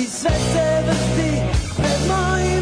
I sve se vrti pred mojim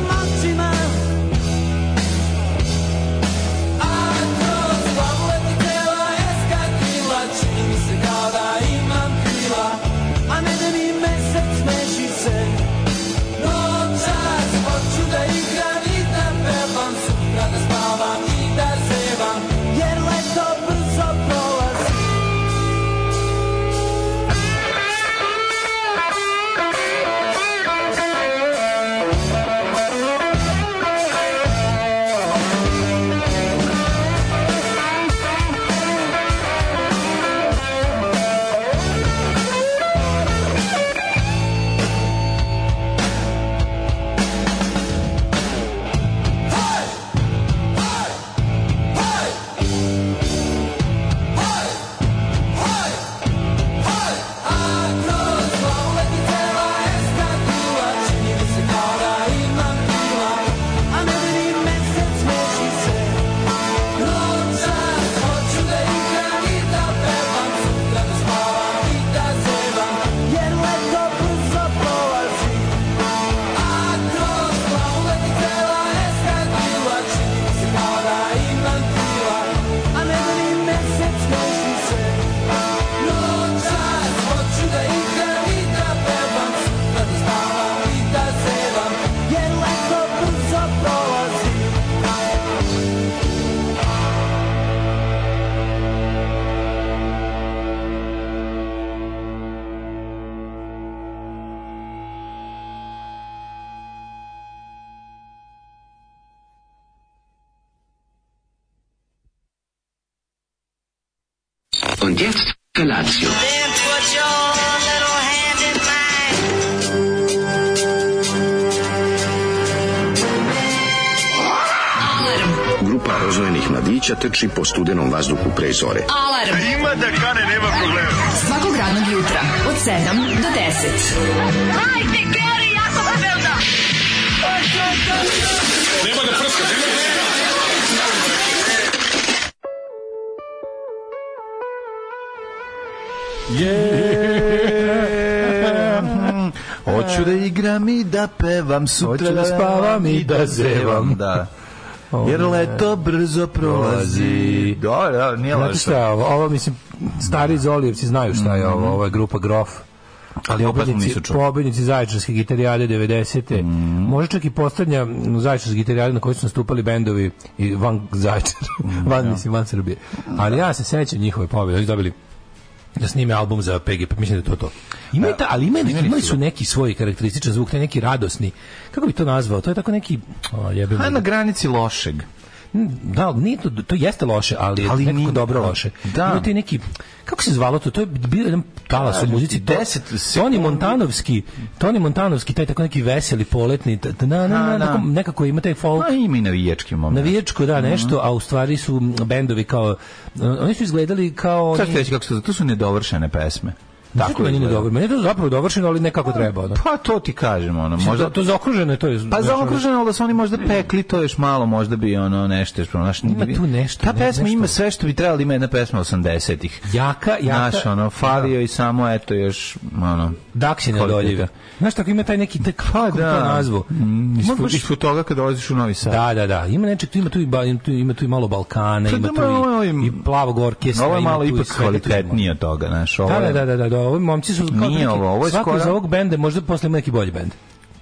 mladića trči po studenom vazduhu pre zore. Alarm. Ima da kane, nema problema. Svakog radnog jutra, od 7 do 10. Hajde, Geri, jako se velda. Hoću da igram i da pevam, sutra Hoću da spavam i da zevam. Da. Jer leto brzo prolazi. Da, da, nije Znate šta je ovo? Ovo, mislim, stari Zolijevci znaju šta je ovo. Ovo je grupa Grof. Ali Pobednici, pobednici Zaječarske gitarijade 90. Može čak i poslednja Zaječarske gitarijade na kojoj su nastupali bendovi i van Zaječara, van, mislim, van Srbije. Ali ja se sećam njihove pobjede. Oni su dobili da snime album za PGP, mislim da je to to. Ima ta, ali ima, imali su neki svoj karakterističan zvuk, taj neki radosni. Kako bi to nazvao? To je tako neki... O, A ga. na granici lošeg. Da, nije to, to jeste loše, ali, Ali nekako nije- dobro loše. Da. Ima ti neki, kako se zvalo to? To je bio jedan talas u Kažem muzici. To, 10 Toni. Montanovski, Toni Montanovski, taj tako neki veseli, poletni, na, na, na, Da, da. nekako, ima taj folk. A ima i navijački moment. Navijačko, da, nešto, a u stvari su bendovi kao, oni su izgledali kao... Sad ću reći kako su to su nedovršene pesme. Tako meni ne dobro. Meni je to zapravo dovršeno, ali ne kako treba. Ono. Pa to ti kažem, ono, Možda to, to zaokruženo je to je. Pa znaš, za ono- okruženo, ali da su oni možda pekli to još malo, možda bi ono nešto znaš, Ima tu nešto, Ta ne- pesma nešto. ima sve što bi trebalo da ima jedna pesma 80-ih. Jaka, jaka. Znaš, ono, falio i samo, eto, još, ono... Daksi kvaliteta. doljive. Znaš, tako ima taj neki, taj, kako Pa da. to nazvu? Mm, ispod toga kada dolaziš u Novi Sad. Da, da, da. Ima nečeg, tu ima tu i, tu, ima tu i malo Balkana, Pa ima da, tu i, i plavog orkestra. Ima malo tu i ipak kvalitetnije od toga, znaš. Da, da, da, da, da, ovi momci su kao Nije neki, ovo, ovo je svako skoro- iz ovog benda možda posle ima neki bolji bend.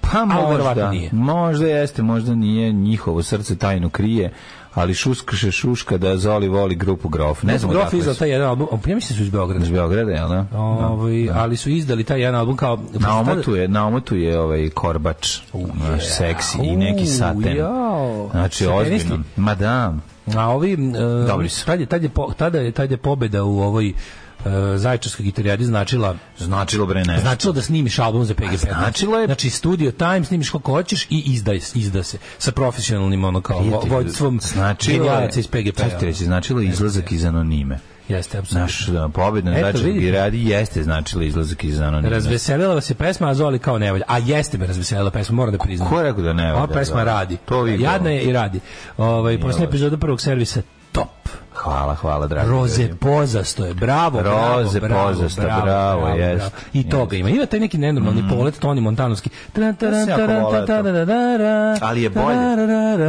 Pa možda, nije. možda jeste, možda nije, njihovo srce tajnu krije, ali šuskaše šuška da Zoli voli grupu Grof. Ne znam Grof izdao taj jedan album, ja mislim da su iz Beograda. Iz Beograda, jel da? Ovaj, ali su izdali taj jedan album kao Na omotu je, na omotu je ovaj korbač, naš seksi i neki saten. jao. Znači, ozbiljno. Ma da. A ovi uh, Dobri su. tad je tad je tada je tad je pobeda u ovoj uh, Zaječarskoj gitarijadi značila Značilo bre nešto. Značilo da snimiš album za PGP. značilo je- Znači Studio Time snimiš koliko hoćeš i izdaj, izda se sa profesionalnim ono kao Prijatelju, vođstvom značilo iz PGP. Sad ću ti reći, značilo izlazak iz anonime. Jeste, apsolutno. Naš da, pobjeda na giradi jeste značilo izlazak iz anonime. Razveselila vas je pesma, a Zoli kao ne valja. A jeste me razveselila pesma, moram da priznam. Ko je rekao da ne valja, Ova pesma da? radi. To vidi. Jadna je i radi. Ovaj loše. epizoda prvog servisa top. hvala, hvala, dragi. Roze ljudi. pozasto je, bravo, bravo, Roze bravo, pozasto, bravo, jest, I toga ima. Ima taj neki nenormalni polet Toni Montanovski. Tran, voleo to. tararara, Ali je bolje.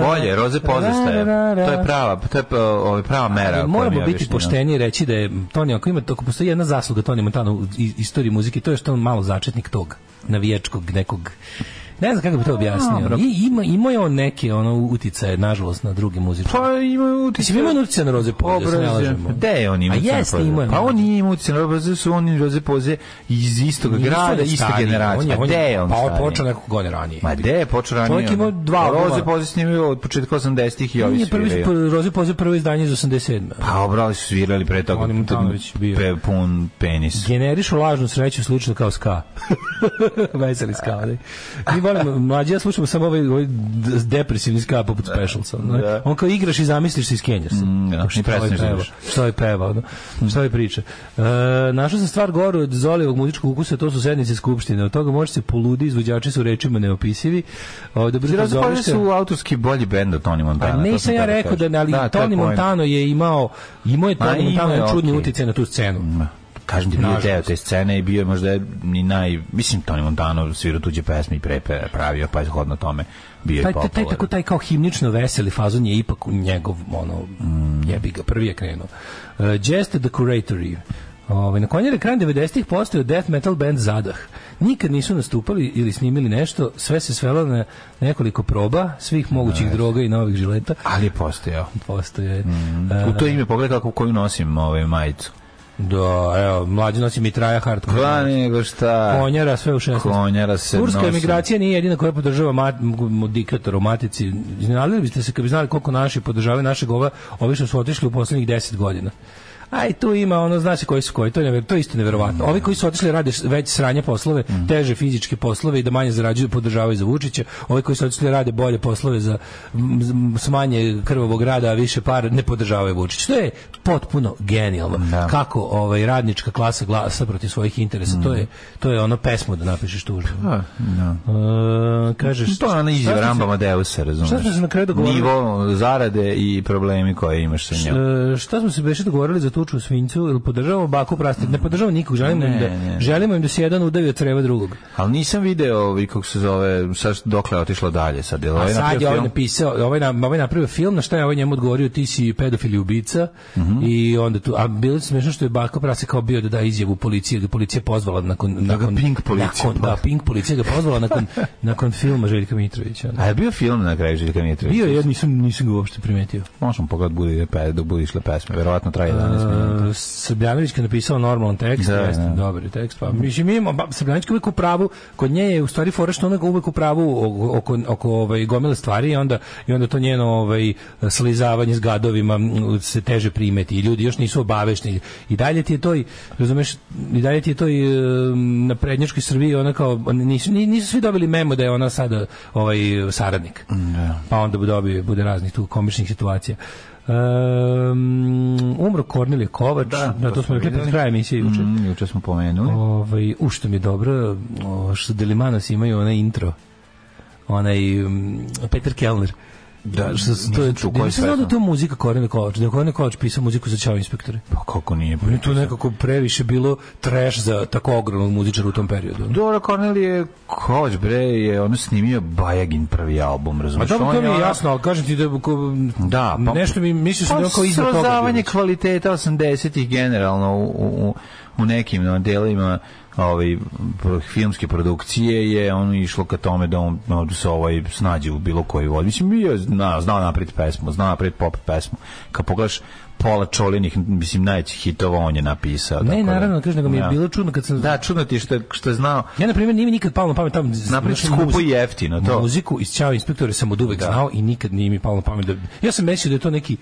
Bolje, roze pozastaje. To je prava, to je ovaj, prava mera. Ali moramo biti pošteni i reći da je Toni, ako ima, ako postoji jedna zasluga Toni Montana u istoriji muzike, to je što je on malo začetnik tog navijačkog nekog ne znam kako bi to objasnio. I, ima, ima je on neke ono uticaje, nažalost, na druge muzičare. Pa ima utice. Mislim, ima uticaje na Roze Poze, se ne lažemo. Gde je on ima A utice na jeste, imao je. Pa on nije imao utice na Roze, su oni Roze Poze iz istog Nisu grada, iste generacije. on A je- gde je on Pa on počeo nekog godine ranije. Ma gde je počeo ranije? Čovjek imao dva. Roze Poze snimio od početka 80-ih i ovi sviraju. Roze Poze prvo izdanje iz 87. Pa obrali su svirali pre toga. On bio. Pe, pun penis. Generišu lažnu sreću slično kao ska. Veseli ska, ne? volim, mlađi ja slušam samo ovaj, ovaj depresivni ska poput da. Specialsa. Da. On kao igraš i zamisliš se iz Kenjersa. Mm, da, šta, ovaj je peva, šta je peva, da. Mm. šta je priča. E, našao sam stvar goru od Zolijevog muzičkog ukusa, to su sednice skupštine. Od toga može se poludi, izvođači su rečima neopisivi. O, dobro Zira, da su autorski bolji bend od Tony Montana. Pa A nisam ja da rekao da, ali da, Tony Montano je imao, imao je Tony Montano čudni okay. utjecaj na tu scenu. Mm. Kažem ti, bio je deo te scene i bio je možda ni naj... Mislim, Tony Montano svirao tuđe pesme i prepe pravio, pa je shodno tome bio taj, taj, taj, tako, taj kao himnično veseli fazon je ipak u njegov, ono, jebi ga, prvi je krenuo. Uh, Just the Curatory. Ovaj, na konjer ekran 90-ih postao death metal band Zadah. Nikad nisu nastupali ili snimili nešto, sve se svelo na nekoliko proba, svih mogućih droga i novih žileta. Ali je postojao. Postoje. U to ime pogledaj kako koju nosim ovaj majicu. Da, evo, mlađi nosi mitraja hardcore. Kva nego šta? Konjara, sve u 16. Konjara se Turska nosi. emigracija nije jedina koja podržava mat, diktator u matici. Iznenadili biste se kad bi znali koliko naši podržavaju našeg ova, ovi što su otišli u poslednjih 10 godina. Aj tu ima ono zna se koji su koji to je to je isto neverovatno. Ovi koji su otišli rade već sranje poslove, teže fizičke poslove i da manje zarađuju podržavaju za Vučića. Ovi koji su otišli rade bolje poslove za m, z- s manje krvavog rada, a više para ne podržavaju Vučića. To je potpuno genijalno. Da. Kako ovaj radnička klasa glasa protiv svojih interesa. To je to je ono pesmu da napišeš tužno. A, da. E, kažeš To je ona izjava Ramba Madeusa, razumiješ? šta smo se na kraju dogovorili? Nivo zarade i problemi koje imaš sa njom. Šta smo se beše dogovorili za tuču u svinjcu ili podržavamo baku prasti ne podržavamo nikog želimo im Ne, da ne. želimo im da se jedan udavi od creva drugog Ali nisam video ovi, kako se zove, sad dokle je otišlo dalje. Sad, je li a ovaj sad je ovaj napisao ovaj, na, ovaj napravio film na šta je ovaj njemu odgovorio ti si pedofil i ubica Mhm. i onda tu a bilo je smešno što je baka prasti kao bio da da izjavu policiji ga policija pozvala nakon Da nakon Pink policija nakon, da. Pink policija ga pozvala nakon nakon filma Željka Mitrovića A je bio film na kraju Željka Mitrovića? bio ja nisam, nisam ga uopšte primetio. Možemo pogledati bude, dok bude išle pesme. Verovatno traje 11 minuta. Uh, Srbljanović je napisao normalan tekst, Da, jeste, da. dobar tekst, pa mislim ima, ba, Srbljanović je uvijek u pravu, kod nje je u stvari fora što ona uvijek u pravu oko, oko, oko ovaj, gomile stvari i onda, i onda to njeno ovaj, slizavanje s gadovima se teže primeti i ljudi još nisu obavešni i dalje ti je to i, razumeš, i dalje ti je to i na prednjačkoj Srbiji ona kao, nisu, ni- nisu svi dobili memo da je ona sada ovaj saradnik. Pa onda bude, dobije, bude raznih tu komičnih situacija Um, umro Kornelije Kovač, da, Da, to smo rekli pred krajem emisije juče. Mm, juče smo pomenuli. Ovaj, u što mi je dobro, o, što Delimanos imaju onaj intro, onaj um, Peter Kellner. Da, što, to je, koju nisam znao da to muzika Kornelije Kovač, da je Kornelije Kovač pisao muziku za Ćao inspektore. Pa kako nije? Meni je to nekako previše bilo trash za tako ogromnog muzičara u tom periodu. Dora Cornelije Kovač bre je ono snimio Bajagin prvi album, razumiješ? dobro, On to mi je jasno, ali kažem ti da ko, Da, pa- nešto mi mislio sam da kao iznad toga. srozavanje kvaliteta 80-ih generalno u, u, u nekim no, delima ovaj, filmske produkcije je ono išlo ka tome da on no, da se ovaj snađe u bilo koji vod. Mislim, bio zna, znao napred pesmu, znao napred pop pesmu. Kad pogledaš pola Čolinih, mislim, najvećih hitova on je napisao. Ne, tako da- naravno, kažem, nego mi je Ja. bilo čudno kad sam... Da, čudno ti što, što je znao Ja, na primjer, nije mi nikad palo na pamet tamo... Napraviti znaš, skupo i jeftino, to. Muziku iz Ćao inspektore sam od uvek znao i nikad nije mi palo na pamet da... Ja sam mislio da je to neki...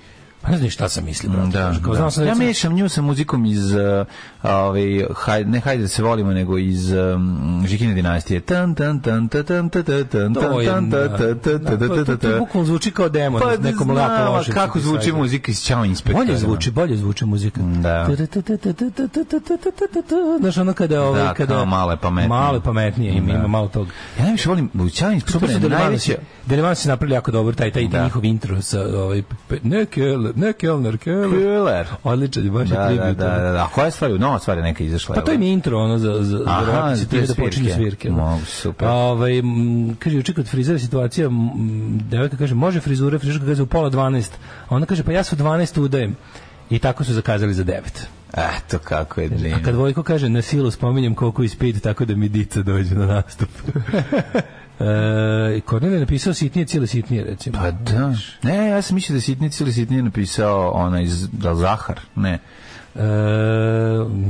Pa ne znam šta sam mislio, brate. Da, Kao, da. znao sam da ja recimo- mešam nju sa muzikom iz uh, ovaj hajde ne hajde da se volimo nego iz um, Žikine dinastije tan tan tan tan tan tan tan tan To je, tan da, tan tan tan da, zvuči kao demon, Pa nekom znam, lako loše kako zvuči muzika iz Ćao inspektora Bolje zvuči, bolje zvuči muzika. Da. Znaš, ono kada... Ovaj, Da, kada kao malo je pametnije. Malo je pametnije, ima, ima malo tog. ja najviše volim u Ćao inspektora je najveće Delimanos je napravili jako dobro taj taj, taj Da. njihov intro sa ovaj neke Ne, Kellner, Keller. Keller. Odličan je, baš Da, da, tribut. da, da, da. A koja stvar? Nova stvar je neka izašla. Pa to im je intro, ono, za, za, Aha, za će za da počinju svirke. da. Mogu, super. A, Ovaj, kaže, juče kod frizera situacija, devojka kaže, može frizure, frizerka kaže u pola 12, a ona kaže, pa ja se u 12 udajem. I tako su zakazali za 9. Eto kako je A divno. kad Vojko kaže, na silu spominjem koliko i speed, tako da mi dica dođe na nastup. e, Kornel je napisao sitnije, cijele sitnije, recimo. Pa da. Ne, ja sam mislio da je Sitnic ili Sitnije napisao ona iz da Zahar. Ne. E,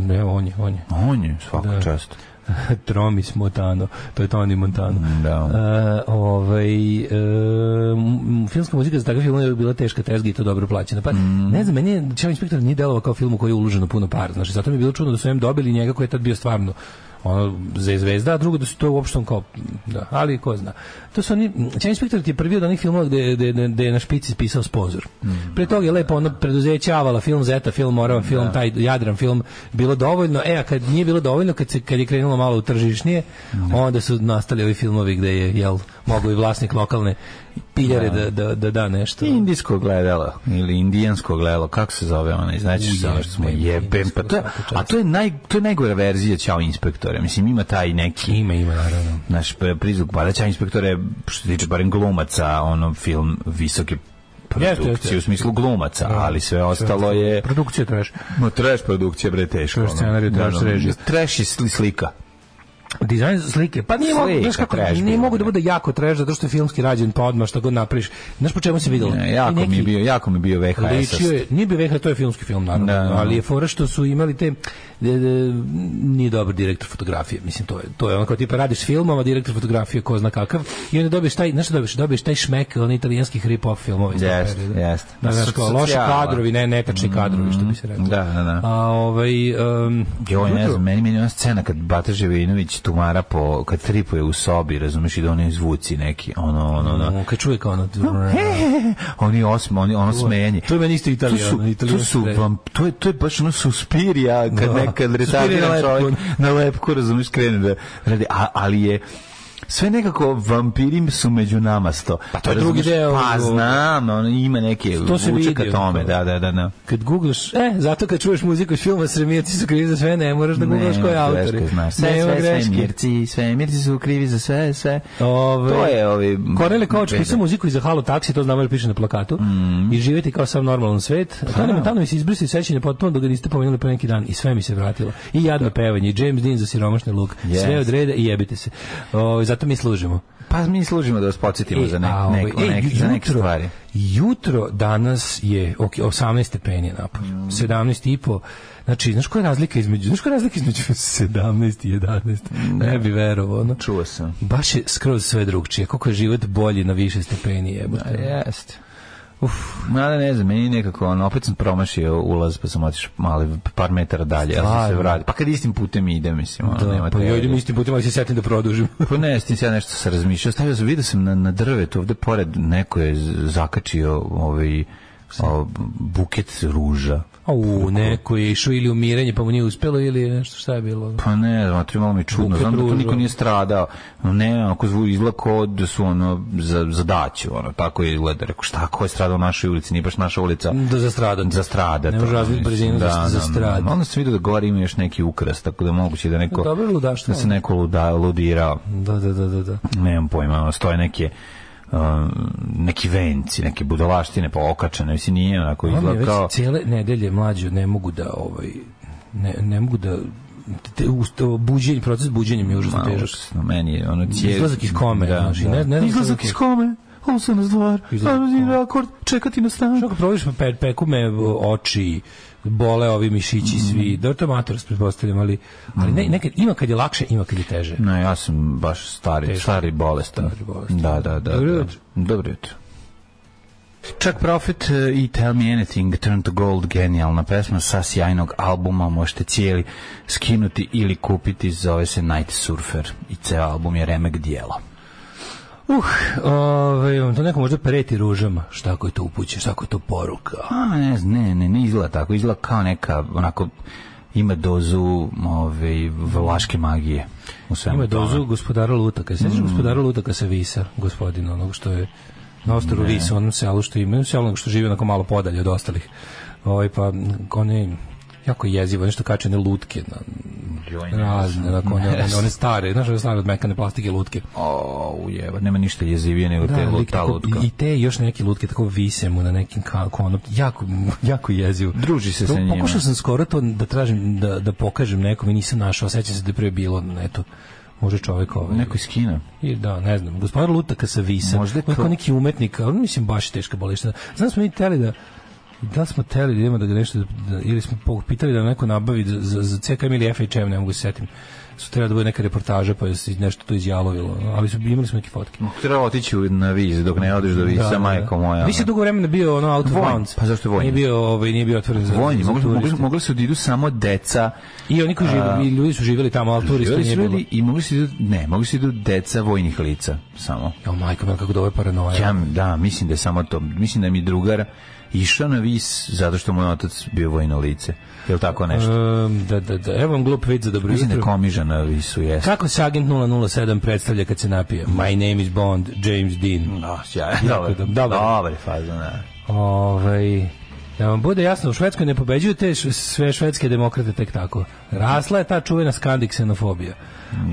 ne, on je, on je. On je svaka Da. čast. Tromis Montano, to je Tony Montano. Da. E, ovaj, m- filmska muzika za takav film je bila teška tezga i to dobro plaćena. Pa, Mm. ne znam, meni je Čao inspektor nije delovao kao film u koji je uloženo puno para. Znači, zato mi je bilo čudno da su im dobili njega koji je tad bio stvarno ono za zvezda, a drugo da su to uopšte kao da, ali ko zna. To su oni Čao inspektor ti je prvi od onih filmova gde, gde, gde, je na špici spisao sponzor. Mm. Pre toga je lepo ono preduzeće Avala, film Zeta, film Morava, film taj Jadran film bilo dovoljno. E, a kad nije bilo dovoljno, kad, se, kad je krenulo malo u tržišnije, onda su nastali ovi filmovi gde je, jel, mogu i vlasnik lokalne piljare da, da, da da nešto. Indijsko gledalo ili indijansko gledalo, kako se zove ona, znači ono što smo jebem, pa to je, a to je naj to je najgora verzija Ćao inspektore. Mislim ima taj neki Ima, ima, naravno. naš prizvuk pa da Ćao inspektore što se tiče barem glumaca, ono film visoke produkcije u smislu glumaca, ali sve ostalo je Produkcija trash. No, trash produkcija, bre, teško. Trash scenarij, trash režija. Trash i sli- slika. Dizajn slike. Pa nije mogu, znaš kako, trash nije mogu da bude jako trash zato što je filmski rađen pa odmah šta god napraviš. Znaš po čemu se videlo? Ne, jako I mi je neki- bio, jako mi je bio VHS. Ličio je, nije bio VH, to je filmski film naravno, Da, da. ali je fora što su imali te de, de, nije dobar direktor fotografije, mislim to je to je ono kao tipa radiš filmova, direktor fotografije ko zna kakav i onda dobiješ taj, znaš dobiješ, dobiješ taj šmek on italijanskih rip-off filmova Jeste, jeste. Da, znaš, kao loši kadrovi, ne netačni kadrovi, što bi se reklo. Da, da, da. A ovaj um, Joj, ne znam, meni, meni ona scena kad Bata Živinović tumara po, kad tripuje u sobi, razumeš, i da oni zvuci neki, ono, ono, ono. ono, kad čuje kao ono, Oni osme, oni, ono smenje. To je meni isto To italijano, to su vam, to je, to je baš ono suspirija kad nekad retardiran čovjek na lepku, razumiješ, krene da radi, ali je sve nekako vampiri su među nama sto. Pa to je drugi deo Pa znam, ono ima neke To se vuče ka vidi, tome, da, da, da, da. Kad googlaš, e, zato kad čuješ muziku iz filma Sremijeci su krivi za sve, ne moraš da googlaš ko je autor. Sve, sve, greške. svemirci, svemirci su krivi za sve, sve. Ove, To je ovi... Kornele Kovač pisao muziku za Halo Taksi, to znamo da piše na plakatu. Mm. I živjeti kao sam normalan svet. A Tanja Montano mi se izbrisi sećanje potpuno dok ga niste pomenuli pre neki dan i sve mi se vratilo. I jadno pevanje, i James Dean za siromašni luk. Sve od reda i jebite se. O, zato mi služimo. Pa mi služimo da vas podsjetimo za, nek, a, ovaj, nek, e, nek, za neke stvari. Jutro danas je ok, 18 stepeni napolju. Mm. 17 i po. Znači, znaš koja je razlika između, znaš koja je razlika između 17 i 11? Ne bi verovao, ono. Čuo sam. Baš je skroz sve drugčije. Koliko je život bolji na više stepeni jebote. Jeste. Uf, mada ne znam, meni nekako, ono, opet sam promašio ulaz, pa sam otišao malo par metara dalje, ja sam se Stvarno? vratio. Pa kad istim putem idem, mislim, ono, nema Da, pa ja idem istim putem, ali se setim da produžim. Pa ne, s tim se ja nešto sam razmišljao. Stavio sam, vidio sam na, na drvetu, ovde pored, neko je zakačio ovaj, o, buket ruža. U, neko je išao ili umiranje, pa mu nije uspelo, ili nešto šta je bilo. Pa ne, to je malo mi čudno. Znam da tu ruža. niko nije stradao. Ne, ako zvu izgleda kao da su ono za, za daću, ono, tako je izgleda. Rekao, šta, ko je stradao u našoj ulici? Nije baš naša ulica. Da zastrada. za strada. Ne može razviti brzinu za- za stradu. Onda sam vidio da gore ima još neki ukras, tako da moguće da neko Dobro ludaštvo. da se neko luda, ludirao. Da, da, da, da. da. Nemam pojma, stoje neke um, neki venci, neke budalaštine pa okačene, mislim nije onako izgleda kao cijele nedelje mlađe ne mogu da ovaj ne, ne mogu da te, usto, buđenje, proces buđenja mi je užasno težak. užasno, meni je ono cijel... Izlazak iz kome, znaš, i ne- ne znam Izlazak kako- iz kome, ovo sam na stvar, Izlazak akord, čekati na stan. Što ako pa pe, peku me oči, bole ovi mišići svi, da to mator, pretpostavljam, ali, ali ne, nekad, ima kad je lakše, ima kad je teže. Ne, ja sam baš stari, Teško. stari bolestan. Stari bolestan. Da, da, da. Dobro da. jutro. Dobro jutro. Chuck Prophet eh, i Tell Me Anything, Turn to Gold, genijalna pesma sa sjajnog albuma, možete cijeli skinuti ili kupiti, zove se Night Surfer i ceo album je remek dijelo. Uh, ovaj, to neko možda preti ružama. Šta ako je to upuće, šta ako je to poruka? A, ne, ne, ne, ne izgleda tako, izgleda kao neka, onako, ima dozu ove, vlaške magije u Ima tome. dozu gospodara Lutaka. Sećaš gospodara Lutaka sa Visa, gospodina onog što je Na ostrovu Vis, u onom selu što ima, selu što živi onako malo podalje od ostalih. Ovaj, pa, one, jako jezivo, nešto kačene lutke na, razne, onako, one, one, one stare, znaš, one stare od mekane plastike lutke. O, ujeba, nema ništa jezivije nego te lik tako- lutka. I te još neke lutke tako vise mu na nekim konop, jako, jako jezivo. Druži se sa To- njima. Pokušao sam skoro to da tražim, da, da pokažem nekom i nisam našao, sećam se da je pre bilo na netu. Može čovjek ovaj. Neko iz Kina. I da, ne znam, gospodar Lutaka sa Visa, Možda kao neki umetnik, ali mislim baš teška boleština. Znam smo mi teli da da li smo teli da idemo da ga nešto da, ili smo pitali da neko nabavi za, za, CKM ili FHM, ne mogu se setim. Su treba da bude neka reportaža pa je se nešto to izjalovilo, ali su imali smo neke fotke. Treba otići na viz dok ne odeš do visa, majko moja. Vi ste dugo vremena bio ono out of bounds. Pa zašto vojni? Nije bio, ovaj, nije bio otvoren za, Vojni, mogli, mogli, mogli su da idu samo deca I oni koji žive, i ljudi su živjeli tamo, ali turista nije bilo. ljudi i mogli su idu, ne, mogli su idu deca vojnih lica samo. Jo, majko, kako da je paranoja. Ja, da, mislim da je samo to. Mislim da mi drugar išao na vis zato što moj otac bio vojno lice. Je li tako nešto? Ehm, da, da, da, evo vam glup vid za dobro Mislim da jutro. komiža na visu, jeste. Kako se agent 007 predstavlja kad se napije? My name is Bond, James Dean. No, sjajno. Jako Dobar, dobar. dobar je fazon, da. Ovaj da vam bude jasno, u Švedskoj ne pobeđuju te sve švedske demokrate tek tako. Rasla je ta čuvena skandik ksenofobija.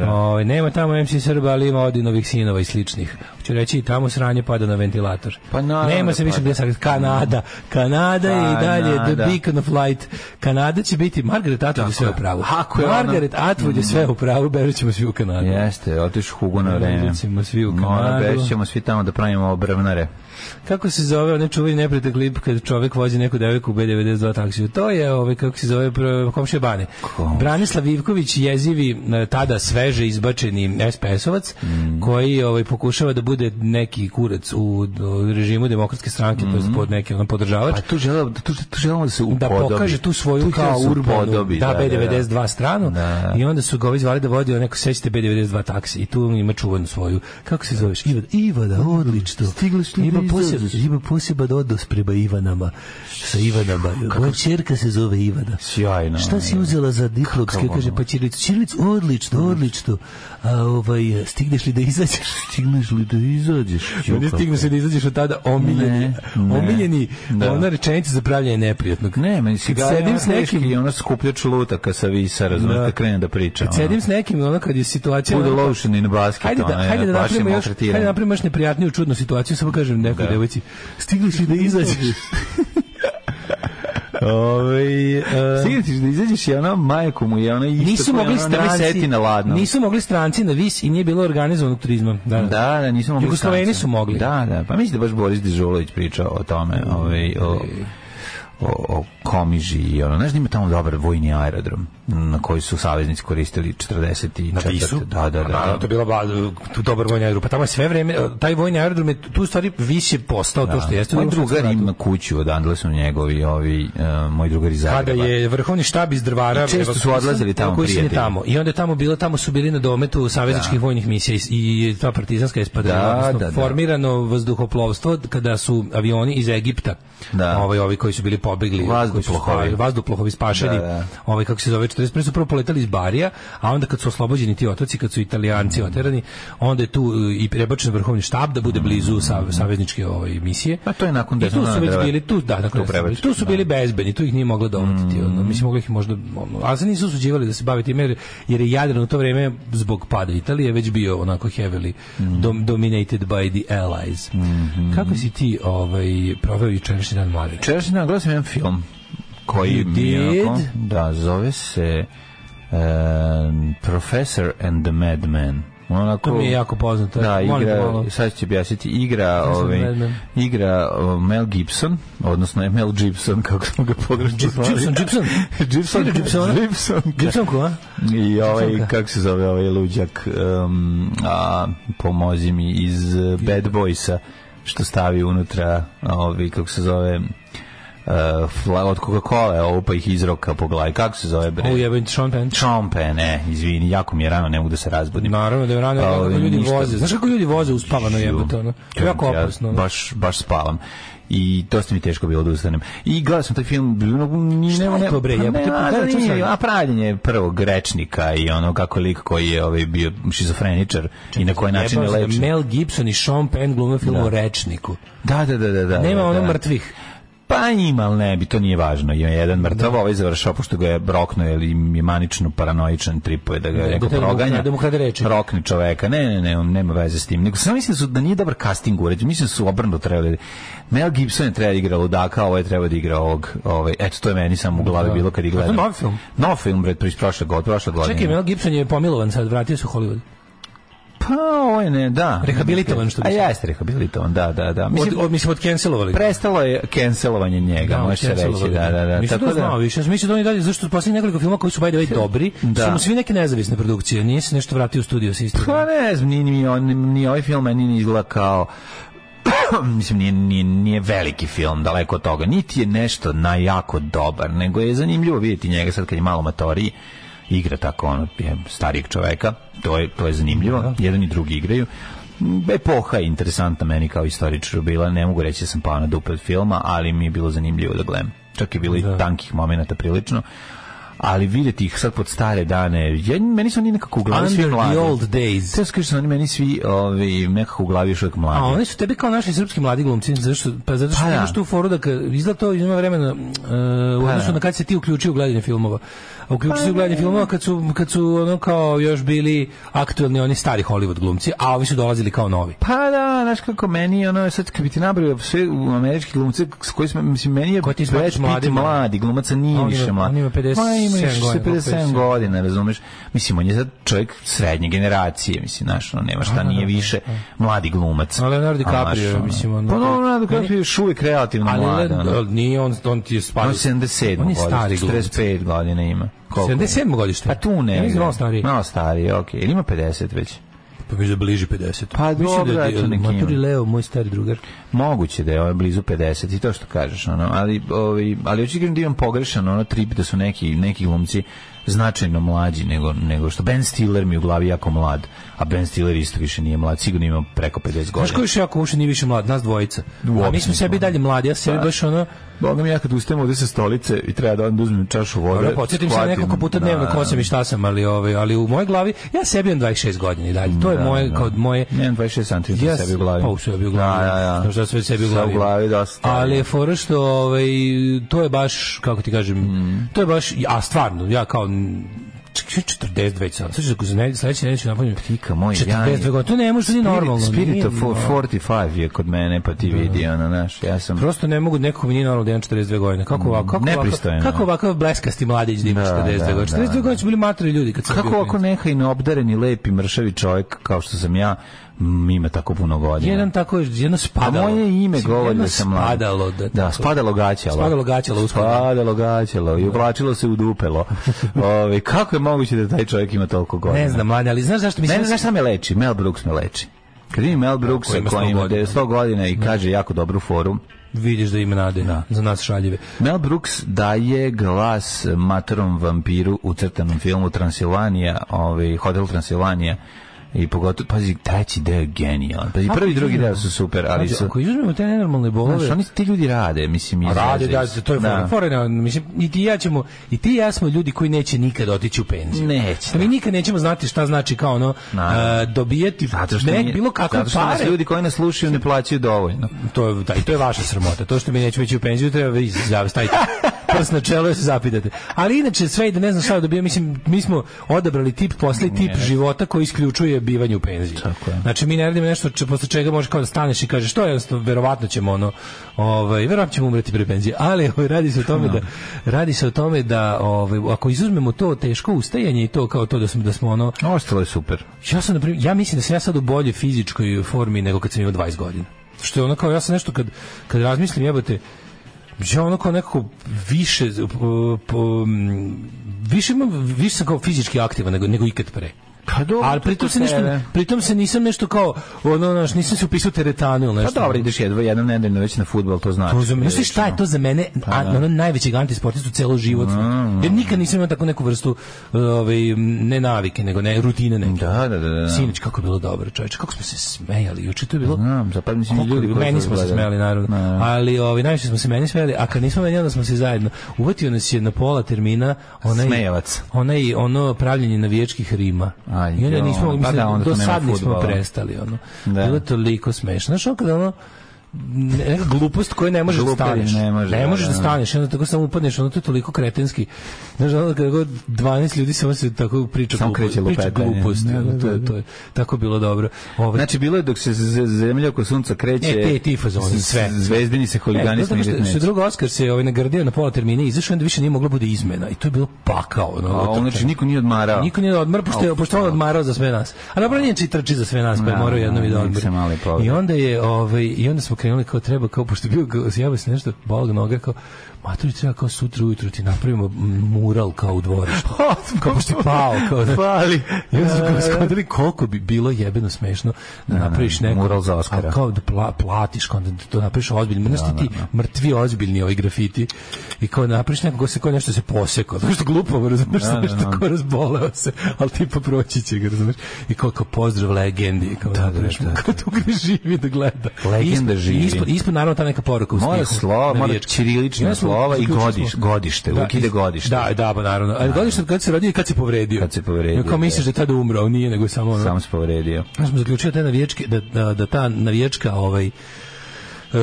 Ovaj, nema tamo MC Srba, ali ima Odinovih sinova i sličnih. Hoću reći, tamo sranje pada na ventilator. Pa naravno nema da se više gde sad. Kanada. Kanada je i dalje the beacon of light. Kanada će biti, Margaret Atwood je sve u pravu. Ako je ona- Margaret Atwood je sve u pravu, bežat ćemo svi u Kanadu. Jeste, otiš Hugo na vreme. Recimo svi u Kanadu. ćemo svi tamo da pravimo obrvnare. Kako se zove onaj čuveni neprijatelj klip kad čovjek vozi neku devojku u B92 taksiju? To je ovaj kako se zove komšija Bane. Branislav Ivković jezivi e, tada sveže izbačeni SPS-ovac Mm. koji ovaj pokušava da bude neki kurac u, režimu demokratske stranke, to je pod neki on podržavač. Mm. Pa tu želeo, tu, tu želeo da se da upodobi. pokaže tu svoju Tu kao želeo da se urbanu upodobi, da, B92 stranu Da. i onda su ga ovi zvali da vodi neko sećate B92 taksi i tu ima čuvanu svoju kako se zoveš Ivada Ivada odlično Stigliš li ima da poseb, izađeš? ima poseban odnos prema Ivanama sa Ivanama moja ćerka se zove Ivana Sjajno. šta si uzela za diplomski Kakav kaže ono? pa ćirilicu ćirilicu odlično odlično a ovaj stigneš li da izađeš Stigneš li da izađeš? Oni stigneš li da izađeš od tada omiljeni Ne, ne. omiljeni Da. ona rečenica za pravljanje neprijatnog Ne, meni si ga sedim s nekim i ono skupljač lutaka sa visa, razumiješ, Da. da krene da priča. Kad sedim s nekim, ono kad je situacija... Bude lotion in basket, Hajde da, hajde da napravimo još, hajde da napravimo još neprijatniju čudnu situaciju, samo kažem nekoj Da. devojci, stigliš li da izađeš? Ove, uh, Stigneš da izađeš i ona majku mu je ona isto nisu mogli stranci seti na ladno. nisu mogli stranci na vis i nije bilo organizovanog turizma da, Da, da, nisu mogli. Jugosloveni su mogli. Da, da. Pa mislim da baš Boris Dežulović pričao o tome, ovaj o o, o Komiži i ono, znaš da ima tamo dobar vojni aerodrom na koji su saveznici koristili 44. Na Visu? Da, da, da. Naravno, to je bila ba, tu dobar vojni aerodrom. Pa tamo je sve vreme, taj vojni aerodrom je, tu stvari Vis je postao to što jeste. Moj drugar ima kuću, odandle su njegovi, ovi, uh, moj drugar iz kada je vrhovni štab iz Drvara I često su odlazili tamo prijatelji. tamo i onda je tamo bilo tamo su bili na dometu savezničkih vojnih misija i, ta partizanska espadrila Da, da, da. formirano vazduhoplovstvo kada su avioni iz Egipta Da. ovaj ovi koji su bili pobegli koji su Vazduhoplovi. spali, vazduhoplovi spašeni Da, da. ovaj kako se zove 41 su prvo poletali iz Barija a onda kad su oslobođeni ti otoci kad su Italijanci oterani onda je tu uh, i prebačen vrhovni štab da bude blizu sa, savezničke ovaj misije Pa to je nakon i tu su već bili tu da dakle Tu prebačen, tu su da. bili bezbedni, tu ih nije moglo dovatiti. ono. Mislim, mogli ih možda... Ono, ali se nisu usuđivali da se bave time, jer, jer je Jadran u to vreme, zbog pada Italije, već bio onako heavily dom, dominated by the allies. Kako si ti ovaj, proveo jučerašnji dan mlade? Čerašnji dan gledao sam jedan film koji mi je onako- da, zove se um, Professor and the Madman. Onako, To mi je jako poznato. Da, igra, sad ću objasniti, igra, ovaj, igra Mel Gibson, odnosno Mel Gibson, kako smo ga pogrešno zvali. Gibson, Gibson? Gibson, Igra Gibsona? Gibson, Gibsonku, a? I ovaj, kako se zove ovaj luđak, um, a, pomozi mi, iz uh, Bad Boysa, što stavi unutra, ovaj, kako se zove, fla, od Coca-Cola, ovo pa ih izroka po glavi. Kako se zove bre? O jebem Sean Penn. Sean Penn, ne, izvini, jako mi je rano, ne mogu da se razbudim. Naravno da je rano kako Ovaj, ljudi ništa. voze. Znaš kako ljudi voze uspavano jebote ono? To jako Ja opasno. ono. baš, baš spavam. I dosta mi teško bilo da ustanem. I gledao sam taj film, ni, nema, je to, bre, pa jebote, ne, pa a, pravljenje prvog rečnika i ono kako lik koji je ovaj, bio šizofreničar i na koji način je da lečen. Mel Gibson i Sean Penn glume film o rečniku. Da, da, da, da. da Nema da, ono da. mrtvih. Pa ima, ali ne bi, to nije važno. Ima jedan mrtav, ovaj završao, pošto ga je broknuo, jer im je manično paranoičan tripuje da ga Da, neko da proganja. da mu krade reči. Rokne čoveka. Ne, ne, ne, on nema veze s tim. Nego samo mislim da, su, da nije dobar casting uređen. Mislim da su obrnuto trebali. Mel Gibson je treba da igra ludaka, ovo je treba da igra ovog. Ovaj, eto, to je meni samo u glavi Da. bilo kad je gledam. novi film? Nov film, godine. Prošle godine. Čekaj, Mel Gibson je pomilovan sad, vratio se u Hollywood. Pa, je ne, da. Rehabilitovan, što bi A jeste rehabilitovan, da, da, da. Od, od, mislim, od cancelovali. prestalo je cancelovanje njega, može se reći, da, da, da. To Tako da- znao više. Mislio da on i dalje, zašto posljednjih nekoliko filma koji su by the way dobri, Da. su mu svi neke nezavisne produkcije. Nije se nešto vratio u studio sa istim. Pa ne znam, ni, ni, on, ni ovaj film meni ne izgleda kao mislim nije, nije, nije veliki film daleko od toga niti je nešto najjako dobar nego je zanimljivo vidjeti njega sad kad je malo matoriji igra tako ono je starijeg čoveka. To je, to je zanimljivo. Jedan i drugi igraju. Epoha je interesantna meni kao istoričaru bila. Ne mogu reći da sam pao na dupe od filma ali mi je bilo zanimljivo da gledam. Čak je bilo i tankih momenata prilično ali vidjeti ih sad pod stare dane ja, meni su oni nekako u glavi svi mladi the old days. Sve skaže su oni meni svi ovi, nekako u glavi još uvijek mladi. A oni su tebi kao naši srpski mladi glumci, zašto pa zato što Pa da. imaš tu foru da izgleda to ima vremena uh, u odnosu da. na kad se ti uključio u gledanje filmova. A uključio se u gledanje filmova kad su kad su ono kao još bili aktuelni oni stari Hollywood glumci, a ovi su dolazili kao novi. Pa da, znaš kako meni, ono, sad kad bi ti nabrao sve u američki glumce, s koji smo, mislim, meni je Koji ti Brad Pitt mladima? mladi, glumaca nije on više mlad. on ima 57 Ma, ima još godina, 57 57. godina, razumeš? Mislim, on je sad čovjek srednje generacije, mislim, znaš, ono, nema šta, nije više mladi glumac. A Leonardo DiCaprio, ono. mislim, ono- Pa no, Leonardo DiCaprio je još uvijek relativno Ali mlad, ono. nije on on ti je spada. On je 77 On je stari glumac. 45 godina ima. Koliko? 77 godište. Pa tu ne. Ja mislim da stariji. Malo stariji, okej. Ili ima 50 već? Pa mi je bliži 50. Pa Mislim dobro, da je Maturi. Leo, moj stari drugar. Moguće da je ovaj blizu 50 i to što kažeš, ono, ali ovaj ali očigledno da imam pogrešan ono trip da su neki neki glumci značajno mlađi nego nego što Ben Stiller mi u glavi jako mlad, a Ben Stiller isto više nije mlad, sigurno ima preko 50 Znaš godina. ko je još jako uopšte nije više mlad? Nas dvojica. A Uopšte mi smo sebi dalje mladi, ja sebi Pa. baš ono... Boga mi ja kad ustajem ovde sa stolice i treba da onda uzmem čašu vode. Dobro, podsjetim se nekoliko puta dnevno da, ko sam i šta sam, ali, ovaj, ali u mojoj glavi, ja sebi imam 26 godina i dalje. To je Da, moje, da. kao moje... Nemam 26 cm Ja sebi u glavi. Pa u sebi u glavi. Da, da, da. Znaš da sve sebi u glavi. u glavi dosta. Ali je fora što ovaj, to je baš, kako ti kažem, Mm. to je baš, a stvarno, ja kao čekaj, 42 već sam. Sad ću ne, sledeće neću napravim. Tika moj, 42 godine, to ne može, nije normalno. Spirit of normalno. 45 je kod mene, pa ti vidi, ono, znaš, ja sam... Prosto ne mogu nekako mi nije normalno da imam 42 godine. Kako ovako, kako ovako, nepristojno kako ovakav bleskasti mladić da ima Da, 42 da, godine. 42 da. godine su bili matori ljudi kad Kako ovako klinac. neka i neobdareni, lepi, mršavi čovjek, kao što sam ja, ima tako puno godina. Jedan tako, jedno A spadalo. moje ime govori jedno da sam mlad. Spadalo. Da, Da, spadalo gaćalo. Spadalo gaćalo. Spadalo gaćalo i uvlačilo se u dupelo. Ove, kako je moguće da taj čovjek ima toliko godina? Ne znam, mladi, ali znaš zašto mislim... Ne, znaš šta me leči? Mel Brooks me leči. Kad vidim Mel Brooksa koji ima koji 100 ima godina. 100 godina i kaže jako dobru foru, Vidiš da ima nade Da. za nas šaljive. Mel Brooks daje glas matorom vampiru u crtanom filmu Transilvanija, ovaj, Hotel Transilvanija, i pogotovo, pazi, treći deo je genijalan. Pazi, prvi i drugi deo su super, ali Znači, su... ako izuzmemo te nenormalne bolove... Znaš, oni ti ljudi rade, mislim, rade, da, to je fora. Fora mislim, i ti ja ćemo, i ti i ja smo ljudi koji neće nikad otići u penziju. Neće, Pa mi nikad nećemo znati šta znači kao ono, a, dobijeti Zato što, nek, bilo kakve zato što nas pare. ljudi koji nas slušaju ne plaćaju dovoljno. To je, da, i to je vaša sramota. To što mi nećemo ići u penziju, treba vi staviti prst na čelo i se zapitate. Ali inače, sve i da ne znam šta da dobijam, mislim, mi smo odabrali tip posle tip života koji isključuje bivanje u penziji. Tako je. Znači, mi ne radimo nešto če, posle čega možeš kao da staneš i kažeš, to je verovatno ćemo ono, ovaj, verovatno ćemo umreti pre penzije, ali ovaj, radi se o tome da, radi se o tome da, ovaj, ako izuzmemo to teško ustajanje i to kao to da smo, da smo ono, Ostalo je super. ja sam, na primjer, ja mislim da sam ja sad u boljoj fizičkoj formi nego kad sam imao 20 godina. Što je ono kao, ja sam nešto kad, kad razmislim, jebote, ja ono kao nekako više, po, po, m, više, više sam kao fizički aktivan nego, nego ikad pre. Pa dobro, Ali to pritom se nešto, pritom se nisam nešto kao, ono, znaš, nisam se upisao teretanu ili Pa nešto. dobro, ideš jedva jednom nedeljno već na fudbal, to znači. To za mene, znaš šta je to za mene, a, ono najvećeg antisportistu celo život. Jer nikad nisam imao tako neku vrstu ovaj ne navike, nego ne rutine neke. Da, da, da, da. Sinoć kako je bilo dobro, čoveče, kako smo se smejali. Juče to je bilo. Znam, zapravo mislim Koliko ljudi koji meni smo se smejali naravno. Da. Ali ovaj najviše smo se meni smejali, a kad nismo meni onda smo se zajedno. Uvatio nas je na pola termina onaj Smejevac. onaj ono pravljenje navijačkih rima. Aj, I onda nismo pa mislim, da, onda do sad nismo prestali ono. Da. Bilo je toliko smešno. Znaš, ono kada ono neka glupost koju ne možeš da Glupost staneš. ne može, da, možeš da da. staneš, i onda tako samo upadneš, ono to je toliko kretenski. Znaš, ono kada god 12 ljudi samo se tako priča Samo glupost, priča glupost. Da, ono, da, to, je, da. to je tako bilo dobro. Ovaj, Znači bilo je dok se zemlja oko sunca kreće. E, te ti fazoni, z- sve. Zvezdini se huligani E, zato što, smiriti što je drugi Oskar se ovaj nagradio na pola termina i izašao onda više nije moglo bude izmena i to je bilo pakao. Ono, A on znači niko nije odmarao. Niko nije odmara, pošto je, pošto on odmarao za sve nas. A dobro, nije či trči za sve nas, pa je Da, morao jednom i da odmori. I onda je, ovaj, i onda smo krenuli kao treba, kao, pošto bio, sjaba se nešto, bola ga noga, kao, maturi treba kao sutra ujutru ti napravimo mural kao u dvorištu. kao pošto je pao, kao da, Fali. i onda smo kao skontrali koliko bi bilo jebeno smešno da napraviš neko mural za Oskara. a kao da pla, platiš kao da to napraviš ozbiljno znaš ti, ti mrtvi ozbiljni ovi grafiti i kao napraviš nekog ko se kao nešto se posekao to što glupo razumeš Da, da, nešto da. kao razboleo se ali tipa proći će ga razumeš i kao, kao pozdrav legendi kao da, napraviš mu, kao tu gde živi da gleda Legenda živi. ispod, ispod naravno ta neka poruka u Mora smijehu, slova, mora navijačka. ćirilična Slova i godiš, godište, uvijek ide godište. Da, da, pa naravno. Ali godište kad se rodio i kad se povredio. Kad se povredio, I Kao misliš da je tada umro, a nije, nego je samo ono. Sam se povredio. Ja smo zaključili da, navijačke, da, da, da ta navijačka ovaj,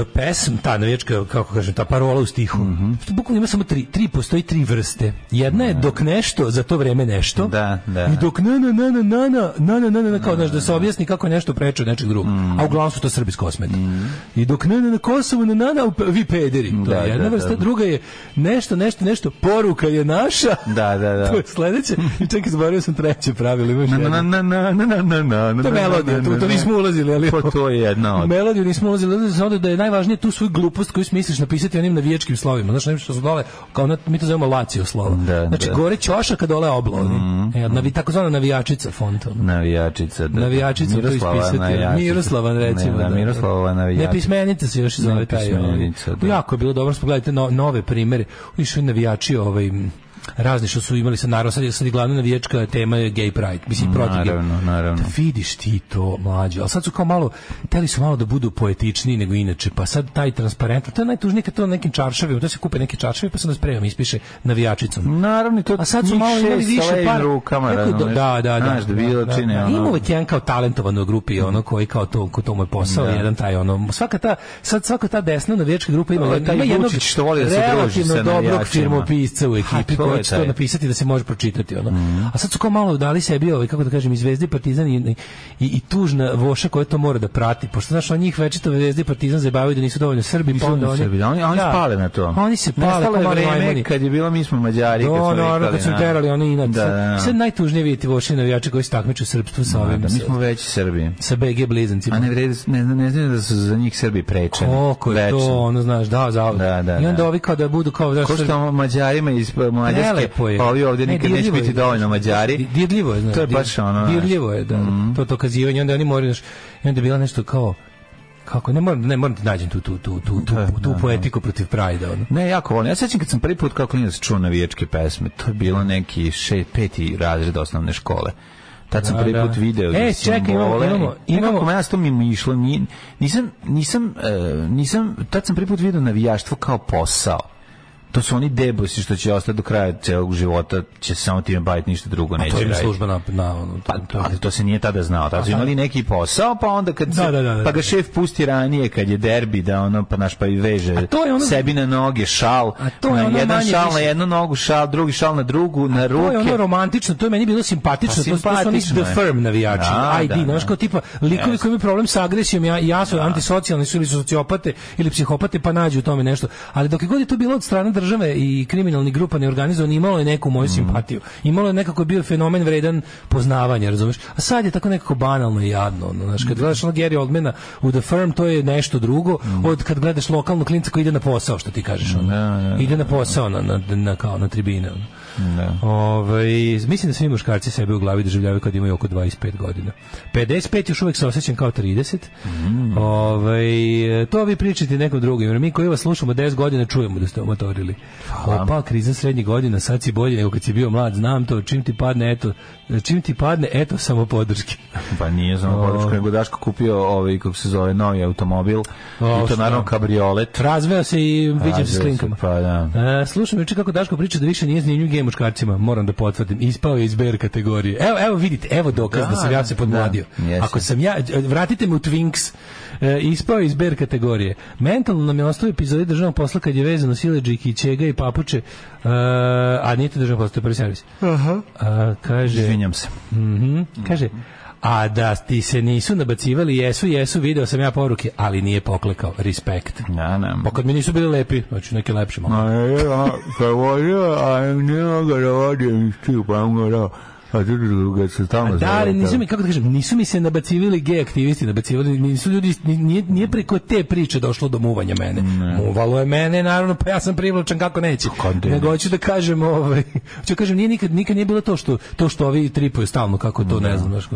pesm, ta navijačka, kako kažem, ta parola u stihu, Mhm. bukvalno ima samo tri, tri, postoji tri vrste. Jedna je dok nešto, za to vreme nešto, Da, da. i dok na, na, na, na, na, na, na, na, na, na, na, kao, znaš, da se objasni kako je nešto preče od nečeg drugog. Mhm. A uglavnom su to srbi s kosmeta. I dok na, na, na Kosovu, na, na, na, vi pederi. To Da, je jedna da, vrsta, da. druga je nešto, nešto, nešto, poruka je naša. Da, da, da. to je sledeće. I čekaj, zaboravio sam treće pravilo. Imaš Na, jedno. na, na, na, na, na, na, na, To je na, melodija, na, tu, na, to na. nismo ulazili, ali... Pa to je jedna U od... melodiju nismo ulazili, ulazili smo onda da je najvažnije tu svoju glupost koju smisliš napisati onim navijačkim slovima. Znaš, nešto što su dole, kao na, mi to zovemo Lazio slova. Da, znači, da. Gore ćošak, a dole oblovni. E, navi, takozvana navijačica font. ono. Navijačica. Da. Navijačica to ispisati. navijačica. Miroslavan recimo. Ne, da, Miroslava navijačica. Nepismenica se još zove taj. Ovaj. Nepismenica, da. Jako je bilo dobro, spogledajte no, nove primere. Išli navijači ovaj, m, razni što su imali sad naravno sad je, sad je glavna navijačka tema je gay pride mislim protiv gay. Naravno, naravno. Da vidiš ti to mlađe, ali sad su kao malo, teli su malo da budu poetičniji nego inače, pa sad taj transparent, to je najtužnije kad to nekim čaršavima, to se kupe neki čaršavi pa se nas spremam ispiše navijačicom. Naravno, to A sad su malo imali više sa para. rukama, Neko da, da, da. Znaš, da bilo da, čine, da. ono... Ima uvek jedan kao talentovan u grupi, ono koji kao to, ko to mu je posao, Da. jedan taj ono, svaka ta, sad svaka ta desna navijačka grupa ima, ima jednog što voli da se druži sa dobrog firmopisca u ekipi koji je će to napisati da se može pročitati, ono. A sad su kao malo dali sebi, ovaj, kako da kažem, i Zvezda i Partizan i, i, i tužna voša koja to mora da prati, pošto znaš, on njih večito Zvezda i Partizan zabavaju da nisu dovoljno Srbi, Nisu pa onda oni. Srbi, oni, oni Da. spale na to. Oni se pale kao vreme kad je bilo mi smo Mađari, kad Do, smo naravno, vikali kad su na- terali oni inat. Da, da, da. Sad najtužnije vidjeti voši navijače koji se takmiču u srpstvu sa ovim, Da, mi smo veći Srbi. sa BG blizancima. A ne vredi, ne, ne, znam da su za njih Srbi prečeni. Koliko je to, ono, znaš, da, za Da, da, I onda da. ovi kao da budu kao... Da, Ko što Mađarima iz Mađarske, Prelepo je. pa ovi ovdje Ne, nikad neće biti dovoljno Mađari. Di- Dirljivo je, znaš. To je baš ono. Dirljivo je, da. To to kazivanje, onda oni moraju, znaš, i onda je bila nešto kao kako ne moram ne moram ti nađem tu tu tu tu tu, Da, tu da, da. poetiku protiv Prajda ono. Ne, jako volim. Ja sećam kad sam prvi put kao klinac čuo navijačke pesme. To je bilo neki še, peti razred osnovne škole. Tad sam Da, prvi da. put video E, da čekaj, imamo- imamo- Nekako imamo- meni to mi išlo. ni- Nisam, nisam, e, nisam, tad sam prvi put video navijaštvo kao posao. To su oni debosi što će ostati do kraja celog života, će se samo time baviti ništa drugo, A neće to im raditi. služba na na ono. Pa, ali to se nije tada znao. Tada su imali neki posao, pa onda kad se, Da, da, da, da. pa ga šef pusti ranije kad je derbi da ono pa naš pa i veže A to je ono- sebi na noge šal, A to je na ono jedan manje šal na jednu nogu šal, drugi šal na drugu, na To ruke. je ono romantično, to je meni bilo simpatično, Pa to, to su oni simpatično The je. Firm navijači, Da, ID, da, znaš da. kao tipa likovi koji imaju problem sa agresijom, ja, ja su antisocijalni su ili sociopate ili psihopate, pa nađu u tome nešto. Ali dok je god je to bilo od strane države i kriminalnih grupa neorganizovano, imalo je neku moju simpatiju. Imalo je nekako bio fenomen vredan poznavanja, razumeš? A sad je tako nekako banalno i jadno, ono, znaš, kad gledaš ono Gary Oldmana u The Firm, to je nešto drugo od kad gledaš lokalnog klinca koji ide na posao, što ti kažeš, ono. Ide na posao na, na, na, kao na tribine, ono. Da. Ovaj, mislim da svi muškarci sebe u glavi doživljavaju kad imaju oko 25 godina. 55 još uvek se osjećam kao 30. Mm. Ovaj, to vi pričate nekom drugim. Jer mi koji vas slušamo 10 godina čujemo da ste omatorili. Opa, kriza srednjih godina, sad si bolji nego kad si bio mlad, znam to, čim ti padne, eto, čim ti padne, eto, samo podrške. Pa nije samo podrška, nego Daško kupio ovaj, kako se zove, novi automobil. O, I to naravno kabriolet. Razveo se i viđem se s klinkama. Pa da. E, slušam juče kako Daško priča da više nije zanimljiv gej muškarcima, moram da potvrdim. Ispao je iz BR kategorije. Evo, evo vidite, evo dokaz da, Da, sam ja se podmladio. da. Ako sam ja, vratite me u Twinks, e, ispao je iz BR kategorije. Mentalno nam je ostao epizodi državnog posla kad je vezano sileđike i čega i papuče, e, a nije to državnog posla, to je prvi servis. A, kaže, Izvinjam se. Mhm, kaže, a da ti se nisu nabacivali, jesu, jesu, video sam ja poruke, ali nije poklekao. Respekt. Ja, ne. Pa kad mi nisu bili lepi, znači neki lepši malo. A je, a, kad vodio, a nema ga da stil, pa on ga a ti ga se tamo Da, ali nisu mi, kako da kažem, nisu mi se nabacivali gej aktivisti, nabacivali, nisu ljudi, nije, nije preko te priče došlo do muvanja mene. Muvalo je mene, naravno, pa ja sam privlačan kako neće. Ne? Nego hoću da kažem, ovaj, hoću da kažem, nije nikad, nikad nije bilo to što, to što ovi tripuju stalno, kako to, ne znam, znaš,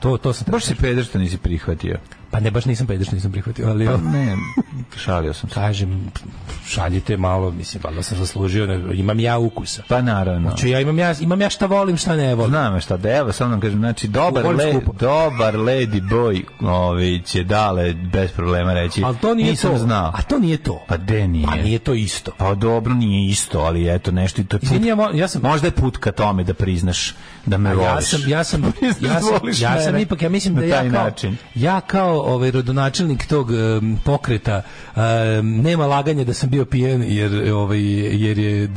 to, to sam Baš si peder što nisi prihvatio. Pa ne, baš nisam peder što nisam prihvatio, ali... Pa ne, šalio sam se. kažem, šaljite malo, mislim, valjda sam zaslužio, ne, imam ja ukusa. Pa naravno. Znači, ja imam ja, imam ja šta volim, šta ne volim. Znam šta da evo samo nam kažem znači dobar le, dobar lady boy ovaj će dale bez problema reći Ali to nije nisam to. znao A to nije to. pa de nije Pa nije to isto. pa dobro nije isto ali eto nešto i to je put, Izvini, ja, ja sam... možda je put ka tome da priznaš da me voliš ja sam ja sam ja sam, ja sam mene ipak ja mislim da ja kao način. ja kao ovaj rodonačelnik tog em, pokreta em, nema laganja da sam bio pijen jer ovaj jer je e,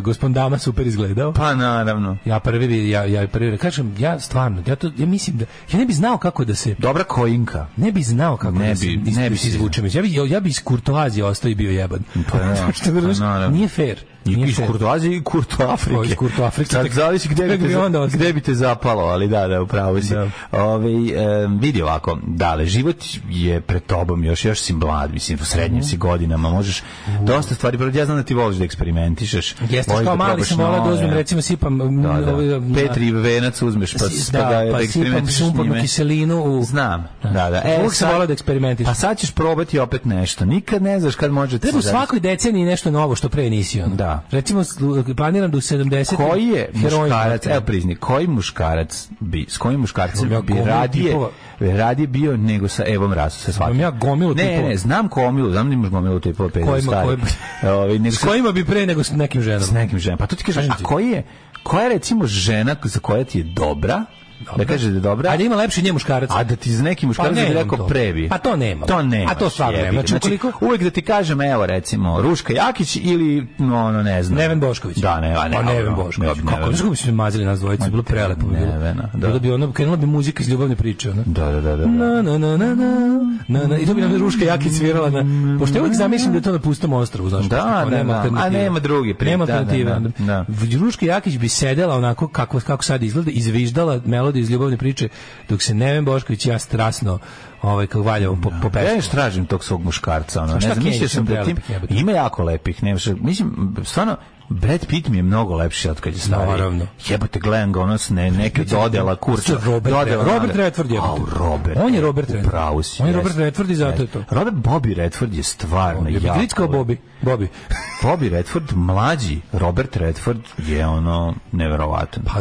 gospodin Dama super izgledao. pa naravno Ja prvi ja ja prvi kažem ja stvarno ja to ja mislim da ja ne bi znao kako da se dobra kojinka ne bi znao kako Ne da se, bi- iz- ne bi da se izvučem. Ja bi, ja bi iz kurtoazije ostao i bio jeban. Pa da, pa naravno. nije fair. I iz. Kurtoazije i Kurto Afrike. O, iz Kurto Afrike. Sad zavisi gde bi, te, onda gde bi te zapalo, ali da, da, upravo si. Da. Ovaj, em, vidi ovako, dale, život je pred tobom, još, još si mlad, mislim, u srednjim si godinama, možeš dosta stvari, ja znam da ti voliš da eksperimentišeš. Jeste, kao mali probaš sam volao da uzmem, recimo sipam Da, da. ovaj, Petri venac uzmeš, pa, pa, da, ga, pa da sipam eksperimentišeš s sumpornu kiselinu u... Znam, da, da. E, Uvijek sam volao da eksperimentišem. Pa sad ćeš probati opet nešto. Nikad ne znaš kad može Treba u svakoj deceniji nešto novo što pre nisi ono. Da. Recimo, planiram da u 70. koji je muškarac, evo prizni, koji muškarac bi, s kojim muškarcem ja bi radije, tipova. radije bio nego sa Evom Rasu, se shvati. Imam ja gomilu ne, tipova. Ne, znam gomilu, znam da imaš gomilu tipova pet Kojima- kojima- Ovaj, nego S kojima bi pre nego s nekim ženama. s nekim ženama. Pa to ti kažem, Kažem a koji je, koja je recimo žena za koja ti je dobra, da kaže da je dobra, A da ima lepši nje muškarac. a da ti za neki muškarac Pa da bi rekao to. prebi. Pa to nema. To nema. A to stvarno nema. Znači, ukoliko- uvek da ti kažem, evo recimo, Ruška Jakić ili, no, ono, ne znam. Neven Bošković. Da, ne, a ne. Pa Neven Bošković. Kako, znaš kako bi se mazili nas dvojice, bilo prelepo. Nevena, da. Bilo bi ono, krenula bi muzika iz ljubavne priče, ono. Da, da, da, da. Na, na, na, na, na, na, I to bi nam Ruška Jakić svirala na... Pošto ja uvijek zamislim da je to na pustom ostrvu, znaš. Da, da, da. A nema drugi pri- Nema da, da, alternative. da, da. Ruška Jakić bi sedela onako kako, kako sad izgleda, izviždala melodiju iz ljubavne priče, dok se Neven Bošković i ja strasno ovaj, kako valjamo po, po Ja pesmu. još tražim tog svog muškarca, ono, A šta ne znam, mislio sam da tim, jebote? ima jako lepih, nema šta, mislim, stvarno, Brad Pitt mi je mnogo lepši od kad je stariji. Naravno. Jebote, gledam ga, ono s ne, neke dodela, kurca. Robert, dodela, Robert. Redford je. Au, Robert. On je Robert Redford. Upravo si. On je. Robert Redford i zato je to. Robert Bobby Redford je stvarno Je jako. Britskao lep. Bobby. Bobby. Bobby Redford, mlađi Robert Redford je ono neverovatan. Pa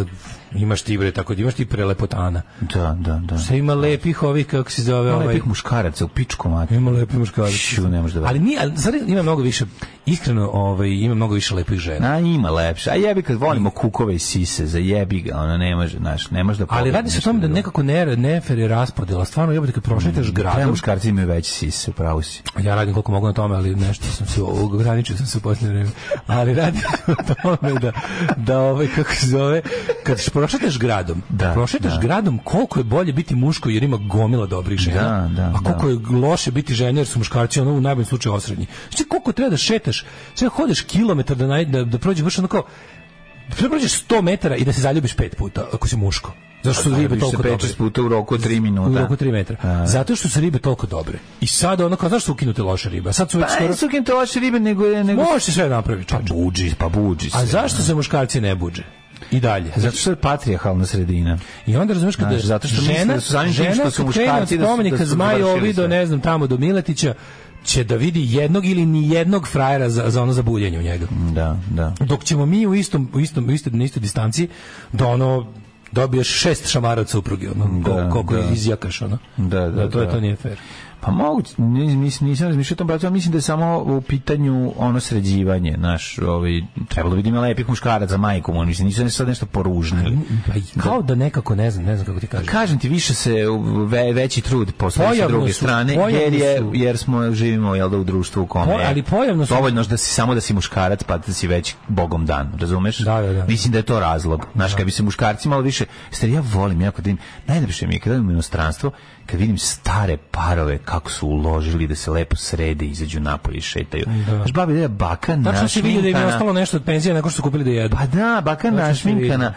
imaš ti bre, tako da imaš ti prelepotana. Da, da, da. Sve ima lepih ovih, kako se zove, ovaj... lepih muškaraca u pičku mati. Ima lepi muškarac. Šu, ne može da Ali nije, ali zar ima mnogo više, iskreno, ovaj, ima mnogo više lepih žena. A ima lepše. A jebi kad volimo kukove i sise, za jebi ga, ona ne može, znaš, ne može da Ali radi se o tome da nekako ne, nefer je raspodela. Stvarno, jebote, kad prošetaš Treba gradom, muškarci imaju veće sise, upravo si. ja radim koliko mogu na tome, ali nešto sam se ograničio sam se u posljednje vreme. Ali radi se o tome da, da ovaj, kako se zove, kad prošetaš gradom, Da, prošetaš da. gradom, koliko je bolje biti muško jer ima gomila dobrih žena, Da, da, a koliko je loše biti žena jer su muškarci ono u najboljem slučaju osrednji. Znači koliko treba da šetaš, sve hodeš kilometar da, naj, da, da prođeš baš ono kao da prođeš 100 metara i da se zaljubiš pet puta ako si muško. Zašto su ribe toliko dobre? puta u roku od 3 minuta. U roku 3 metra. A. Zato što su ribe toliko dobre. I sad ono kao, znaš su ukinute loše ribe? A sad su Pa skoro... nisu ukinute loše ribe, nego je... Nego... Može sve napraviti, Pa čoveče. buđi, pa buđi se. A zašto se muškarci ne buđe? I dalje. Zato što je patrijarhalna sredina. I onda razumeš kada Znaš, zato što žena, da su žena što su muškarci da spomenika da Zmajovi do ne znam tamo do Miletića će da vidi jednog ili ni jednog frajera za, za ono zabuljenje u njega. Da, da. Dok ćemo mi u istom, u istom, u istom, na istoj distanci da ono dobiješ šest šamara od supruge, ono, Da, koliko da. izjakaš, ono. Da, da, to, je, da. to nije fair. Pa moguće, nis- nis- nisam razmišljao o tom ja mislim da je samo u pitanju ono sređivanje, naš, ovaj, trebalo bi da ima lepih muškaraca, majkom, oni mislim, nisu sad nešto poružnili. Pa kao da nekako, ne znam, ne znam kako ti kažem. Kažem ti, više se ve, veći trud postoji sa druge su- strane, jer, je, jer smo živimo jel da, u društvu u kome je ali pojavno su- dovoljno da si samo da si muškarac pa da si već bogom dan, razumeš? Da, da, da. Mislim da je to razlog. Znaš, kad bi se muškarci malo više, stari, ja volim, ja kad vidim, najlepše mi je kad idem u inostranstvo, kad vidim stare parove kako su uložili da se lepo srede, izađu napolje i šetaju. Znaš, babi, da je baka Tačno se vidi da im je našminkana. ostalo nešto od penzije nakon što su kupili da jedu. Pa da, baka Tačno našminkana,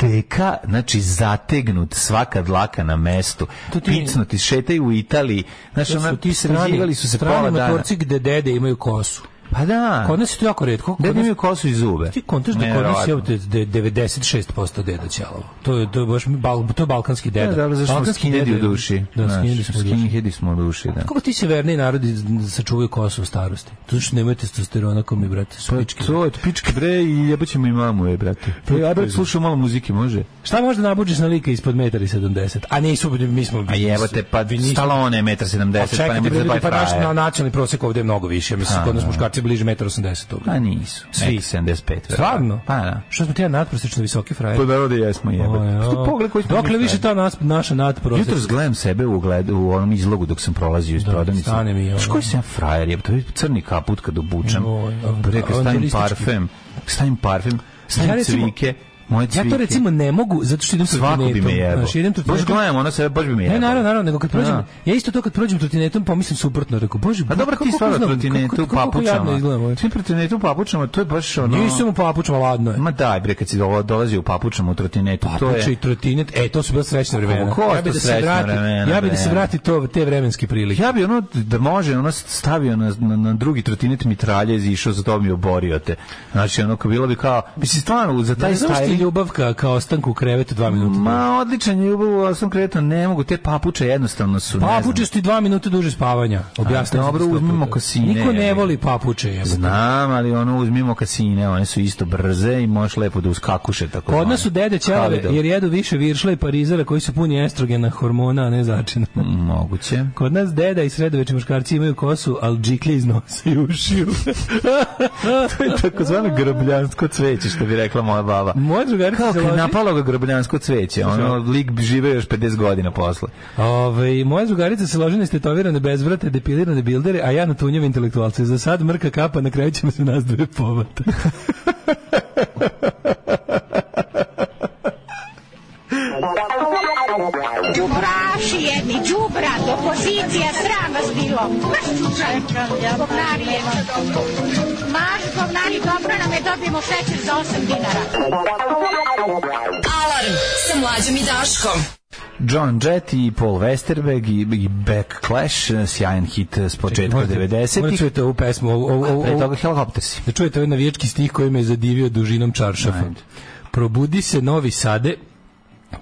deka, znači zategnut, svaka dlaka na mestu, To ti- picnuti, šetaju u Italiji, znači To ona, ti strani, sređivali su se strani pola dana. motorci gde dede imaju kosu. Pa da, Kod nas je to jako redko. Kod dede nas- imaju kosu i zube. Ti kontaš da kod nas je Neverovatno. ovde de- 96% deda ćelavo. To je, to je baš bal, to je balkanski deda. Da, da, zašto smo Balkanski skinheadi u deda- duši. Da, znaš, skinheadi smo u duši. da. Kako ti severniji narodi sačuvaju kosu u starosti? To što nemaju testosterona ko mi, brate, su Pa pičke. to je pičke bre i jebaćemo i mamu, je, brate. Pa ja brat slušao malo muzike, može? Šta možda nabuđeš na lika ispod metara i 70? A nisu, mi smo... A jebate, pa Stallone je 1,70 Pa m, pa nemojte bre, da pa naš nacionalni prosek ovdje je mnogo više. Mislim, kod nas da. Muškarci bliže 1,80 m. Pa nisu. Svi. 75. Stvarno? Pa da. Što smo ti ja nadprosečno visoki frajer? Pa da, da jesmo Što pogled koji smo Dokle više ta nas, naša nadprosečna? Jutros gledam sebe u, gled, u onom izlogu dok sam prolazio iz Da, prodavnice. stane mi. Znaš koji sam frajer, jebate, ovaj crni kaput kad obučem. A- kad stavim parfem, stavim parfem, stavim Ja recimo- cvike, moje Ja to recimo ne mogu, zato što idem Svako bi me trotinetom. jebao. Znaš, idem Baš trotinetom. gledam, ono sebe, baš bi me Ne, jebao. naravno, naravno, nego kad prođem, Da. ja isto to kad prođem trotinetom pomislim suprotno, rekao, bože, Pa dobro, ti stvarno trotinetu papučama. Ti trotinetu papučama, to je baš ono... Nisam u papučama, ladno je. Ma daj bre, kad si dolazi u papučama u trotinetu, to Papuče i je... trotinet, e, to su bila srećna vremena. Ko Ja bi to da se vrati, vremena, ja bi da se vrati to, te vremenske prilike. Ja bi ono, da može, ono stavio na, na, drugi trotinet mitraljez i išao za to mi oborio te. Znači, ono, ko bilo bi kao... Mislim, stvarno, za taj Ne styling... ljubavka kao ostanku u krevetu dva minuta. Ma, odličan ljubav, ali sam kretan, ne mogu, te papuče jednostavno su, Papuče su ti dva minuta duže spavanja. Sam dobro, uzmimo kasine, Niko ne voli papuče. jebote. Znam, ali ono, uzmimo kasine, one su isto brze i možeš lepo da uskakuše tako. Kod nas su dede ćelave Kalidov. jer jedu više viršla i parizera koji su puni estrogena, hormona, a ne začina. Moguće. Kod nas deda i sredoveče muškarci imaju kosu, ali džiklje iz nosa i ušiju. to je takozvano grobljansko cveće, što bi rekla moja baba. Moja drugarica Kao se kad je loži- napalo ga grobljansko cveće, ono, lik žive još 50 godina posle. Ove, moja drugarica se loži na istetovirane bezvrate, depilirane bildere, a ja na tunjeve intelektualce. Za sad mrka kapa, na kraju ćemo se nas dve povata. Đubraši jedni, đubrat, opozicija, sram vas bilo. Maš čučaj, govnari govnari, dobro nam je, dobijemo šećer za 8 dinara. Alarm sa mlađom i Daškom. John Jett i Paul Westerberg i, i Back Clash, eh, sjajan hit s početka Možete- možete 90-ih. čujete ovu pesmu, ovu, ovu, ovu, Pre toga Helicoptersi. da čujete ovaj navijački stih koji me je zadivio dužinom čaršafa. Probudi se Novi Sade,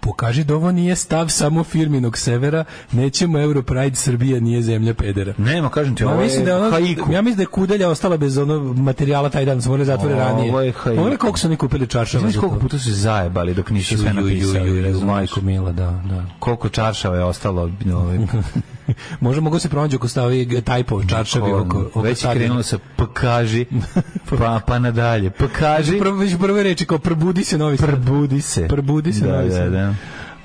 Pokaži da ovo nije stav samo firminog severa, nećemo Europride, Srbija nije zemlja pedera. Nema, kažem ti, Ja ovo mislim da je je ono, haiku. ja mislim da je kudelja ostala bez onog materijala taj dan, smo morali zatvore Ovo ranije. je haiku. Pogledaj koliko su oni kupili čaršava. Znaš koliko puta su zajebali dok nisu sve napisali? Majko Mila, da, da. Koliko čaršava je ostalo ovaj, Može mogu se pronaći oko stavi tajpov čaršavi oko, oko Već je krenulo sa pokaži, pa, pa nadalje. Pokaži, Prvo, već prve reči kao probudi se novi Sad. probudi se. Probudi se da, novi da, Sad. da.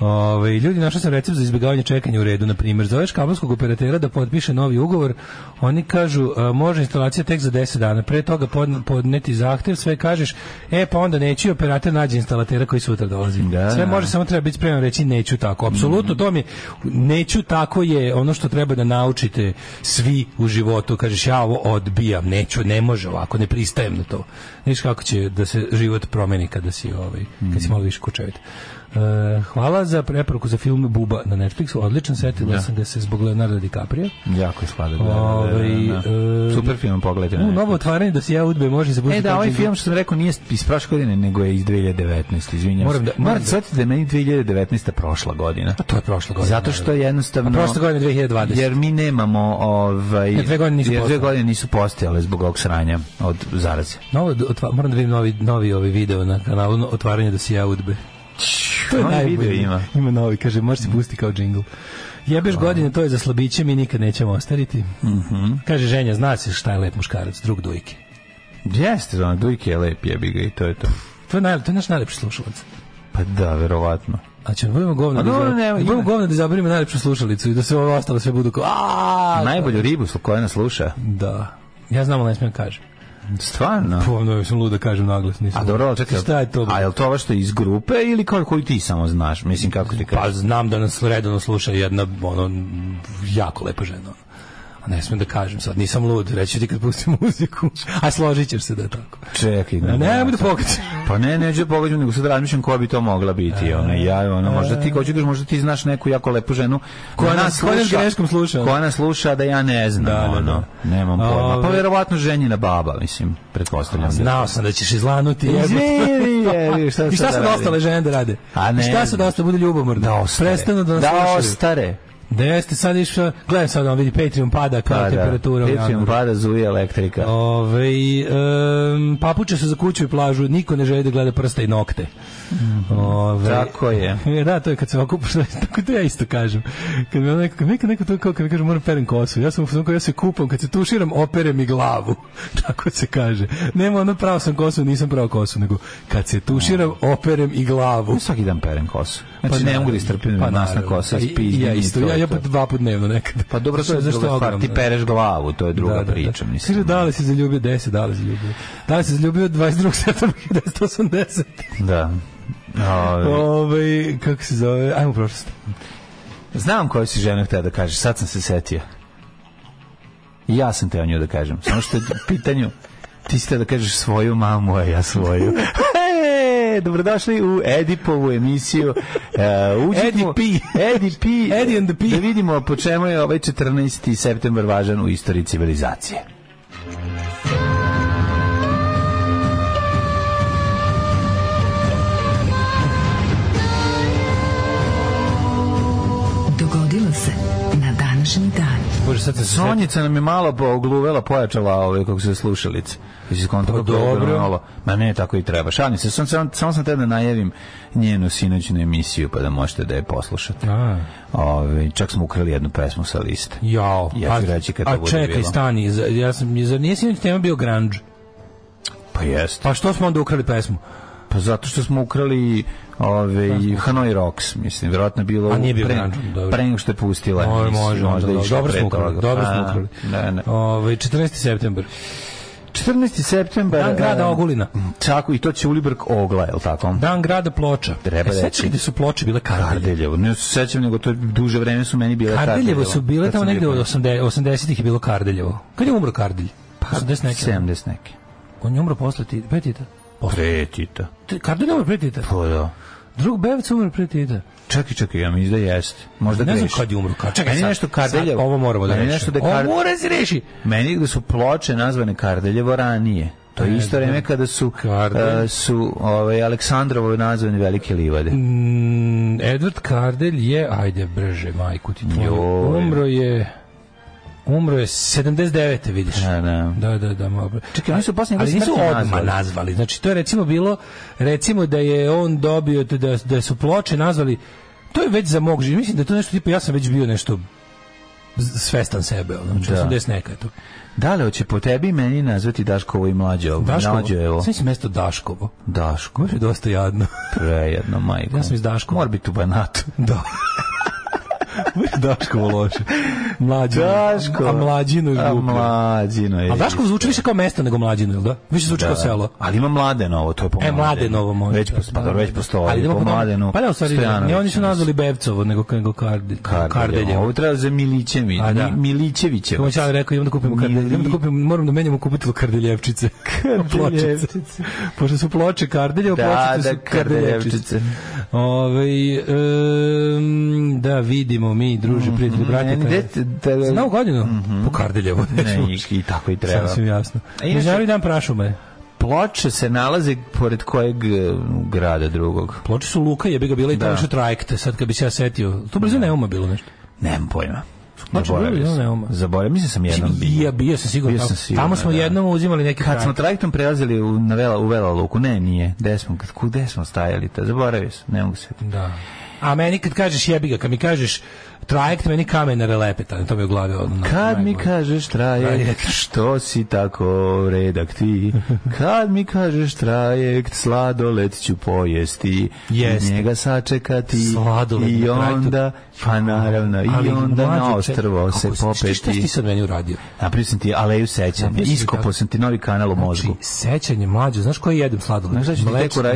Ove, ljudi, našao sam recept za izbjegavanje čekanja u redu. Na primjer, zoveš kablovskog operatera da potpiše novi ugovor, oni kažu, a, može instalacija tek za 10 dana. Pre toga pod- podneti zahtev, sve kažeš, e, pa onda neću i operator nađe instalatera koji sutra dolazi. Da, sve može, samo treba biti spreman reći neću tako. Apsolutno, to mi je, neću tako je ono što treba da naučite svi u životu. Kažeš, ja ovo odbijam, neću, ne može ovako, ne pristajem na to. Viš kako će da se život promeni kada si, ovaj, kad si malo više kučevit. E, hvala za preporuku za film Buba na Netflixu. Odličan, setila sam ga se zbog Leonardo DiCaprio. Jako je sladak. Da, da, da, da, da. e, Super film, pogledajte. na U, novo otvaranje da se ja udbe može se E da, ovaj film što sam rekao nije iz prošle godine, nego je iz 2019, izvinjam Moram se. da- Moram da da- da je meni 2019 prošla godina. To je prošla godina. Zato što jednostavno... A prošle godine 2020. Jer mi nemamo... Ovaj, Ne, dve godine nisu jer dve godine nisu postojale zbog ovog sranja od zaraze. Novo, otva, moram da vidim novi, novi ovaj video na kanalu otvaranje da se ja udbe. To je video ima. Ima novi, kaže, može se pustiti kao džingl. Jebeš godine, to je za slabiće, mi nikad nećemo ostariti. Mhm. Kaže ženja, zna se šta je lep muškarac, drug dujke. Jeste, ono, Dujke je lep, jebi ga i to je to. To je, naj, to je naš najlepši slušalac. Pa da, verovatno. A ćemo budemo govno da, budemo govno da izaberimo najlepšu slušalicu i da se ovo ostalo sve budu kao Najbolju ribu koja nas sluša. Da. Ja znam, ali ne smijem kažem. Stvarno. Povno sam lud da kažem naglas. Nisam. A dobro, čekaj, Šta je to? A je li to ovo što je iz grupe ili kao koju ti samo znaš? Mislim, kako ti Pa kažeš? znam da nas redovno sluša jedna ono jako lepa žena. Ne smijem da kažem sad, nisam lud, reći ću ti kad pustim muziku. A složit ćeš se da je tako. Čekaj. A ne, budu pogađati. Pa ne, neću pogađam, nego sad razmišljam koja bi to mogla biti. Ona, ja, ona, možda ti, hoću kažeš, možda ti znaš neku jako lepu ženu Koja nas- nas greškom sluša. Koja nas sluša, da ja ne znam, Da, da, ono, nemam pojma. Pa verovatno ženjina baba, mislim, pretpostavljam. da- Znao sam da ćeš izlanuti. Izvini, jebi, šta I šta su da da ostale žene da rade? A ne I šta su da ostale, bude ljubomorne? Da ostare. Prestanu da nas da ostare. Da jeste, sad išao, gledam sad, on vidi, Patreon pada kao Pa da, temperatura u Patreon pada, zuje elektrika. Ove, um, papuče su za kuću i plažu, niko ne želi da gleda prsta i nokte. Ove, Tako je. Da, to je kad se okupaš, tako to ja isto kažem. Kad ono neko, kad neko to kao, kad mi kaže moram perem kosu, ja sam u ja se kupam, kad se tuširam, operem i glavu. Tako se kaže. Nema ono pravo sam kosu, nisam pravo kosu, nego kad se tuširam, operem i glavu. Ja svaki dan perem kosu. Znači, ne naravno. mogu da istrpim pa Pa i- spizdim. Ja isto, to ja, ja to. pa dva put dnevno nekad. Pa dobro, to je Zašto stvar. Ti ogromno? pereš glavu, to je druga Da, da, da. priča, mislim. Kaže, da li si zaljubio 10, da li si zaljubio? Da li si zaljubio 22. septembra 1980? Da. Ove, Ove, kako se zove? Ajmo prošlost. znam koju si ženu htio da kažeš, sad sam se setio. I ja sam teo nju da kažem. Samo što je pitanju, ti si teo da kažeš svoju mamu, a ja svoju. E, dobrodošli u Edipovu emisiju. Uh, Edi P. Edi P. Eddie and the P. Da vidimo po čemu je ovaj 14. septembar važan u istoriji civilizacije. Bože, sad se Sonjica nam je malo pogluvela, pojačala ove, kako se slušalice. Jesi skonto Pa dobro. malo? Ma ne, tako i treba. Šalim se, sam, sam, samo sam te da najavim njenu sinoćnu emisiju, pa da možete da je poslušate. A. Ove, čak smo ukrali jednu pesmu sa liste. Jao, Ja ću a- reći kad to a bude čekaj, bilo. stani, za- ja sam, zar nije sinoć tema bio grunge? Pa jeste. Pa što smo onda ukrali pesmu? Pa zato što smo ukrali ove, Hanoi Rocks, mislim, vjerojatno je bilo A nije bio pre, dobro. pre nego što je pustila. Može, može, možda dobro pre smo ukrali, dobro smo ukrali. Ne, ne. Ove, 14. september. 14. septembar. Dan grada e, Ogulina. Tako, i to će Ulibrg Ogla, je li tako? Dan grada Ploča. Treba e, reći. gde su ploče bile Kardeljevo? Kardeljevo. Ne se sećam, nego to duže vreme su meni bile Kardeljevo su bile tamo negde od 80 80-ih je bilo Kardeljevo. Kad je umro Kardelj? Pa 80 neke. 70 neke. On je umro posle ti, pre Tita. Pre Tita. Ti- Kardelj je pre Tita. Pa da. Drug Bevac umro pre Tita. Čekaj, čekaj, ja mi da jeste. Možda Ne znam kad je umro. Kad, čekaj, Meni sad, nešto Kardeljevo. sad ovo moramo da rešimo. nešto da Kar- Ovo mora se reši. Meni da su ploče nazvane Kardeljevo ranije. To je isto da. vreme kada su Kardelj. e, su ovaj Aleksandrovo nazvane velike livade. Mm, Edward Kardelj je, ajde brže, majku ti tvoju, umro je, umro je 79. vidiš. Da, da. Da, da, da, malo. Čekaj, oni su posle Ali nisu odmah nazvali. Znači, to je recimo bilo, recimo da je on dobio, da, da su ploče nazvali, to je već za mog života. Mislim da je to nešto tipa, ja sam već bio nešto svestan sebe, znači, Da. 80 neka je to. Da li hoće po tebi meni nazvati Daškovo i mlađo? Daškovo, Mlađojevo. sam si mesto Daškovo. Daško. Može dosta jadno. Prejedno, majko. Ja sam iz Daškova. Mora biti u Banatu. Da. Daškovo loše. Mlađino. Daško. A mlađino je A glupo. mlađino je. A Daško zvuči više kao mesto nego mlađino, jel da? Više zvuči kao selo. Ali ima Mladenovo, to je po E, Mladenovo može. Već, pos- pa, dobro, već postoji. Ali idemo po Mladenu. Pa da, u stvari, ne, oni su nazvali Bevcovo, nego, nego Karde, Kardeljevo. Ovo treba za Milićevi, A, da. Milićeviće. Kako ja rekao, idem da kupimo kardelje, idem da kupimo, moram da menjamo kupitilu kardeljevčice. Kardeljevčice. Pošto su ploče kardeljevo, Da, pločice da, su kardeljevčice. Ove, da vidimo mi, druže, prijatelji, brate. Meni kada- dete- da- Za novu godinu? Po kardeljevo. Ne, i, tako i treba. Sasvim jasno. Inače- Međunarodni dan prašume. Ploče se nalaze pored kojeg e, grada drugog? Ploče su Luka, jebi ga bila i Da. tamo što trajekte, sad kad bi se ja setio. To brzo Neuma bilo nešto. Nemam pojma. Zaboravio sam. Neuma. Zaboravio, mislim da sam jednom bio. ja bio sam siguran. Bio sam siguran, Tamo smo da. jednom uzimali neki Kad smo trajekt. trajektom prelazili u, na vela, u Vela Luku, ne, nije. Gde smo, kad, gde smo stajali? To, zaboravio sam, ne mogu se. Da. A meni kad kažeš jebi ga, kad mi kažeš trajekt, meni kamen na relepeta, to mi je u glavi na- Kad mi kažeš trajekt, što si tako redak ti? Kad mi kažeš trajekt, sladoled ću pojesti, Jeste. njega sačekati, Sladoled i onda, pa naravno, i onda na ostrvo se si- Šta, popeti. ti sad meni uradio? Napravio sam ti aleju sećanja, Napravio sam ti novi kanal u mozgu. Znači, sećanje mlađe, znaš koji jedem sladoled? Znaš?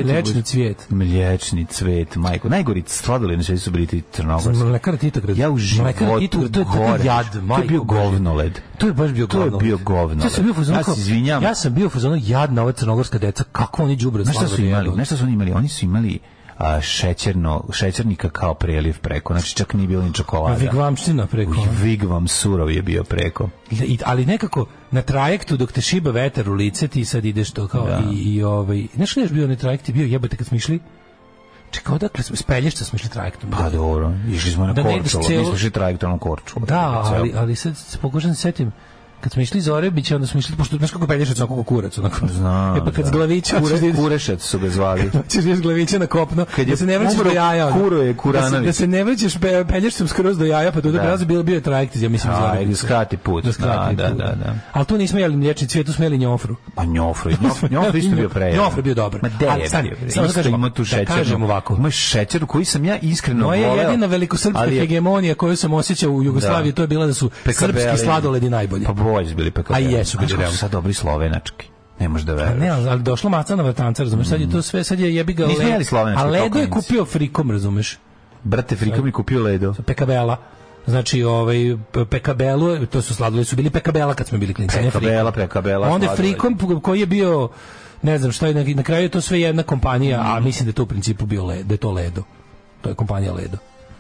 Mlečni cvijet. Mlječni cvet, majko. Najgori sladoled na su bili ti crnogorski. Mlekara Titograd. Ja u životu Titograd, to je gore. jad, To je majko bio govnoled. To je baš bio To je govno. bio govnoled. Ja sam bio u fazonu Ja se izvinjam. Ja sam bio u fazonu jadna ova crnogorska deca, kako oni đubre Znaš šta su sladoled imali? šta su oni imali? Oni su imali a, šećerno, šećernika kao preliv preko. Znači čak nije bilo ni čokolada. Vigvamština preko. Vigvam surov je bio preko. I, ali nekako na trajektu dok te šiba vetar u lice ti sad ideš to kao Da. i, i ovaj znaš kada je bio onaj trajekt je bio jebote kad smo išli čekaj odakle smo s Pelješca smo išli trajektom Pa dobro, išli smo na Da Korčulo, celo- nismo išli trajektom na Korčulo. da ali, ali sad se pokušam da se setim kad smo išli iz Orebića, onda smo išli, pošto znaš kako Pelješac, onako kako kurac, onako. Znam, e pa kad da. glavića, Kure, da kurešac su ga zvali. Da ideš s glavića na kopno, Kad je da se ne vraćaš do jaja. ono. Kuro je da se, Kuranović. da se ne vraćaš pe, Pelješcem skroz do jaja, pa do Da. da. bio, bio je trajekt, ja mislim, iz A, Orebića. ili skrati put. Da skrati Da, put. da, da, da. Ali tu nismo jeli mliječni cvijet, tu smo jeli njofru. Pa njofru, njofru, njofru isto bio prejedan. Njofru bio dobar. Ma de Ali stani, samo da kažemo, ima tu da šećernu. kažem ovako. Ima šećer koji sam ja iskreno Moja voleo. jedina velikosrpska hegemonija koju sam osjećao u Jugoslaviji, Da. to je bila da su srpski sladoledi najbolji. Pa su bili pekabeli. A i jesu bili, realno. sad dobri slovenački. Ne možeš da A veruješ. ne, ali došla maca na vrtanca, razumeš, sad je to sve, sad je jebi ga led- A ledo je kupio frikom, razumeš, Brate, Frika mi kupio ledo. pekabela. Znači, ovaj, pe- pekabelu, to su sladoledi, su bili pekabela kad smo bili klinci, ne Pekabela, frikom. pekabela, Onda je frikom koji je bio, ne znam šta je, na, na kraju je to sve jedna kompanija, a mislim da je to u principu bio ledo, da je to ledo. To je kompanija ledo.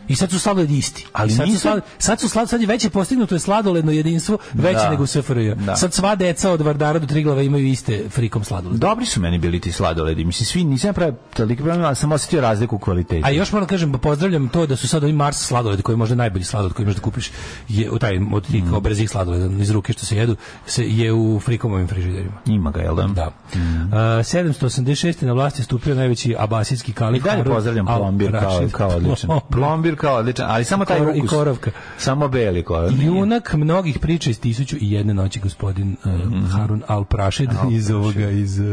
I sad su sladoledi isti. Ali sad, su nisam- slad, sad su slad, sad je veće postignuto je sladoledno jedinstvo veće Da. nego SFRJ. Da. Sad sva deca od Vardara do Triglava imaju iste frikom sladolede. Dobri su meni bili ti sladoledi. Mislim, svi nisam pravio toliki problem, ali sam osjetio razliku u kvaliteti. A još moram da kažem, pozdravljam to da su sad ovi Mars sladoledi, koji je možda najbolji sladoled koji možeš da kupiš, je u taj od tih kao brzih sladoleda iz ruke što se jedu, se je u frikomovim frižiderima. Ima ga, jel da? Da. Uh, 786. na vlasti stupio najveći abasijski kalif. I dalje pozdravljam plombir kao, kao odličan. Plombir kao odličan, ali samo taj Kor- i ukus. korovka. Samo beli kor. Junak mnogih priča iz tisuću i jedne noći gospodin uh, Mhm. Harun al-Prašid iz ovoga iz uh,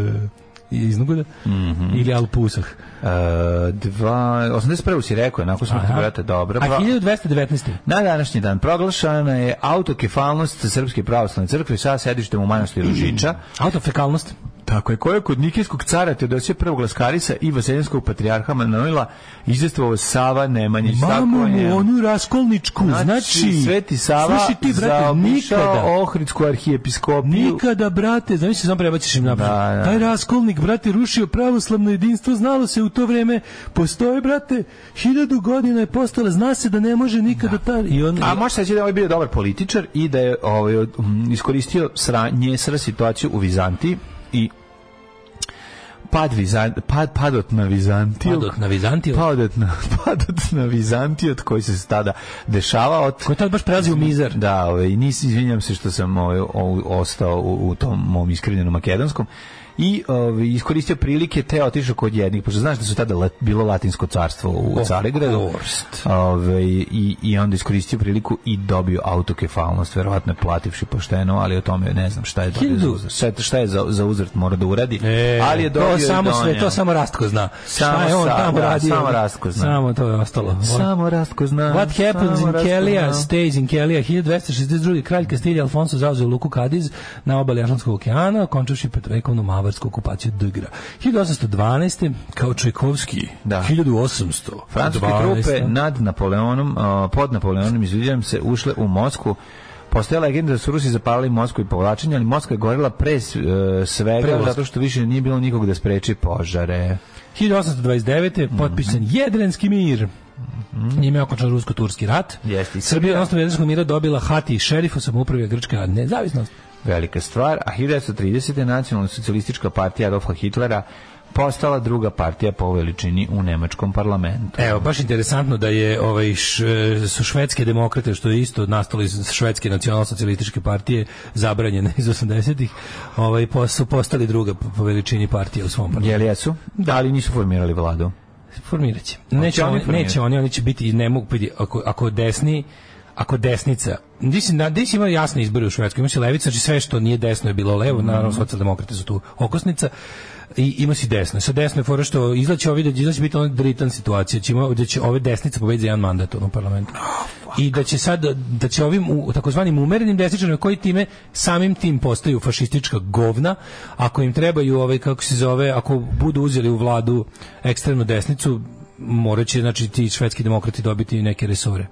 iz Nuguda Mhm. ili Al-Pusah. Uh, dva, 81. si rekao, nakon smo ti brate, dobro. A Pro- 1219. Na današnji dan proglašena je autokefalnost Srpske pravoslavne crkve sa sedištem u manastiru Žiča. Autofekalnost. Tako je, koja je kod Nikijskog cara Teodosija prvog Laskarisa i Vaseljenskog patrijarha Manojla izvestvovao Sava Nemanjić. Mamo mu, onu raskolničku, znači, Sveti Sava slušaj ti, brate, nikada, Ohridsku arhijepiskopiju. nikada, brate, znači se samo prebaciš im napred. Da, da. Taj raskolnik, brate, rušio pravoslavno jedinstvo, znalo se u to vreme, postoje, brate, hiljadu godina je postala, zna se da ne može nikada ta... I on, A može se da je ovaj bio dobar političar i da je ovaj, iskoristio sra, njesra situaciju u Vizantiji pad, Vizan, pad, padot na Vizantiju. Padot na Vizantiju? Padot na, padot na Vizantiju, od koji se tada dešavao. Od, Koji tad baš prelazi u mizar. Da, ovaj, nis, izvinjam se što sam ovaj, ostao u, u tom mom iskrivljenom makedonskom. I ovaj, iskoristio prilike te otišao kod jednih, pošto znaš da su tada la- bilo latinsko carstvo u Of Carigradu. Ovaj, i, I onda iskoristio priliku i dobio autokefalnost, verovatno je plativši pošteno, ali o tome ne znam šta je dobio za uzvrat. Šta, je- za, za uzvrat mora da uradi, ali je dobio E, to samo sve, to samo Rastko zna. Samo Šta je on tamo da, radio? samo Rastko zna. Samo to je ostalo. Samo Rastko zna. What happens samo in Kelija, stays in Kelija, 1262. kralj Kastilja Alfonso zauzeo luku Kadiz na obali Atlantskog okeana, končavši petvekovnu mavarsku okupaciju Dgra. 1812. kao Čajkovski, Da. 1800. Francuske trupe nad Napoleonom, pod Napoleonom, izviđam se, ušle u Moskvu. Postoje legenda da su Rusi zapalili Moskvu i povlačenje, ali Moskva je gorila pre e, svega, Pre zato što više nije bilo nikog da spreči požare. 1829. Mhm. potpisan Jedrenski mir. Njime je okončan rusko-turski rat. Jeste, Srbija na osnovu Jedrenskog mira dobila Hati i šerifa samoupravlja Grčka nezavisnost. Velika stvar. A 1930. nacionalna socijalistička partija Adolfa Hitlera postala druga partija po veličini u nemačkom parlamentu. Evo, baš interesantno da je ovaj š, su švedske demokrate, što je isto nastalo iz švedske nacionalno-socijalističke partije, zabranjene iz 80-ih, ovaj, su postali druga po, veličini partije u svom parlamentu. Jel jesu? Da li nisu formirali vladu? Formirat će. Neće oni neće oni, oni će biti, ne mogu biti, ako, ako desni, ako desnica, Disi, na, disi ima jasne izbore u Švedskoj, ima si levica, znači sve što nije desno je bilo levo, naravno socijaldemokrati su tu okosnica, i ima si desno. Sa desno je fora što izlaće ovi da izlaće biti ona dritan situacija, će ima, da će ove desnice pobediti za jedan mandat u parlamentu. I da će sad, da će ovim u, takozvanim umerenim desničarima koji time samim tim postaju fašistička govna, ako im trebaju ovaj kako se zove, ako budu uzeli u vladu ekstremnu desnicu, moraće znači ti švedski demokrati dobiti neke resore.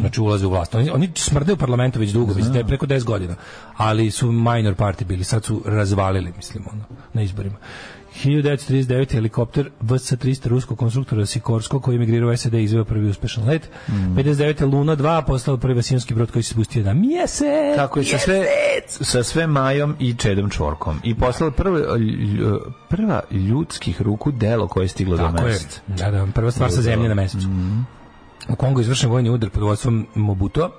Znači ulaze u vlast. Oni, oni smrde u parlamentu već dugo, mislim da je preko 10 godina. Ali su minor party bili, sad su razvalili, mislim, ono, na izborima. 1939. helikopter VC-300 ruskog konstruktora Sikorsko koji je emigrirao u SAD i izveo prvi uspešan let. 59. Luna 2 postao prvi vasionski brod koji se spustio na mjesec. Tako je sa sve, sa sve Majom i Čedom Čvorkom. I poslala prva, lj- prva ljudskih ruku delo koje je stiglo do Tako je. meseca. Da, da, prva stvar sa zemlje na mesecu. U Kongu je izvršen vojni udar pod vodstvom Mobutua.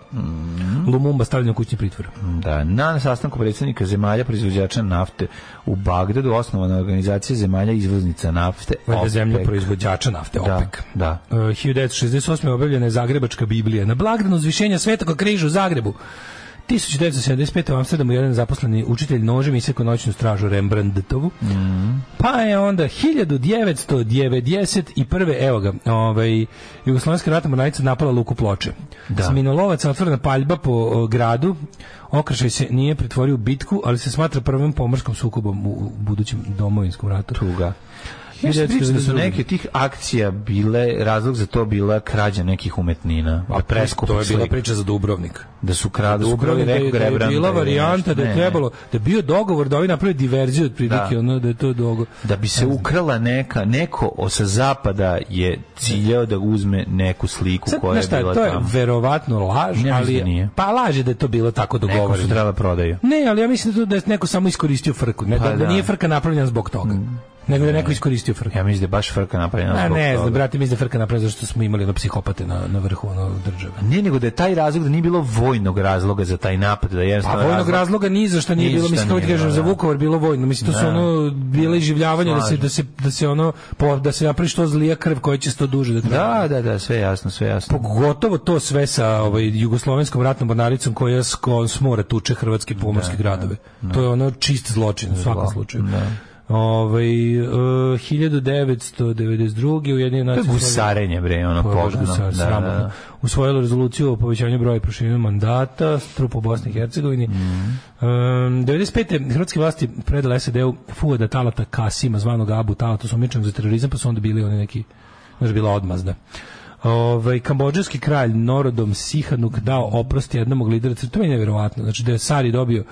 Lumumba stavljen u kućni pritvor. Da, na sastanku predsjednika zemalja proizvođača nafte u Bagdadu osnovana organizacija zemalja izvoznica nafte Valjda zemlja OPEC. proizvođača nafte, Da, OPEC. da. Uh, 1968. objavljena je Zagrebačka Biblija. Na blagdanu uzvišenja Svetog križa u Zagrebu. 1975. u Amsterdamu jedan zaposleni učitelj nožem isekao noćnu stražu Rembrandtovu. Pa je onda 1991. evo ga, ovaj, Jugoslovenska ratna mornarica napala luku ploče. Da. S minolovaca otvorena paljba po o, gradu. Okršaj se nije pretvorio u bitku, ali se smatra prvim pomorskom sukobom u, u budućem domovinskom ratu. Tuga. Pričam da su neke tih akcija bile, razlog za to bila krađa nekih umetnina. A od preskupih to je bila priča za Dubrovnik. Da su kradu, su krali Dubrovnik da je, nekog da je bila varijanta da je Ne, trebalo, da je bio dogovor da ovi naprave diverziju od prilike, Da. ono da je to dogovor. Da bi se ukrala neka, neko o- sa zapada je ciljao da uzme neku sliku Sad, koja je šta, bila to je tamo. verovatno laž, mislim ali da nije. pa laž je da je to bilo tako dogovoreno. su trebala prodaju. Ne, ali ja mislim da, to- da je neko samo iskoristio frku, ne, Pa da, da da. nije frka napravljena zbog toga. Nego da neko iskoristio frku. Ja mislim da je baš frka napravljena A ne znam, brate, mislim da frka napravljena zato što smo imali ono psihopate na, na vrhu ono države. Ne, nego da je taj razlog, da nije bilo vojnog razloga za taj napad, da je Pa vojnog razlog- razloga ni za šta nije bilo, mislim nije kažem za da. Vukovar bilo vojno, mislim to su Da. ono bile iživljavanja da se da se da se ono po- da se napravi što zlija krv koja će sto duže da traje. Da, da, da, sve jasno, sve jasno. Pogotovo to sve sa ovaj jugoslovenskom ratnom mornaricom koja s s mora tuče hrvatske pomorske gradove. To je ono čist zločin u svakom slučaju. Ovaj uh, 1992. Ujedinjene To je nacije gusarenje, bre, ono baš pogano. gusar, Da, da, da. Usvojilo rezoluciju o povećanju broja i proširenju mandata, trup u Bosni i Hercegovini. Mhm. Um, 95. hrvatske vlasti predale SED-u Fuada Talata Kasima, zvanog Abu Talata, osumnjičenog za terorizam, pa su onda bili oni neki, znaš, bila odmazda. Ovaj kambođanski kralj Norodom Sihanuk dao oprost jednom od lidera, to je nevjerovatno. Znači da je Sari dobio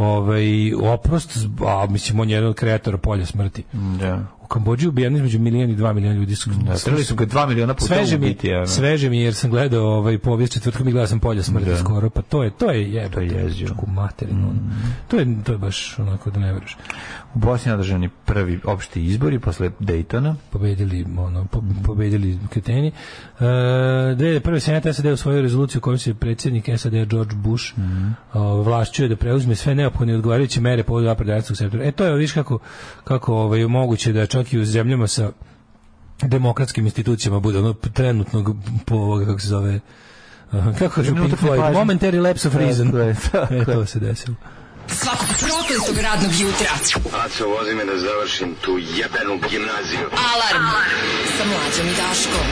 ovaj oprost, a mislim on je jedan od kreatora polja smrti. Da. Kambodži ubijeno između milion i dva miliona ljudi. Su, Da, trebali su ga 2 miliona puta sveže mi, ubiti. ono. sveže mi jer sam gledao ovaj povijest četvrtkom i gledao sam polja smrti Da. skoro, pa to je to je jebote. To je u materinu. ono. To je to je baš onako da ne veruješ. U Bosni održani prvi opšti izbori posle Daytona. pobedili ono po, pobedili kreteni. E, 2001. senat SAD usvojio rezoluciju kojom se predsjednik SAD George Bush mm vlašćuje da preuzme sve neophodne odgovarajuće mere povodom zapadnog sektora. E to je viš kako kako ovaj moguće da čak i u zemljama sa demokratskim institucijama bude ono trenutnog po ovoga, kako se zove kako Trenutak Pink Floyd, momentary lapse of reason. Tako je, tako e, to je. se desilo. Svakog prokletog radnog jutra. Aco, vozi me da završim tu jebenu gimnaziju. Alarm sa mlađom i Daškom.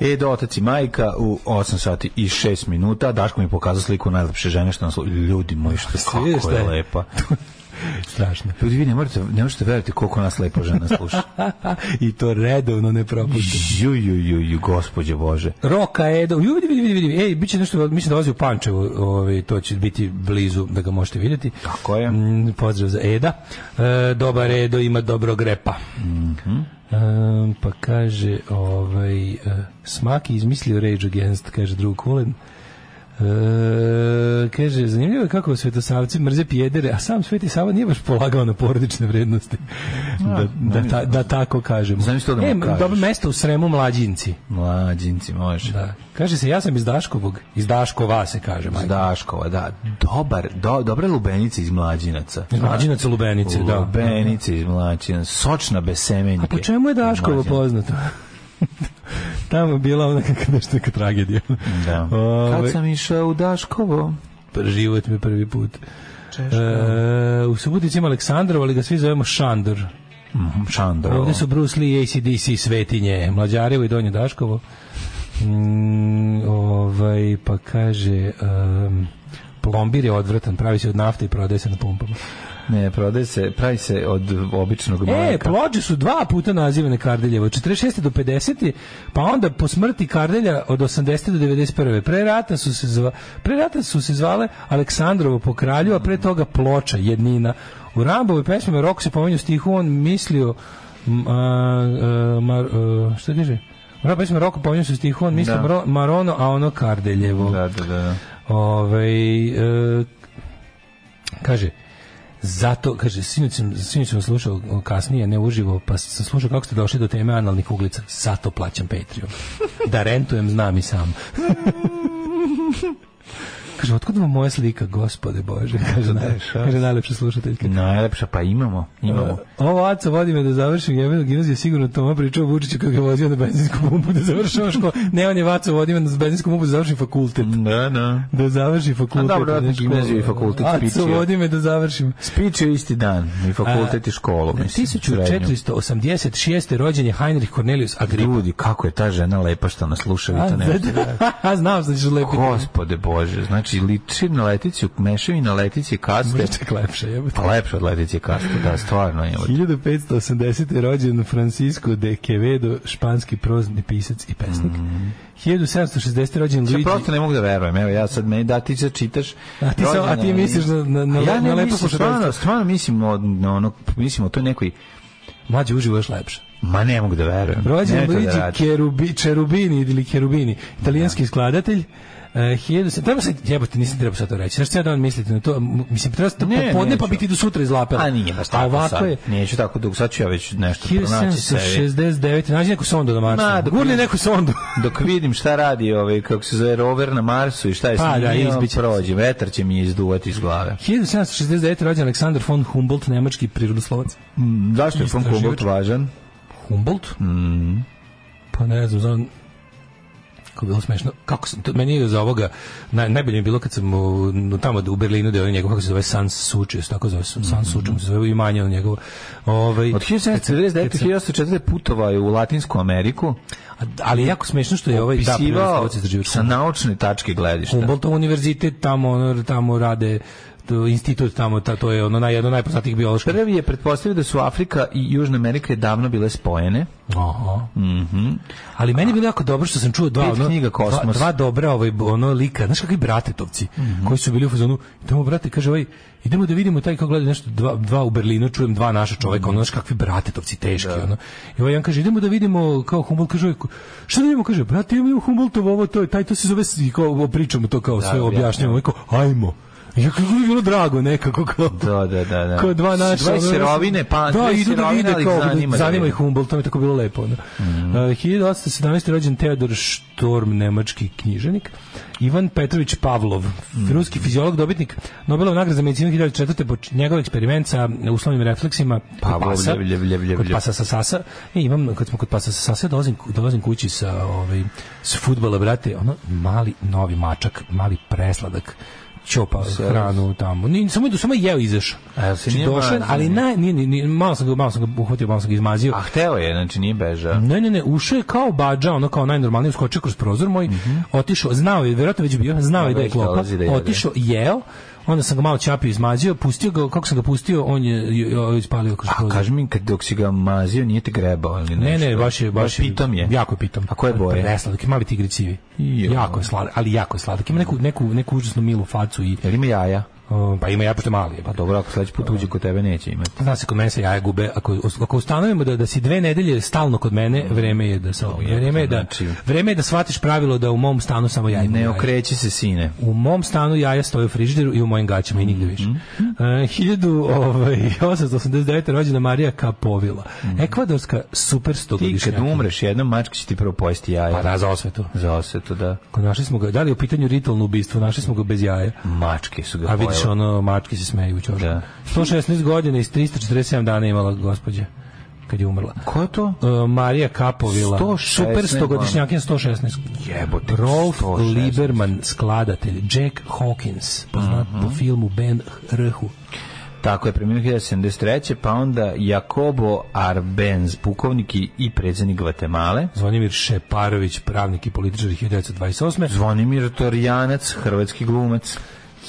E, do otac i majka u 8 sati i 6 minuta. Daško mi pokazao sliku najlepše žene što nas... Ljudi moji, što kako je je? lepa. Strašno. Ljudi, vi ne možete, ne možete verovati koliko nas lepa žena sluša. I to redovno ne propušta. Ju, ju, ju, ju, gospodje Bože. Roka Edo, ju, vidi, vidi, vidi, ej, bit će nešto, mislim da vozi u Pančevo, ovaj, to će biti blizu da ga možete vidjeti. Tako je. Mm, pozdrav za Eda. E, dobar Edo ima dobrog repa. Mhm. E, pa kaže, ovaj, e, Smaki izmislio Rage Against, kaže drug Kulen. E, kaže, zanimljivo je kako svetosavci mrze pjedere, a sam Sveti Sava nije baš polagao na porodične vrednosti. Da, da, ta- da tako kažemo. Znam isto da mu e, kažeš. dobro mesto u Sremu mlađinci. Mlađinci, može. Da. Kaže se, ja sam iz Daškovog, iz Daškova se kaže, Iz. Daškova, da. Dobar, do, dobre lubenice iz mlađinaca. Iz Mlađinaca Lubenice, da. Lubenice iz mlađinaca. Sočna bez semenjke. A po čemu je Daškovo poznato? Tamo je bila ona neka nešto neka tragedija. Da. Ovaj, Kad sam išao u Daškovo. pr- život mi prvi put. E, u Subotici ima Aleksandrov, ali ga svi zovemo Šandor. Mhm, Šandor. Ovdje su Bruce Lee, ACDC, Svetinje, Mlađarevo i Donje Daškovo. Mm, ovaj, pa kaže... Um, plombir je odvratan, pravi se od nafte i prodaje se na pumpama. Ne, prodaje se, pravi se od običnog E, mleka. ploče su dva puta nazivane Kardeljevo, od 46. do 50. pa onda po smrti Kardelja od 80. do 91. Pre rata su se, zva, pre rata su se zvale Aleksandrovo po kralju, a pre toga ploča, jednina. U Rambovoj pesmi Rok se pomenju stihu, on mislio a, a, mar, a, šta kaže? Rambovoj pesmi Roko pomenju se stihu, on mislio Da. Maro- Marono, a ono Kardeljevo. Da, da, da. Ovaj e, kaže zato, kaže, sinoć sam, sam slušao kasnije, ne uživo, pa sam slušao kako ste došli do teme analnih uglica. Zato plaćam Patreon. Da rentujem, znam i sam. kaže, otkud vam moja slika, gospode Bože? Kaže, naj, kaže najlepša slušateljka. Najlepša, pa imamo, imamo. Ovo Aco vodi me da završim jebenu gimnaziju, sigurno Toma pričao Vučiću kako ga vozio na benzinsku pumpu da završava školu. Ne, on je Vaco vodi me na benzinsku pumpu da završim fakultet. Da, da. Da završi fakultet. A dobro, a školu. gimnaziju i fakultet spičio. vodi me da završim. Spičio isti dan, i fakultet i školu, mislim. srednju. 1486. rođen je Heinrich Cornelius Agrippa. Ljudi, kako je ta žena lepa što nas sluša, vi to A, ne da, da. Znam da ćeš lepiti. Gospode Bože, znači liči na letici, mešavi na letici kaste. Može čak lepše, jebote. Pa lepše od letici kaste, da, stvarno je. 1580. je rođen Francisco de Quevedo, španski prozni pisac i pesnik. 1760. rođen Luigi... prosto ne mogu da verujem, evo ja sad meni da ti sad čitaš. A ti sa- a ti misliš na- na- na- ja na lepo slušateljstvo? stvarno, stvarno mislim o, na ono, mislim o toj nekoj, Mlađe uživo još lepše. ma ne mogu da verujem. Rođen to da Luigi. Cherubi, Cherubini ili Cherubini, italijanski skladatelj. Uh, 1000 treba se jebote nisam trebao sad to reći. Šta da on mislite na to? Mislim treba se popodne pa biti do sutra izlapelo. A nije baš tako ovako sad. je Neću tako dugo, sad ću ja već nešto pronaći sebi. 1769. Nađi neku sondu na Marsu. Ma, Gurni neku sondu. Dok vidim šta radi ovaj, kako se zove, rover na Marsu i šta je Pa, s da, njim, izbiće. prođe, vetar će mi je izduvati iz glave. 1769. rođen Aleksandar von Humboldt, nemački prirodoslovac. Mm, Zašto je von. Humboldt važan? Humboldt? Mm. Pa ne znam, znam kako je bilo smešno. Kako sam, to, meni je za ovoga, naj, najbolje je bilo kad sam u, tamo u Berlinu da je njegov, kako se zove, Sans Sučius, tako zove, Sans Sučius, se zove imanje on njegovo. Ovaj, Od 1799. kad sam- 1804. putovao je u Latinsku Ameriku, ali je jako smešno što je ovaj, da, sa naučne tačke gledišta. Humboldtov univerzitet, tamo, tamo rade institut tamo, ta, to je ono naj, jedno najpoznatijih bioloških. Prvi je pretpostavio da su Afrika i Južna Amerika davno bile spojene. Aha. Ali meni je bilo jako dobro što sam čuo dva, Pet ono, knjiga dva, Kosmos. dva dobra ovaj, ono lika, znaš kakvi bratetovci, koji su bili u fazonu, idemo brate, kaže ovaj, idemo da vidimo taj kao gleda nešto, dva, dva u Berlinu, čujem dva naša čoveka, ono, znaš kakvi bratetovci teški, ono. I ovaj, on kaže, idemo da vidimo, kao Humboldt, kaže, ovaj, šta da vidimo, kaže, brate, imamo Humboldtov ovo, to je, taj, to se zove, kao, pričamo to kao sve objašnjamo, ovaj, kao, ajmo. Ja kako je bilo drago nekako kao Da, da, da, da. kao dva naša ono, sirovine, pa da, idu da vide kao zanima zanima ih Humboldt to mi je tako bilo lepo ono. Mhm. Uh, 1817. rođen Teodor Štorm nemački književnik Ivan Petrović Pavlov Mhm. ruski fiziolog dobitnik Nobelove nagrade za medicinu 2004. po njegov eksperiment sa uslovnim refleksima Pavlov, pasa, ljev, ljev, ljev, ljev, kod pasa sa sasa e, imam, kad smo kod pasa sa sasa dolazim, dolazim kući sa ovaj, s futbola brate, ono mali novi mačak mali presladak ćopa hranu tamo. Ni samo samo je jeo izašao. Znači, došao, ali na, nije, nije, nije, malo sam ga, malo sam ga uhvatio, malo sam ga izmazio. A hteo je, znači nije bežao. Ne, ne, ne, ušao je kao bađa, ono kao najnormalnije, uskočio kroz prozor moj, otišao, znao je, verovatno već bio, znao je da je klopa, da otišao, jeo, onda sam ga malo čapio izmazio, pustio ga, kako sam ga pustio, on je j- j- ispalio kroz A prozor. kaži mi, kad dok si ga mazio, nije te grebao ili Ne, nešto? ne, baš je, baš je, pitom je. Jako je pitom. A koje boje? Presladak, je mali tigrici. Jo. Jako je sladak, ali jako je sladak. Ima neku, neku, neku užasno milu facu i, Jel ima jaja? O, pa ima ja pošto mali. Pa dobro, ako sledeći put uđe kod tebe neće imati. Zna se kod mene se jaja gube. Ako, ako ustanovimo da, da si dve nedelje stalno kod mene, vreme je da se vreme je da znači- vreme je da shvatiš pravilo da u mom stanu samo ja imam Ne okreći se, sine. U mom stanu jaja stoje u frižideru i u mojim gaćama i nigde više. Mhm. E, 1889. rođena Marija Kapovila. Ekvadorska super Ti kad umreš jednom, mačka će ti prvo pojesti jaja. Pa da, za osvetu. Za osvetu, da. Našli smo ga, da li je u pitanju ritualno ubistvo, našli smo ga bez jaja. Mačke su ga A pojele. ono, mački se smeju u. Da. 116 godina i 347 dana imala gospođa kad je umrla. Ko je to? Uh, Marija Kapovila, 116 super stogodišnjakinja 116. Jebote, Rolf 116. Lieberman, skladatelj, Jack Hawkins, poznat Mhm. po filmu Ben Rhu. Tako je, preminuo 1073. Pa onda Jakobo Arbenz, pukovnik i- i predsjednik Gvatemale. Zvonimir Šeparović, pravnik i političar 1928. Zvonimir Torjanac, hrvatski glumac.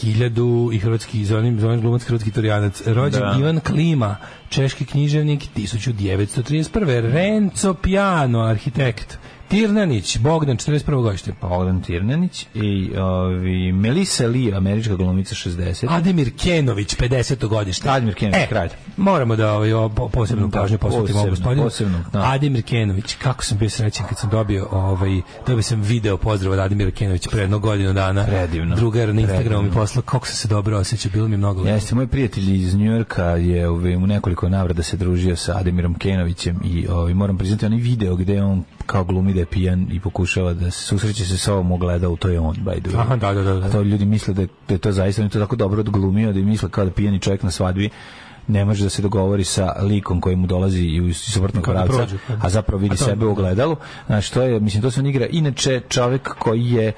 1000 i hrvatski zvonim zvonim glumac hrvatski torijanac rođen Da. Ivan Klima češki književnik 1931 Renzo Piano arhitekt Tirnanić Bogdan 41. godište Bogdan Tirnanić i ovi, Melissa Lee, američka glumica 60. Ademir Kenović 50. godište Ademir Kenović, e, kralj. moramo da ovaj, po- posebnu Da, pažnju posvetimo ovom gospodinu posebno, da. Ademir Kenović kako sam bio srećan kad sam dobio ovaj, dobio sam video pozdrav od Ademira Kenovića pre jednog godinu dana Predivno. drugar na Instagramu mi poslao kako sam se dobro osjećao bilo mi je mnogo. Jeste, moj prijatelj iz Njujorka je ovaj, u nekoliko navrata se družio sa Ademirom Kenovićem i ovaj, moram priznati onaj video gde on kao glumi da je pijan i pokušava da se susreće se sa ovom ogledao, to je on, by the way. Aha, da, da, da, da. A to ljudi misle da je, da je to zaista, on je to tako dobro odglumio da je misle kao da pijani čovjek na svadbi ne može da se dogovori sa likom koji mu dolazi iz suprotnog da pravca, kao da. a zapravo vidi A to- sebe u ogledalu. Znači, to je, mislim, to se on igra. Inače, čovjek koji je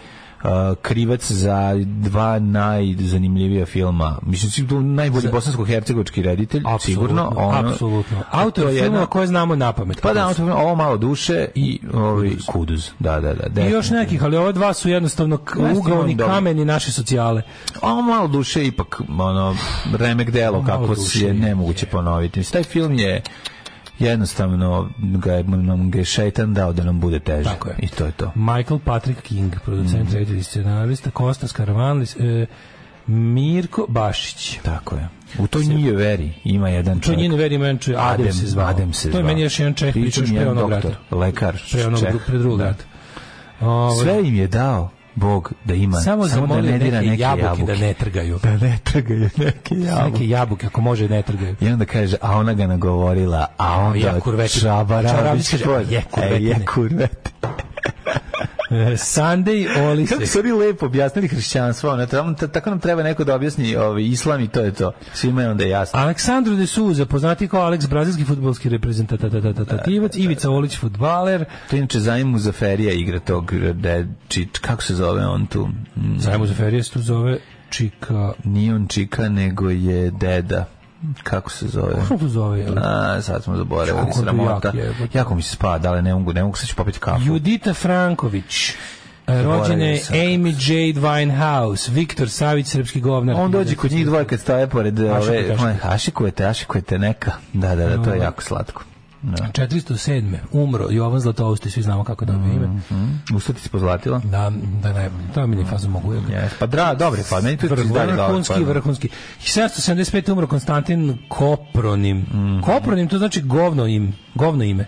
krivac za dva najzanimljivija filma. Mislim, tu najbolji bosansko-hercegovački reditelj, sigurno. ono- apsolutno. to Autor je filmova koje znamo na pamet. Pa da, autor, ovo malo duše i ovi kuduz. Da, da, da. I još nekih, ali ove dva su jednostavno ugaoni kameni naše socijale. Ovo malo duše ipak ono remek delo kako je je. nemoguće ponoviti. Mislim, Taj film je jednostavno ga je, nam ga je šeitan dao da nam bude teže. Tako je. I to je to. Michael Patrick King, producent, reditelj i scenarista, Kostas Karavanlis, e, Mirko Bašić. Tako je. U toj nije veri ima jedan To čovjek. njene veri menče, Adem, Adem se zvao. Adem se to je zvao. meni još jedan čeh pričao pre jedan onog rata. lekar, Pre, onog, pre drugog Da. rata. Ovaj, Sve im je dao Bog da ima samo samo da ne dira neke neke jabuke, jabuke. da ne trgaju. Da ne trgaju neke jabuke. Neke jabuke, ako može, ne trgaju. I onda kaže, a ona ga nagovorila, a onda je kurveti. kaže, je je kurveti. Sunday Olise. Kako su oni lepo objasnili hrišćanstvo, ono, tako nam treba neko da objasni ovaj, islam i to je to. Svima je onda jasno. Aleksandro de Souza, poznati kao Alex, brazilski futbolski reprezentativac, Ivica Olić, futbaler, To inače Zaim Muzaferija igra tog, de, či, kako se zove on tu? Zajmo za ferije se tu zove Čika... Nije on čika, nego je deda. Kako se zove? Kako se zove? jel? A, sad smo zaboravili, Kako to sramota. jak je. Jako mi se spada, ali ne mogu, ne mogu sad ću popiti kafu. Judita Franković. Rođene Zaboravio sam. Amy Jade Winehouse, Viktor Savić, srpski govnar. On dođe kod njih dvoje kad stoje pored ove, Ašikujete. ove, ašikujete, ašikujete neka. Da, da, da, to je jako slatko. Da. 407. umro Jovan Zlatousti, svi znamo kako dobio ime. Mm, Ustati si pozlatila? Da, da ne, to je mi fazu mogu. je. Yes. Pa dra, dobri, pa meni tu Vrh- dalje dobro. vrhunski, pa- vrhunski. 1775. umro Konstantin Kopronim. Mhm. Kopronim, to znači govno im, govno ime.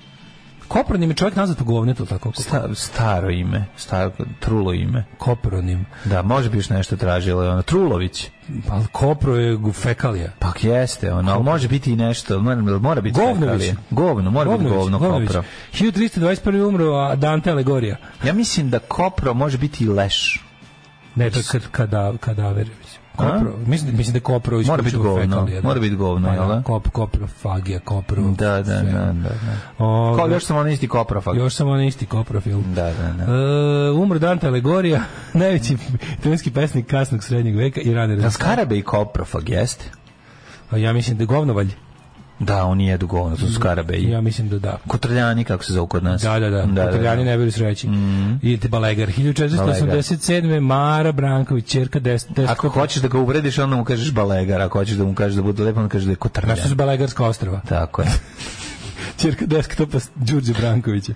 Kopronim je čovjek nazvat po govnetu, tako? Sta, staro ime, staro, trulo ime. Kopronim. Da, može bi još nešto tražilo, ono, Trulović. Pa kopro je fekalija. Pa jeste, ono, ali može biti i nešto, mora, mora biti Govnović. fekalije. Govno, mora biti govno, kopro. 1321. umro a Dante Alegorija. Ja mislim da kopro može biti i leš. Ne, to je kad, kada, kadaver. Kopro, mislim, mislim da je kopro Mora biti govno, da. mora biti govno, Pa jel da? Kop, koprofagija, kopro. Da, da, da, da. da. O, Kao još sam on isti koprofag. Još samo on isti koprofil. Da, da, da. E, umro Dante Alegorija, najveći italijanski pesnik kasnog srednjeg veka i rane Da. Skarabe i koprofag, jeste? Ja mislim da je govnovalj. Da, oni jedu govno, to su Skarabe i Ja mislim da da. kotrljani, kako se zove kod nas. Da, da, da. da, Italijani ne bili sreći. Mm. Idete Balegar. 1487. Mara Branković, čerka 10. Ako hoćeš da ga uvrediš, onda mu kažeš balegar, ako hoćeš da mu kažeš da bude lepo, onda kažeš da je kotrljan. Znaš su Balegarska ostrava? Tako je. Čerka desktopa Đurđe Brankovića.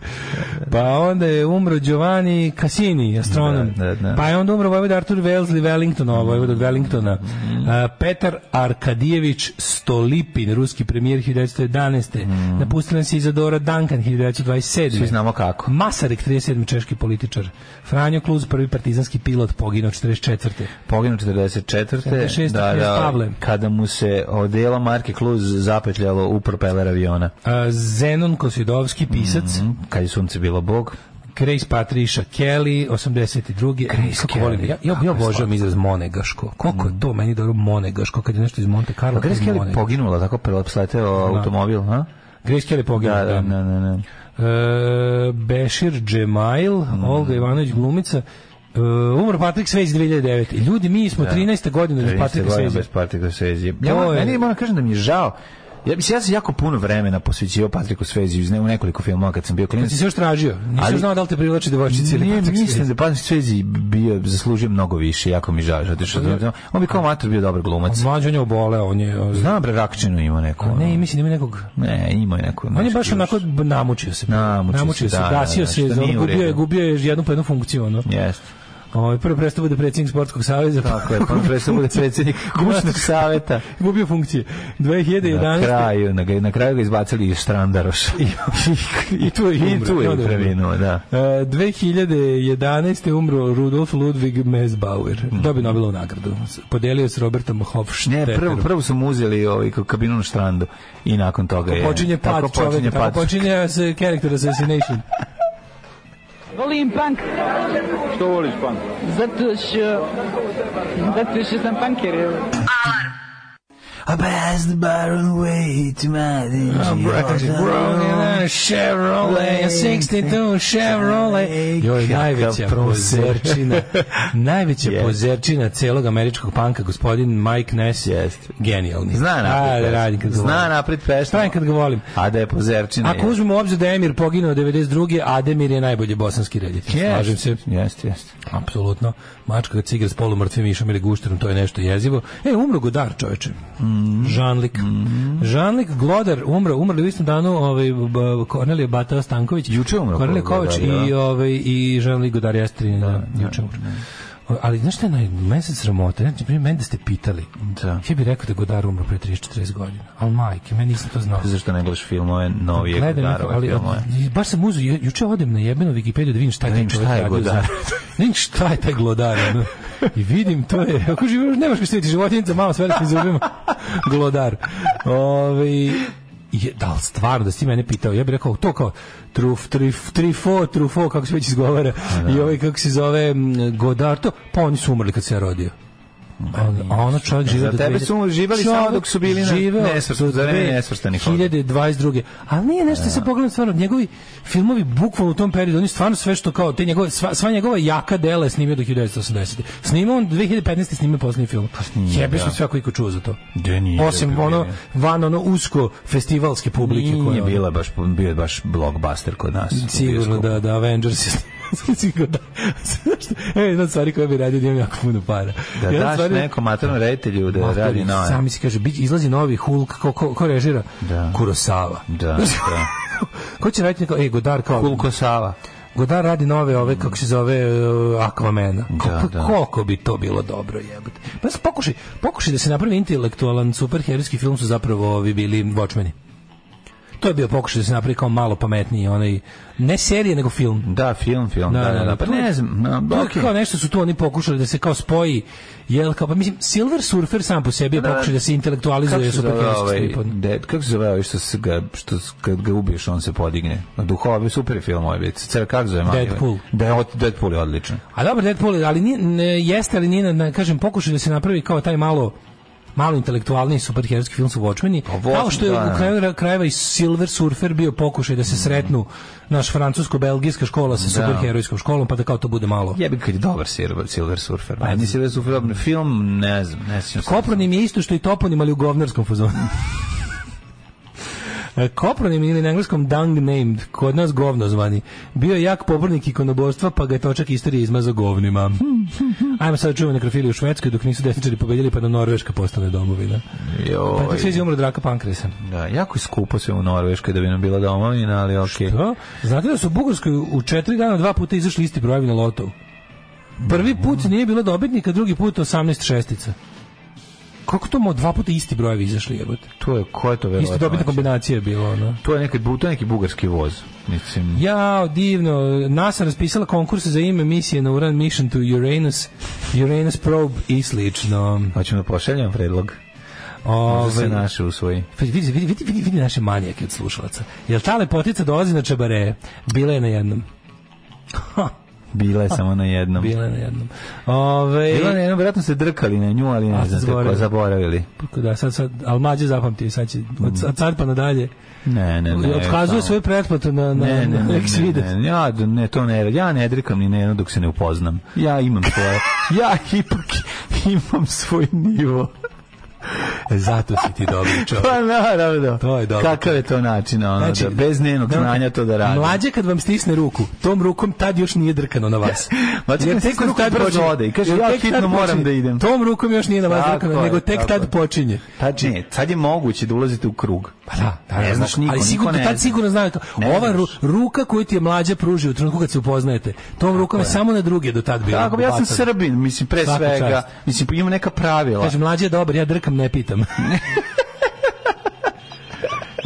Pa onda je umro Giovanni Cassini, astronom. Da, da, da. Pa je onda umro Vojvoda Artur Wellesley Wellington, ovo Vojvoda od Wellingtona. Mhm. A, Petar Arkadijević Stolipin, ruski premijer 1911. Napustila se Izadora Duncan 1927. Mhm. Svi znamo kako. Masarik 37. češki političar. Franjo Kluz, prvi partizanski pilot, poginuo 44. Poginu 44. 76. Da, da, Pavle. kada mu se odela marke Kluz zapetljalo u propeler aviona. A, Zenon Kosidovski, pisac. Mhm, Kad je sunce bilo bog. Grace Patricia Kelly, 82. Grace Kako volim, Kelly, ja, ja, ja je obožavam izraz monegaško. Koliko je to meni dobro monegaško, kad je nešto iz Monte Carlo. Pa Grace kaže Kelly monegaško. poginula, tako presleteo automobil, ha? Grace Kelly poginula, Da, da, da. da, da, da. E, Bešir Džemail, Mm. Olga Ivanović glumica, e, umro Patrick Swayze 2009. I ljudi, mi smo 13. godina bez 13 Patricka godina Swayze. bez Patricka Swayze. To Ja, meni moram kažem da mi je žao. Ja, mislim, ja sam jako puno vremena posvećivao Patriku ne- u nekoliko filmova kad sam bio klinac. si se još tražio, još znao da li te privlači devojčice ili Patrick mislim da Patrick Swayze bio, zaslužio mnogo više, jako mi žao. Zato što, on bi kao mater bio dobar glumac. Mlađe on je oboleo, on je... Znam bre, Rakčinu ima neku. A ne, mislim da ima nekog... Ne, ima neku. On je baš onako namučio se. Namučio se, da, gasio da, da, se, gubio je, gubio je jednu po jednu funkciju, ono. Jeste. Ovaj prvo prestao bude predsjednik sportskog saveza. Tako je, pa pre bude predsjednik kućnog saveta. Gubio funkcije. Na 2011. kraju, na, na kraju ga izbacili iz Štrandaroša. I, I tu je I umro. tu I je onda preminuo, da. E, 2011. umro Rudolf Ludwig Mesbauer. Dobio Nobelovu nagradu. Podelio s Robertom Ne, Hofstadterom. prvo, prvo su mu uzeli ovaj, kabinu na štrandu i nakon toga je... Počinje pad tako počinje tako pad. počinje se character assassination. Volim punk. Što voliš punk? Zato što... Zato što sam punker. I passed the baron way to my Broken Chevrolet, 62 Chevrolet. Joj, najveća pozerčina. najveća Yes. pozerčina celog američkog panka, gospodin Mike Ness. Jeste. Genijalni. Zna napred da radim kad Zna napred pesmu. Stavim kad ga volim. A da je pozerčina. Ako uzmemo obzir da je Emir poginuo 92. Ademir je najbolji bosanski reditelj. Slažem se. Jeste, jeste. Apsolutno. Mačka igra s polumrtvim mišom ili gušterom, to je nešto jezivo. E, umro Godar, čoveče. Žanlik. Žanlik Glodar umro, umrli u istom danu ovaj, Kornelije Bata Stanković. Juče umro Kornelije Kovač da. i, ovaj, i Žanlik Godar Jastrin. Da, juče umro. O, Ali znaš šta je naj mesec sramote? Znači, primjer, mene da ste pitali. Da. Ja bih rekao da Godar umro pre 30-40 godina. Ali majke, meni nisam to znao. Zašto ne gledaš filmove, novije Godarove ali, filmove? baš sam uzeo, ju- juče odem na jebenu Wikipediju da vidim šta je Da taj vidim čovjek radio. Godar. Da vidim šta je taj glodar. ono. I vidim, to je, ako živi, nemaš ga staviti životinjica, malo s velikim zubima. glodar. Ove, je, da li stvarno, da si mene pitao, ja bih rekao to kao truf, trif, trifo, trufo, kako se već izgovara, i ovaj, kako se zove, m, Godar, to, pa oni su umrli kad se ja rodio. A, a ono čovjek žive do tebe 2000 su Čovjek samo dok su bili na nesvrstanih ovdje. 2022. Ali nije nešto se pogledam stvarno, njegovi filmovi bukvalno u tom periodu, oni stvarno sve što kao te njegove sva, sva njegova jaka dela je snimio do 1980. Snimao on 2015. snimio posljednji film. snimio, Jebe da. što sve ako iko čuo za to. Da nije, Osim da je ono van ono usko festivalske publike koja bila baš, bio je baš blockbuster kod nas. Sigurno da, da Avengers šta? Evo jedna od stvari koja bi radio da imam jako puno para. Da Jedna daš stvar je- nekom maternom reditelju da Matori, radi na Sami si kaže, izlazi novi Hulk, ko, ko, ko režira? Da. Kurosawa. Da, da. ko će raditi neko, e, Godard kao... Kulko Sava. Godard radi nove ove, kako se zove, uh, Aquamena. Koliko, da. koliko bi to bilo dobro jebote. Pa se pokušaj, pokušaj da se napravi intelektualan superherojski film su zapravo ovi bili Watchmeni. To je bio pokušaj da se napravi kao malo pametniji, onaj, ne serije, nego film. Da, film, film. Da, da, da. Pa to je- ne znam, no, je okej. kao nešto su tu oni pokušali da se kao spoji jel kao pa mislim Silver Surfer sam po sebi je Da, da. pokušaj da se intelektualizuje superherojski ovaj. Dead, kako se zove ovaj što se ga, što kad ga ubiješ on se podigne? Duhovi, super film ovaj bit. Cer, kako zove? Deadpool. Da, od- Deadpool je odličan. A dobro, Deadpool, ali nije, ne, jeste, ali nije, na- na, kažem, pokušaj da se napravi kao taj malo malo intelektualni superherojski film su Watchmeni, Watchmen, kao što je da, u da. kraju krajeva i Silver Surfer bio pokušaj da se sretnu naš francusko-belgijska škola sa superherojskom školom, pa da kao to bude malo. Jebi kad je dobar Silver, Surfer. Pa, Silver Surfer, film, ne znam, ne se. Kopronim je isto što i toponim, ali u govnarskom fazonu. E, Kopronim ili na engleskom dung named, kod nas govno zvani, bio je jak pobornik ikonobostva, pa ga je točak istorije izmazao govnima. Ajmo sad da čujemo nekrofiliju u Švedskoj, dok nisu desničari pobedili, pa da Norveška postane domovina. Pa je tako sve Joj. umro draka pankresa. Da, jako je skupo sve u Norveškoj da bi nam bila domovina, ali okej. To? Znate da su u Bugarskoj u četiri dana dva puta izašli isti brojevi na lotovu? Prvi put nije bilo dobitnika, drugi put 18 šestica. Kako to mo dva puta isti brojevi izašli jebote? To je, ko je to Isto verovatno? dobitna kombinacija je bilo, ono. To je neki, to je neki bugarski voz. Mislim, Jao, divno. NASA raspisala konkurs za ime misije na Uran Mission to Uranus, Uranus Probe i slično. hoćemo da pošaljemo predlog. Možda se Ove, naše usvoji. vidi, vidi, vidi, vidi, vidi naše manijake od slušalaca. Jel ta lepotica dolazi na čabare? Bila je na jednom. Ha, Bila je samo na jednom. bila je na jednom. Ove, Bila je na jednom, vjerojatno se drkali na nju, ali ne znam, zaboravili. zaboravili. da, sad, sad, ali mlađe zapamti, sad će, od, od sad pa nadalje, Ne, ne, ne. otkazuje samo- svoju pretplatu na, na, Ne, ne, ne, ne, ne, ja, ne, to ne, ja ne drikam ni na jedno dok se ne upoznam. Ja imam svoje, ja ipak imam svoj nivo. Zato si ti dobri čovjek. Pa naravno. To je dobro. Kakav je to način, ono, Znači, da bez njenog znanja to da radi. Mlađe kad vam stisne ruku, tom rukom tad još nije drkano na vas. Mlađe kad stisne ruku, brzo ode i kaže, ja hitno moram da idem. Tom rukom još nije na vas drkano, nego tek tad je. počinje. Tad, ne, sad je moguće da ulazite u krug. Pa da, da, Ne znaš niko, ali niko sigurno, ne tad sigurno znaju to. Ova ru, ruka koju ti je mlađa pruži u trenutku kad se upoznajete, tom rukom je samo na druge do tad bilo. Tako, ja sam. Srbin, mislim, pre svega, mislim, imam neka pravila. Kaže, mlađe je dobar, ja drkam, ne pitam.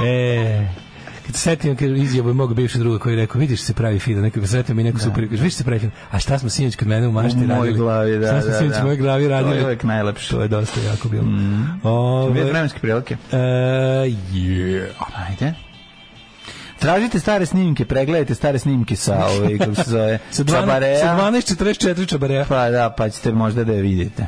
e, kad se setim kad izjavu mog bivšeg druga koji je rekao, vidiš se pravi fino, neko sretio mi neko super, kaže, vidiš se pravi fino, a šta smo sinoć kod mene u mašti U mojoj radili? glavi, da, šta smo da, sinoć da. u mojoj glavi radili? To je uvek najlepše. To je dosta jako bilo. Mm. Ove, vremenske prilike. e, yeah. Ajde. Tražite stare snimke, pregledajte stare snimke sa, ovaj, kako se zove, Sa 12, čabareja. sa 12.44 čabareja. Pa da, pa ćete možda da je vidite.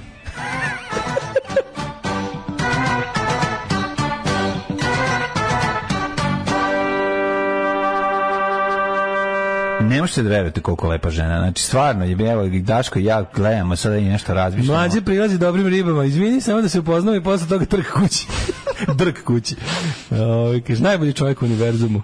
Ne možete da verujete koliko lepa žena. Znači, stvarno, je, evo, Daško i ja gledamo sada i nešto razmišljamo. Mlađe prilazi dobrim ribama. Izvini samo da se upoznamo i posle toga trk kući. Drk kući. Ove, kaže, najbolji čovjek u univerzumu.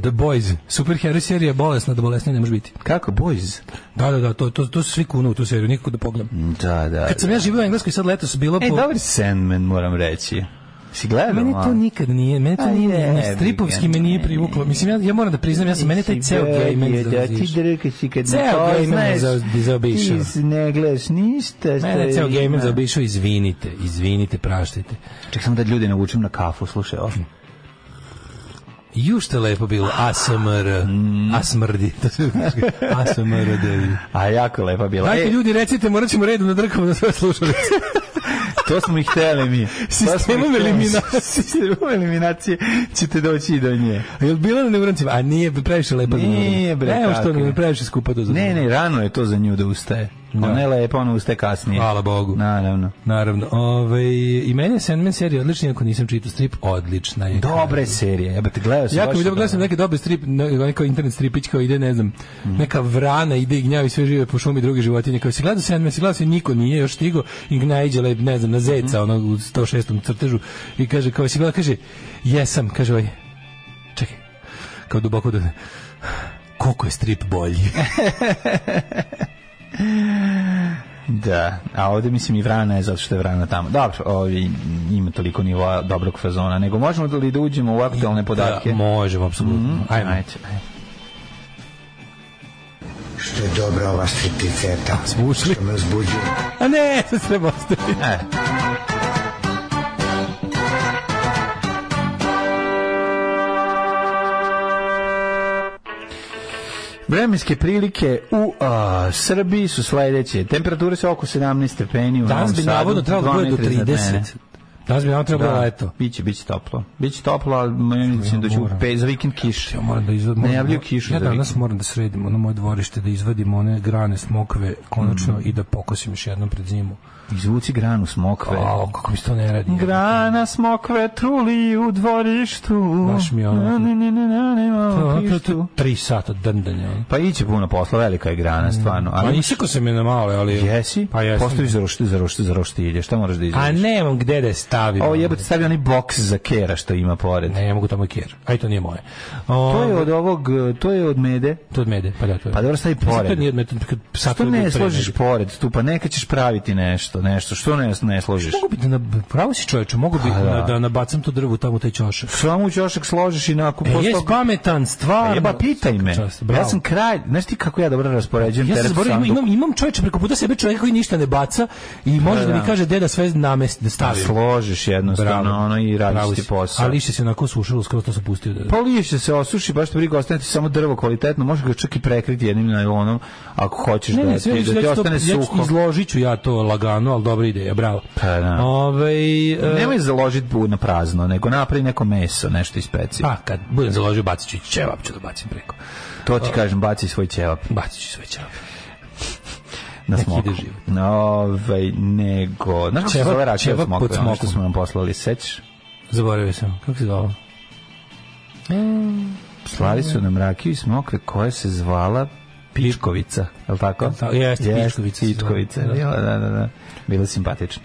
The Boys. Superheroj serija je bolesna, da bolesnije ne može biti. Kako, boys? Da, da, da, to, to, to su svi kunu u tu seriju, nikako da pogledam. Da, da. Kad sam ja živio u Engleskoj, sad letos bilo E, po... dobar Sandman, moram reći. Si gledao? Meni to nikad nije, meni to nije, ga, stripovski me nije privuklo. Mislim, ja, ja moram da priznam, ja sam, meni taj ceo gay men Da ti drkaš i kad Ceo ne gay poznaš, men za- zaobišao. ti ne gledaš ništa. Mene ceo ima. gamer zaobišao, izvinite, izvinite, praštajte. Ček samo da ljude navučem na kafu, slušaj ovo. Ju što je lepo bilo, ASMR, Mm. a smrdi, to se ASMR, da A jako lepa bila. Dajte E, ljudi, recite, morat ćemo redom da drkamo na sve slušalice. to smo ih hteli mi. Sistemom eliminacije. Sistemom eliminacije ćete doći i do nje. Jel bila na neurancima? A nije previše lepa da Nije, bre, Evo što je. previše skupa to za Ne, ne, rano je to za nju da ustaje. Da. Ona je lepa, ona ustaje kasnije. Hvala Bogu. Naravno. Naravno. Ove, I meni je Sandman serija odlična, ako nisam čitao strip, odlična je. Dobre serije, jebate, gledao sam. Ja gledam sam dobro. neke dobre strip, ne- neko internet stripić kao ide, ne znam, Mm. neka vrana ide i gnjavi sve žive po šumi druge životinje. Kao si gledao Sandman, si gledao si niko nije još stigo i gnajđe, ne znam, na zeca, Mhm. ono u 106. crtežu i kaže, kao si gledao, kaže, jesam, kaže ovaj, čekaj, kao duboko da koliko je strip bolji. Da, a ovde mislim i Vrana je zato što je Vrana tamo. Dobro, ovi, ima toliko nivoa dobrog fazona, nego možemo da li da uđemo u aktualne podatke? Da, možemo, apsolutno. Mhm, Ajmo. Ajde, ajde. Što je dobra ova stripticeta. Smo ušli. Što me uzbuđuje. A ne, to se treba ostaviti. Vremenske prilike u a, Srbiji su sledeće. Temperature su oko 17 stepeni u Danas Novom bi navodno trebalo da bude do 12 iznad 30. mene. Danas bi nam trebalo leto. Biće, biće toplo. Biće toplo, ali mislim da će u moram. pe, za vikend kiš. Ja moram da izvadim. Najavljuju kišu Ja za danas vikend. moram da sredim ono moje dvorište, da izvadim one grane smokve konačno Mm. i da pokosim još jednom pred zimu. Izvuci granu smokve. A, kako mi se to ne radi. Grana smokve truli u dvorištu. Baš mi ono- na, to- to- pištu. Tri sata drndanja. Pa iće puno posla, velika je grana, stvarno. Pa Ali isekao sam je na male, ali... Jesi? Pa jesam. Postaviš za roštilj, za roštilj, za roštilje. Šta moraš da izvadiš? A nemam gde da je stavim. Ovo jebote stavi onaj boks za kera što ima pored. Ne, ja mogu tamo kjer. Aj, to nije moje. O, To je od ovog, to je od mede. To je od mede, pa da, to je. Pa dobro stavi Sad pored. To nije od mede, sad Što ne pre složiš pored tu, pa neka ćeš praviti nešto, nešto. Što ne, ne složiš? Mogu bi da, na, pravo si čoveče, mogu bi Pa da. da, da nabacam to drvo tamo u taj ćošak. Samo ćošak složiš i nakon E, jes pametan, stvarno. Jeba, pitaj me. Čast, ja sam kralj. Znaš ti kako ja dobro raspoređujem Ja se teret u zaboravim, imam, imam, čovječe preko puta sebe čovjeka koji ništa ne baca i može da, mi da. kaže gde da sve namesti, da Da stavim. složiš jednostavno Bravo. ono i radiš ti posao. A lišće se onako sušilo, skoro to sam pustio. Da, Pa lišće se osuši, baš te briga, ostane ti samo drvo kvalitetno, može ga čak i prekriti jednim najlonom, ako hoćeš ne, da, ne, sve, da ti ja ću to- ostane ja ću- suho. Lagano, ali dobra ideja, bravo. Pa da. Ovaj, e, Nemoj založiti na prazno, nego napravi neko meso, nešto ispeci. Pa, kad budem založio, bacit ću ćevap ću da bacim preko. To ti kažem, baci svoj ćevap Bacit ću sve ćevap. na smoku. život. Ovaj, nego... Znaš kako se zove rakija od ono što smo nam poslali, sećaš? Zaboravio sam. Kako se zvalo? Slali su nam rakiju i smokve koja se zvala Pičkovica, je li tako? Ta- jeste, Pičkovica se Pičkovica, zvala, da. bila, da, da, da. Bila simpatična.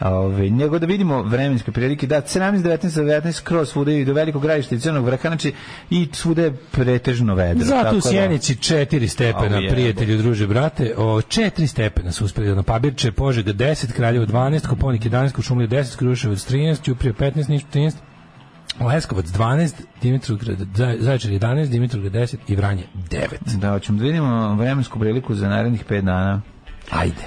Ove, nego da vidimo vremenske prilike, da, 17, 19, 19, kroz svuda i do velikog gradišta i crnog vrha, znači i svuda je pretežno vedro. Zato tako u da- Sjenici 4 stepena, jebe. prijatelju, druže, brate. O, 4 stepena su uspeli da na Pabirče, Požega 10, Kraljevo 12, Koponik 11, Kušumlija 10, Kruševac 13, Ćuprija 15, Niš 13, Leskovac 12, Dimitrovgrad, Zaj- Zaječar 11, Dimitrovgrad 10 i Vranje 9. Da, hoćemo da vidimo vremensku priliku za narednih 5 dana. Ajde.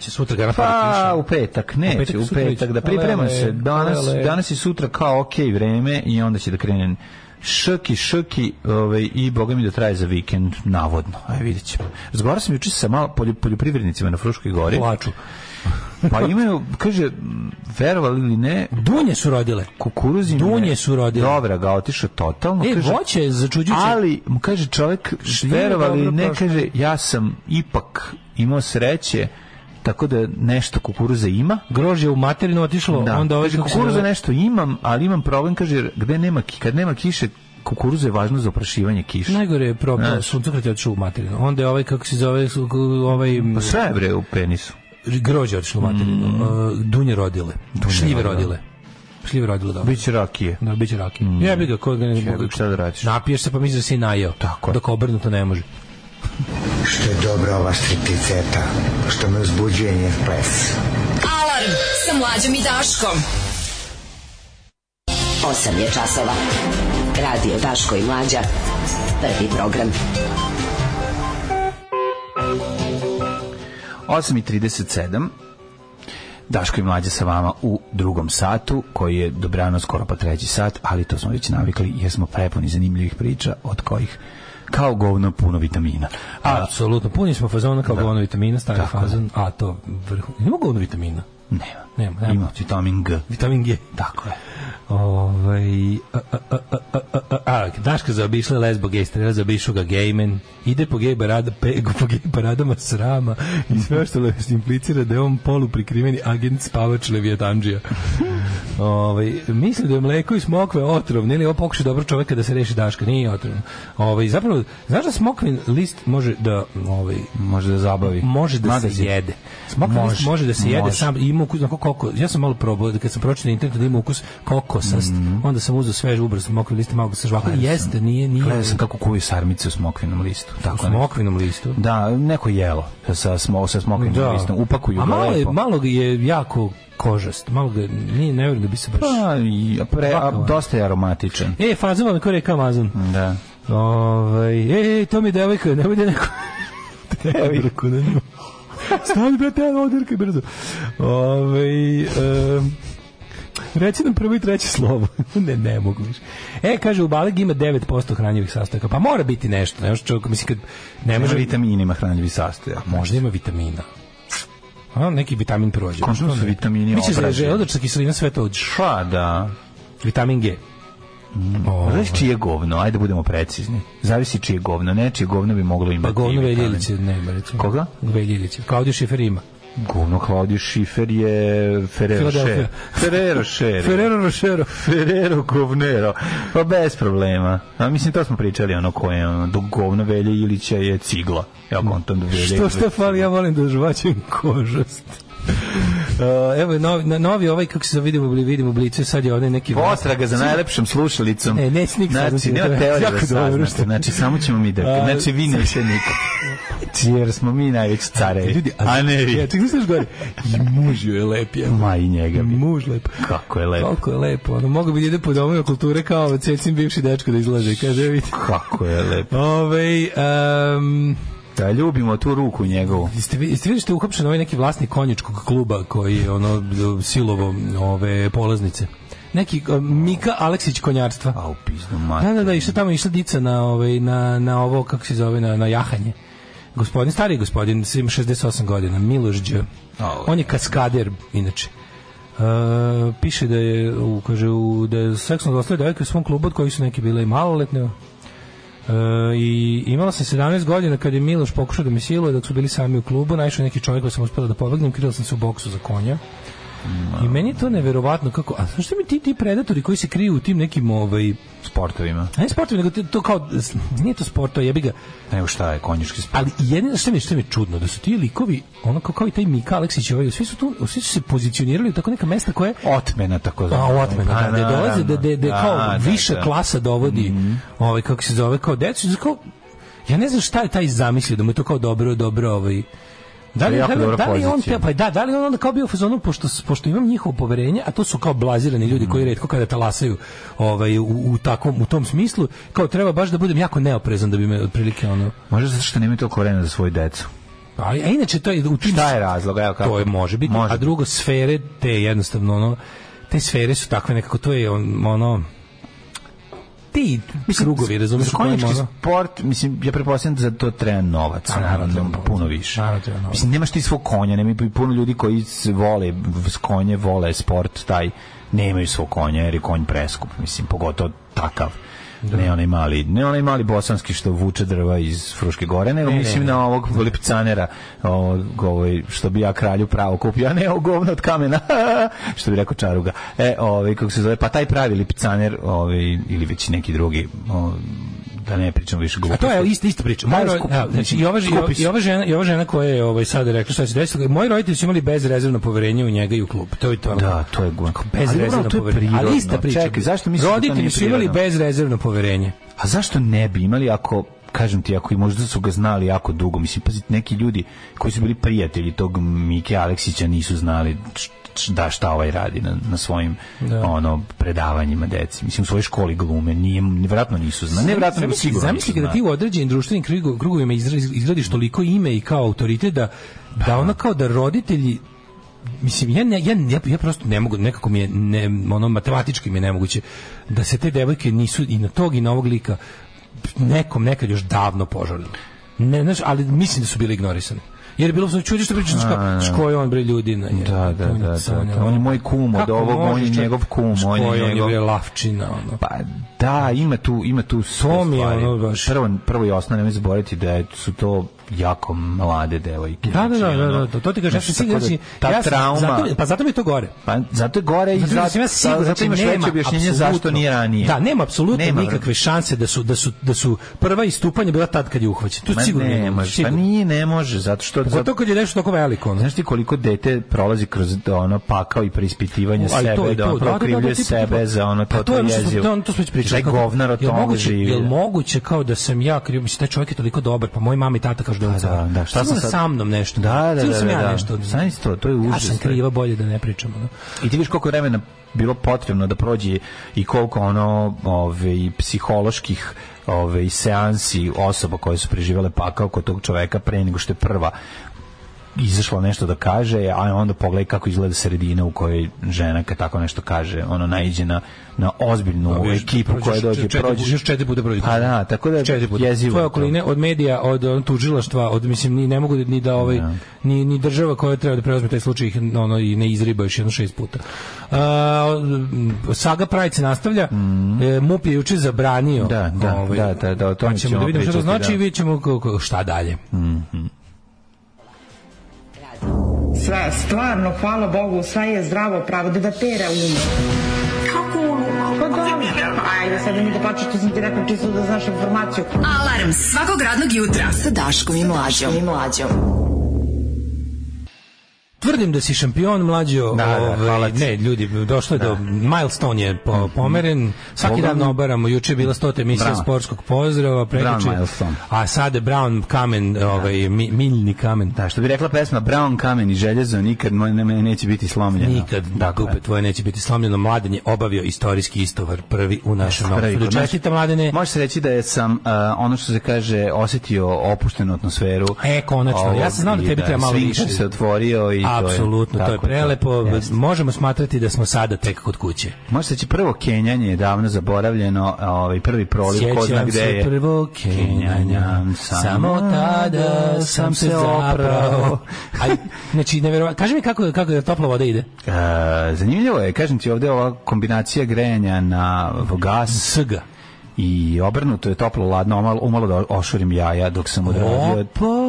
Će sutra ga Pa, u petak, neće, petak u petak, da pripremam Ale, se. Danas, ale. danas i sutra kao ok vreme i onda će da krenem ški, ški ovaj, i boga mi da traje za vikend, navodno. Aj, vidjet ćemo. Razgovarao sam juče sa malo poljoprivrednicima na Fruškoj gori. Plaču. Pa imaju, kaže, verovali ili ne, Dunje su rodile. kukuruzim Dunje su rodile. Dobra, ga otišao totalno. E, kaže, voće je začuđujuće. ali, kaže čovjek, verovali ili ne, prošle. kaže, ja sam ipak imao sreće, tako da nešto kukuruza ima, Grožje u materinu otišlo, da. onda ovaj se kukuruza zove- nešto imam, ali imam problem, kaže, gde nema, kad nema kiše, kukuruza je važno za oprašivanje kiše. Najgore je Znaš. suncokret je otišao u materinu. Onda je ovaj, kako se zove, ovaj... Pa sve bre u penisu. Grožđe otišlo u materinu. Uh, dunje rodile. šljive rodile. rodile. Šljive rodile, dobro. Biće rakije. Da, biće rakije. Mm. Ja bih ga, ko ga ne Jebi, šta da radiš? Napiješ se pa misliš da si najeo. Tako je. Dok obrnuto ne može. Što je dobra ova stripticeta. Što me uzbuđuje njen ples. Alarm sa mlađom i Daškom. 8 je časova. Radio Daško i Mlađa. Prvi program. 8.37 Daško i mlađe sa vama u drugom satu, koji je dobrano skoro pa treći sat, ali to smo već navikli jer smo prepuni zanimljivih priča od kojih kao govno puno vitamina. A, Apsolutno. Puni smo fazona kao govno vitamina, stari Tako fazon. A to vrhu. Nema govno vitamina. nema. Nema, nema. Ima vitamin G. Vitamin G. Tako je. Ovaj a, a, a, a, a, Daška zaobišla lesbo gej strela, zaobišu ga gejmen, ide po gej barada, pe, po gej paradama srama i sve što le implicira da je on polu prikriveni agent spavač Leviatanđija. Ovaj mislim da je mleko i smokve otrovne ili ovo pokuša dobro čoveka da se reši Daška, nije otrovno. Ovaj zapravo znaš da smokvin list može da ovaj Može da zabavi. može da Mada se jede. Smokvin list može da se jede može. sam ima ima koko, ja sam malo probao, da kad sam pročitao internetu da ima ukus kokosast, onda sam uzeo svež ubrs smokvin list, malo sa žvaka, jeste, nije, nije. Gledao sam kako kuju sarmice u smokvinom listu. u Tako nešto. smokvinom listu. Da, neko jelo sa, smo, sa smokvinom listom. Upakuju A malo, je, malo je jako kožast, malo ga, nije, ne vjerujem da bi se baš... Pa, pre, a, dosta je aromatičan. E, fazan vam je ko reka Amazon. Da. Ovaj, ej, ej, to mi je devojka, ne bude neko... devojku na nju. Stani, brate, evo, odirkaj brzo. Ovaj, um, Reci nam prvo i treće slovo. ne, ne mogu više. E, kaže, u balegi ima 9% hranjivih sastojaka. Pa mora biti nešto. Ne čovjek, mislim, kad ne može može... vitaminima hranjivi sastojak. Možda ima vitamina. A, neki vitamin prođe. Končno su vitamini Misliš da je obrađeni. želudačna kiselina sve to? Pa da. Vitamin G. Pa Znaš čije je govno? Ajde da budemo precizni. Zavisi čije je govno. Nečije govno bi moglo imati. Pa govno vitamin. Veljiliće nema, recimo. Koga? Veljiliće. Claudio Schiffer ima. Govno Claudio Schiffer je Ferrero. Scher. Ferrero Scher. Ferrero Rochero. Ferrero govnero. Pa bez problema. A mislim, to smo pričali, ono koje, ono, do govno Velje Ilića je cigla. Ja kontam da Velje Što šta fali, ja volim da žvaćem kožast. Uh, evo novi, novi ovaj kako se vidimo vidimo u blicu sad je onaj neki Potraga za najlepšom slušalicom. E, neće niko Znači, nema teorije da saznate. Znači, samo ćemo mi da... A, Znači, vi neće niko. Jer smo mi najveći carevi. Ljudi, a ne vi. Ja, čekaj, znaš gore. I muž je lep, je. Ma i njega bi. Muž lep. Kako je lepo. Koliko je lepo. Ono, mogu bi da ide po domovima kulture kao cecin bivši dečko da izlaže. Kaže, vidite. Kako je lepo. Ove, um, Da ljubimo tu ruku njegovu. Jeste vi jeste što je uhapšen ovaj neki vlasnik konjičkog kluba koji je ono silovo ove polaznice. Neki uh, Mika Aleksić konjarstva. A u pizdu Da, mater. da, da, išla tamo išla dica na ovaj na na ovo kako se zove na na jahanje. Gospodin stari gospodin, ima 68 godina, Miloš Đ. On je kaskader inače. Uh, piše da je u, kaže u, da je seksualno zlostavljao devojke u svom klubu od kojih su neki bile i maloletne. E, i imala sam 17 godina kad je Miloš pokušao da me siluje dok su bili sami u klubu, naišao neki čovjek koji sam uspela da pobegnem, krila sam se u boksu za konja. I meni je to neverovatno kako, a što mi ti ti predatori koji se kriju u tim nekim ovaj Sportovima. ne sportovi, nego to kao nije to sport, to je jebi ga. Nego šta je konjički sport? Ali jedino što mi što mi je čudno da su ti likovi, ono kao, kao i taj Mika Aleksić, ovaj, svi su tu, svi su se pozicionirali u tako neka mesta koje Otmena, tako A, otmena, da, da dolaze, da, da, da, kao Da, da, viša da. klasa dovodi, ovaj, kako se zove, kao decu, kao, ja ne znam šta je taj zamislio, da mu je to kao dobro, dobro, ovaj, da li, da li, da li on pa da, da li on onda kao bio u fazonu pošto pošto imam njihovo poverenje, a to su kao blazirani ljudi koji retko kada talasaju ovaj u, u takvom u tom smislu, kao treba baš da budem jako neoprezan da bi me otprilike ono Možda zato što nemaju toliko vremena za svoju decu. a, a inače to je u tim Šta je razlog? Evo kako? to je može biti, Može a drugo sfere te jednostavno ono te sfere su takve nekako to je on, ono ti krugovi, razumiješ, konjički sport, mislim, ja pretpostavljam da za to treba novac. A, naravno, treba puno više. Naravno, treba novac. Mislim, nemaš ti svog konja, nema i puno ljudi koji vole, konje vole sport, taj, nemaju svog konja jer je konj preskup, mislim, pogotovo takav. Ne onaj mali, ne onaj mali bosanski što vuče drva iz Fruške gore, nego Ne, mislim ne, ne. na ovog lipcanera, ovog, ovaj, što bi ja kralju pravo kupio, a ne ovo govno od kamena, što bi rekao čaruga. E, ovaj, kako se zove, pa taj pravi lipcaner, ovaj, ili već neki drugi, ovaj, da ne pričam više A gluposti. to je isto isto priča. Moj skup- evo, znači i ova su. i ova žena i ova žena koja je ovaj sad rekla šta se desilo, moji roditelji su imali bezrezervno poverenje u njega i u klub. To je to. Da, to je go. bezrezervno to je poverenje. Ali ista priča. Čekaj, zašto misliš da roditelji su imali bezrezervno poverenje. A zašto ne bi imali ako kažem ti, ako i možda su ga znali jako dugo, mislim, pazite, neki ljudi koji su bili prijatelji tog Mike Aleksića nisu znali da šta ovaj radi na, na svojim Da. ono predavanjima deci. Mislim, u svojoj školi glume, nije, nevjerojatno nisu znali. Nevjerojatno, nego Zamisli- sigurno Zamisli kada ti u određenim društvenim krugovima izgradiš toliko ime i kao autoritet da, da ono kao da roditelji mislim ja, ne, ja, ja, ja prosto ne mogu nekako mi je ne, ono matematički mi je nemoguće da se te devojke nisu i na tog i na ovog lika nekom nekad još davno požalili ne znaš ali mislim da su bili ignorisani jer je bilo znači čuđe što pričaš kao ško je on bre ljudi na Da, da, da, da, da. On je moj kum od ovog, on je njegov kum, on je je njegov- bre lavčina ono? Pa da, ima tu ima tu sve To mi je stvari. ono baš- Prvo, prvo i osnovno nemoj zaboraviti da je- su to jako mlade devojke. Da, da, da, Znači, da, ono, da, to, to ti kažeš, ja sam siguran, da ta trauma, zato, pa zato mi je to gore. pa zato je gore i Zato, ja siguran, zato znači, imaš veće nema objašnjenje zašto nije ranije. Da, nema apsolutno Nema, nikakve šanse da su da su da su prva istupanja bila tad kad je uhvaćen. Ma sigurno ne nije može, pa nije, ne može, zato što... Zato kad je nešto tako veliko. Znaš ti koliko dete prolazi kroz ono pakao i preispitivanje sebe, da da, da, da, prokrivljuje sebe za ono, Pa to, to je to, smo već pričali. Govnar o tome moguće, živi. Jel moguće kao da sam ja kriv, mislim, taj čovjek je toliko dobar, pa moj mama i tata kažu da on da, da, šta sam sad- sa mnom nešto. Da, da, da, sam da, ja da. nešto. Sad isto, to je Ja užas. sam kriva, bolje da ne pričamo. I ti viš koliko vremena bilo potrebno da prođe i koliko ono ove, psiholoških ove, seansi osoba koje su preživele pakao kod tog čoveka pre nego što je prva izašla nešto da kaže, a onda pogledaj kako izgleda sredina u kojoj žena kad tako nešto kaže, ono naiđe na, na ozbiljnu Da, vidiš, ekipu koja dođe, prođeš. Još četiri puta prođe. A da, tako da jezivo Tvoje okoline od medija, od ono, tužilaštva, od mislim ni ne mogu ni da ovaj ni ni država koja treba da preuzme taj slučaj ih ono i ne izriba još jedno šest puta. A, saga Pride se nastavlja. E, MUP je juče zabranio. Mhm. Da, da, da, da, da, o tome pa ćemo ćemo da vidimo šta to znači da. i kako- šta dalje. Sve, stvarno, hvala Bogu, sve je zdravo, pravo da da pere um. Kako um? Pa dobro. Ajde, sad mi da počeš, to sam ti rekao čisto da znaš informaciju. Alarm svakog radnog jutra sa Daškom i Mlađom. I Mlađom. Tvrdim da si šampion mlađo. Da, da, ovaj, ne, ljudi, došlo je do milestone je po, pomeren. Svaki Boga dan mi- obaramo. Juče je bila 100. emisija Bravo. sportskog pozdrava. Brown milestone. A sada Brown kamen, ovaj mi, miljni kamen. Da, što bi rekla pesma Brown kamen i željezo nikad moj ne, neće biti slomljeno. Nikad dupe je. tvoje neće biti slomljeno. Mladen je obavio istorijski istovar prvi u našem novom. Čestite mladene. Može se reći da je sam uh, ono što se kaže osetio opuštenu atmosferu. E, konačno. Ja sam znao da tebi treba malo svinkar više. se otvorio i Apsolutno, to je, tako prelepo. Jeste. Možemo smatrati da smo sada tek kod kuće. Može se reći prvo Kenjanje je davno zaboravljeno, ovaj prvi proliv ko zna Sjećam gde je. prvo Kenjanja, samo tada sam se zapravo. Ali, znači, nevjerovatno. Kaži mi kako, kako je topla voda ide? E, zanimljivo je, kažem ti ovde ova kombinacija grejanja na gas SG. I obrnuto je toplo ladno, umalo, umalo da ošurim jaja dok sam odradio,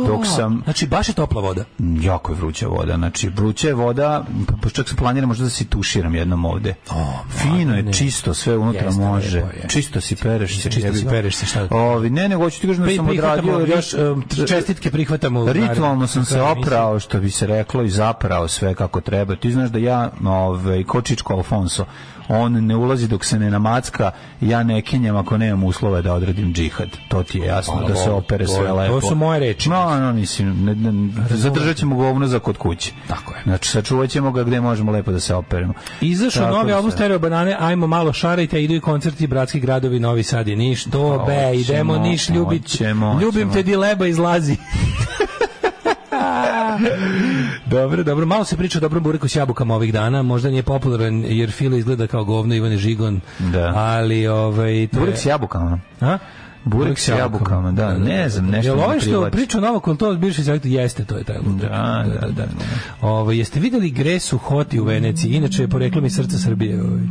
dok sam Znači, baš je topla voda. jako je vruća voda, znači vruća je voda, pa čak se planira možda da se tuširam jednom ovde. Fino je, čisto, sve unutra Jeste, može. lepo je. Čisto si pereš se. Čisto si pereš se, šta da- Ovi, ne, nego hoću ti kažem da Pri, sam odradio još um, čestitke prihvatamo. Ritualno sam se oprao, što bi se reklo, i zaprao sve kako treba. Ti znaš da ja, ovaj, ko Čičko Alfonso, on ne ulazi dok se ne namacka, ja ne kenjam ako nemam uslove da odradim džihad. To ti je jasno, Hvala da se opere sve lepo. to su moje reči. No, no, mislim, ne, ne, zadržat ćemo govno za kod kuće. Tako je. Znači, sačuvat ćemo ga gde možemo lepo da se operemo. Izašao novi da album Stereo Banane, ajmo malo šarajte, idu i koncerti Bratski gradovi, Novi Sad i Niš. Dobe, idemo Niš, ljubit. Ljubim te di leba izlazi. dobro, dobro, malo se priča o dobrom bureku s jabukama ovih dana, možda nije popularan jer Filo izgleda kao govno Ivane Žigon, Da. ali ovaj, to Burek je- s jabukama. A? Burek s jabukama, da, ne znam, nešto Jel me ovaj što priča novo konto bivši selektor jeste, to je taj ludak. Da, da, da. Ovaj, jeste videli Gresu Hoti u Veneciji? Inače je poreklo mi srca Srbije. Ovaj.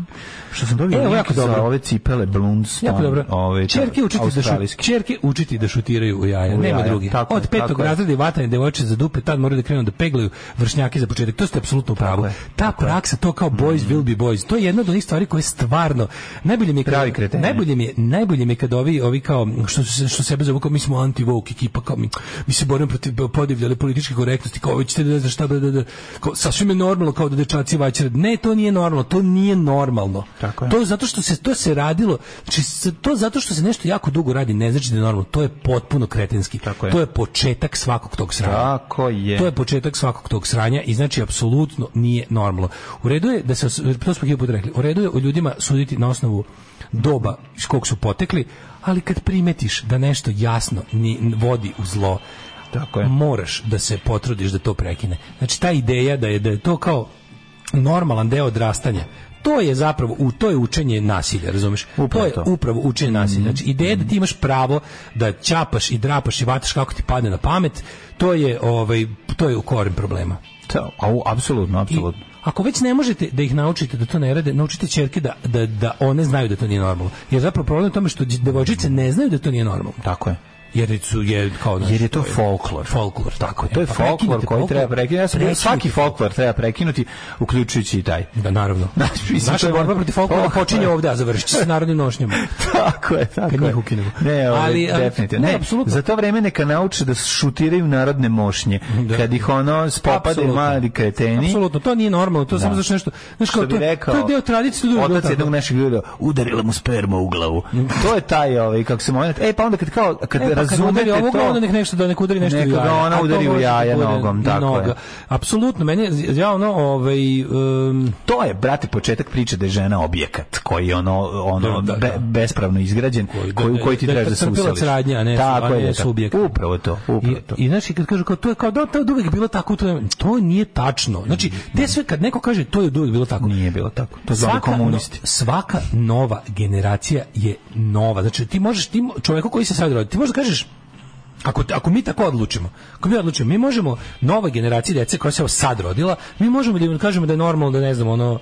Što sam dobio E, ovo jako dobro. ove cipele Blunds. Jako dobro. Ove, Čerke učiti da šu, australijske. čerke učiti da šutiraju u jaja, U nema jaja, drugi. tako Od petog razreda i vatanje devojčice za dupe, tad moraju da krenu da peglaju vršnjake za početak. To ste apsolutno u pravu. Ta praksa, to kao boys will be boys, to je jedna od onih stvari koje stvarno najbolje mi je najbolje mi je, najbolje mi je kad ovi ovi kao što se što sebe zovu kao mi smo anti woke ekipa kao mi, mi se borimo protiv podivljale političke korektnosti kao vi ćete da šta da, da, da kao, sasvim je normalno kao da dečaci vaćare. Ne, to nije normalno, to nije normalno. Tako je. To zato što se to se radilo, znači to zato što se nešto jako dugo radi, ne znači da je normalno. To je potpuno kretenski. Tako je. To je početak svakog tog sranja. Tako je. To je početak svakog tog sranja i znači apsolutno nije normalno. U redu je da se to smo hiljadu rekli. U redu je o ljudima suditi na osnovu doba iz kog su potekli, ali kad primetiš da nešto jasno ni vodi u zlo, Tako je. moraš da se potrudiš da to prekine. Znači ta ideja da je da je to kao normalan deo odrastanja to je zapravo u to je učenje nasilja, razumeš? Upravo to je to. Mhm. upravo učenje nasilja. Znači ideja da ti imaš pravo da ćapaš i drapaš i vataš kako ti padne na pamet, to je ovaj to je u koren problema. To, au, apsolutno, I apsolutno. Ako već ne možete da ih naučite da to ne rade, naučite ćerke da, da, da one znaju da to nije normalno. Jer zapravo problem je u tome što devojčice ne znaju da to nije normalno. Tako je. Jer su je kao znaš, Jer je to folklor. folklor Tako, to je pa folklor koji treba prekinuti. Ja sam bio, Prekinite svaki folklor treba prekinuti, uključujući i taj. Da, naravno. Znači, Naša borba protiv folklora folklor. počinje ovde, a završit će se narodnim nošnjama. tako je, tako Kad je. ukinemo. Ne, ali, Ali, definitivno. ne, Ne, apsolutno. za to vreme neka nauče da šutiraju narodne mošnje. Da. Kad ih ono spopade mali kreteni. Apsolutno, to nije normalno, to Da. samo zašto nešto, znaš kao, to, rekao, to je deo tradicije, je otac jednog našeg ljudi udarila mu sperma u glavu. To je taj, ovaj, kako se moment. E, pa onda kad, kao, kad E, pa kad razumete to... onda nek nešto da nek udari nešto ga jaja. ona udari u da jaja nogom, tako je. Apsolutno, meni ja ono, ovaj, um, To je, brate, početak priče da je žena objekat koji je ono, ono Da, da, be- da. bespravno izgrađen, Koji- koji, ti da trebaš da se useliš. radnje, a ne- Tako a ne je, subjekt. Upravo to, upravo to. I, i znaš, i kad kažu kao to je kao da to je uvek bilo tako, to, je, to nije tačno. Znači, te sve kad neko kaže to je uvek bilo tako. Nije bilo tako. To zvali komunisti. no- svaka nova generacija je nova. Znači, ti možeš, ti, čoveku koji se sad rodi, ti možeš da kažeš, Ako, ako mi tako odlučimo, ako mi odlučimo, mi možemo nova generacija dece koja se sad rodila, mi možemo da im kažemo da je normalno da ne znam, ono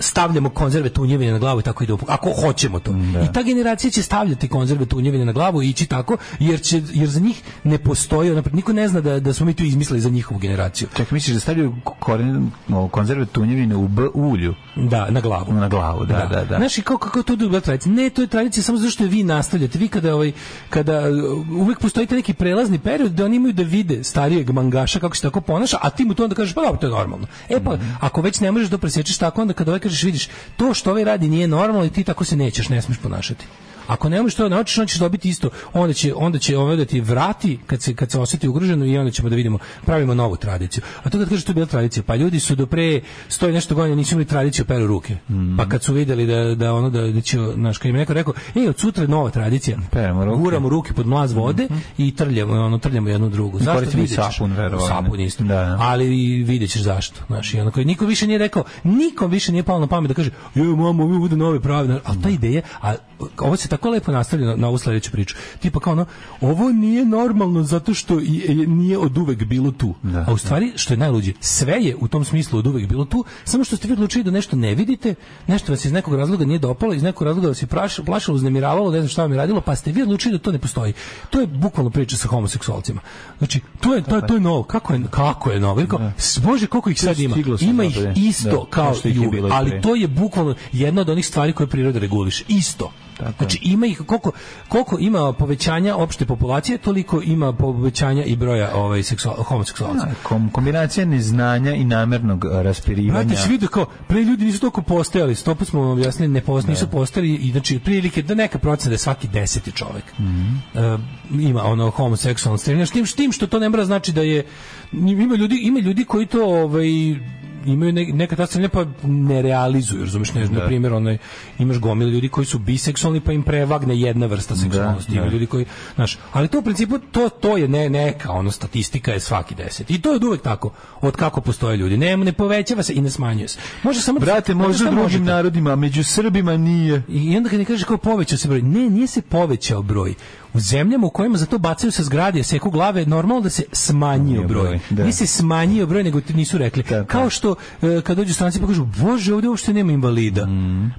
stavljamo konzerve tunjevine na glavu i tako ide ako hoćemo to. I ta generacija će stavljati konzerve tunjevine na glavu i ići tako jer će jer za njih ne postoji ona niko ne zna da da smo mi tu izmislili za njihovu generaciju. Čak misliš da stavljaju koren, konzerve tunjevine u B ulju? Da, na glavu. Na glavu, da, da, da. Znaš, i kako, kako to bila tradicija? Ne, to je tradicija samo zato što je vi nastavljate. Vi kada, ovaj, kada uh, uvek postoji neki prelazni period da oni imaju da vide starijeg mangaša kako se tako ponaša, a ti mu to onda kažeš, pa dobro, to je normalno. E pa, ako već ne možeš da presečeš tako, onda kada ovaj kažeš, vidiš, to što ovaj radi nije normalno i ti tako se nećeš, ne smiješ ponašati. Ako ne možeš to da naučiš, onda ćeš dobiti isto. Onda će onda će ovaj da ti vrati kad se kad se osjeti ugroženo i onda ćemo da vidimo pravimo novu tradiciju. A to kad kažeš to je bila tradicija, pa ljudi su do pre 100 i nešto godina nisu imali tradiciju peru ruke. Pa kad su videli da da ono da, da će naš kad im neko rekao, ej, od sutra je nova tradicija. Peremo ruke. Guramo ruke pod mlaz vode i trljamo ono trljamo jednu drugu. Zašto i Vidjet ćeš. sapun, verovatno. Sapun isto. Da, da. Ali i vidjet ćeš zašto. Znaš, i ono koji niko više nije rekao, nikom više nije palo na pamet da kaže, joj mamo, mi bude nove pravne. Ali ta ideja, a ovo se tako lepo nastavlja na, ovu sledeću priču. Tipa kao ono, ovo nije normalno zato što i- nije od uvek bilo tu. A u stvari, što je najluđe, sve je u tom smislu od uvek bilo tu, samo što ste vi odlučili da nešto ne vidite, nešto vas iz nekog razloga nije dopalo, iz nekog razloga vas je plašilo, uznemiravalo, ne znam šta vam je radilo, pa ste vi odlučili da to ne postoji. To je bukvalno priča sa homoseksualcima. Znači, to je, to je, to je novo. Kako je, kako je novo? Kao, s- Bože, koliko ih sad ima. Ima ih isto da, kao i je ali to je bukvalno jedna od onih stvari koje priroda reguliše. Isto. Znači ima ih koliko koliko ima povećanja opšte populacije, toliko ima povećanja i broja ovaj seksual, homoseksualaca. Da, kom, kombinacija neznanja i namernog a, raspirivanja. Brate, si vidio kao, pre ljudi nisu toliko postojali, stopu smo vam objasnili, ne postoji, nisu postojali i znači prilike da neka procena da je svaki deseti čovjek e, ima ono homoseksualno stremljenje, tim, tim što to ne mora znači da je, ima ljudi, ima ljudi koji to ovaj, imaju ne, neka ta stremljenja pa ne realizuju, razumiješ, ne, na primjer, onaj, imaš gomile ljudi koji su biseksualni pa im prevagne jedna vrsta seksualnosti, ima da. ljudi koji, znaš, ali to u principu, to, to je ne, neka, ono, statistika je svaki deset. I to je uvek tako, od kako postoje ljudi. Ne, ne povećava se i ne smanjuje se. Može samo Brate, u drugim možete? narodima, među Srbima nije. I onda kad ne kažeš kao povećao se broj, ne, nije se povećao broj. U zemljama u kojima za to bacaju sa zgrade, seku glave, normalno da se smanjio broj. da. Nije se smanjio broj, nego ti nisu rekli. Kao što e, kad dođu stranci pa kažu, bože, ovdje uopšte nema invalida.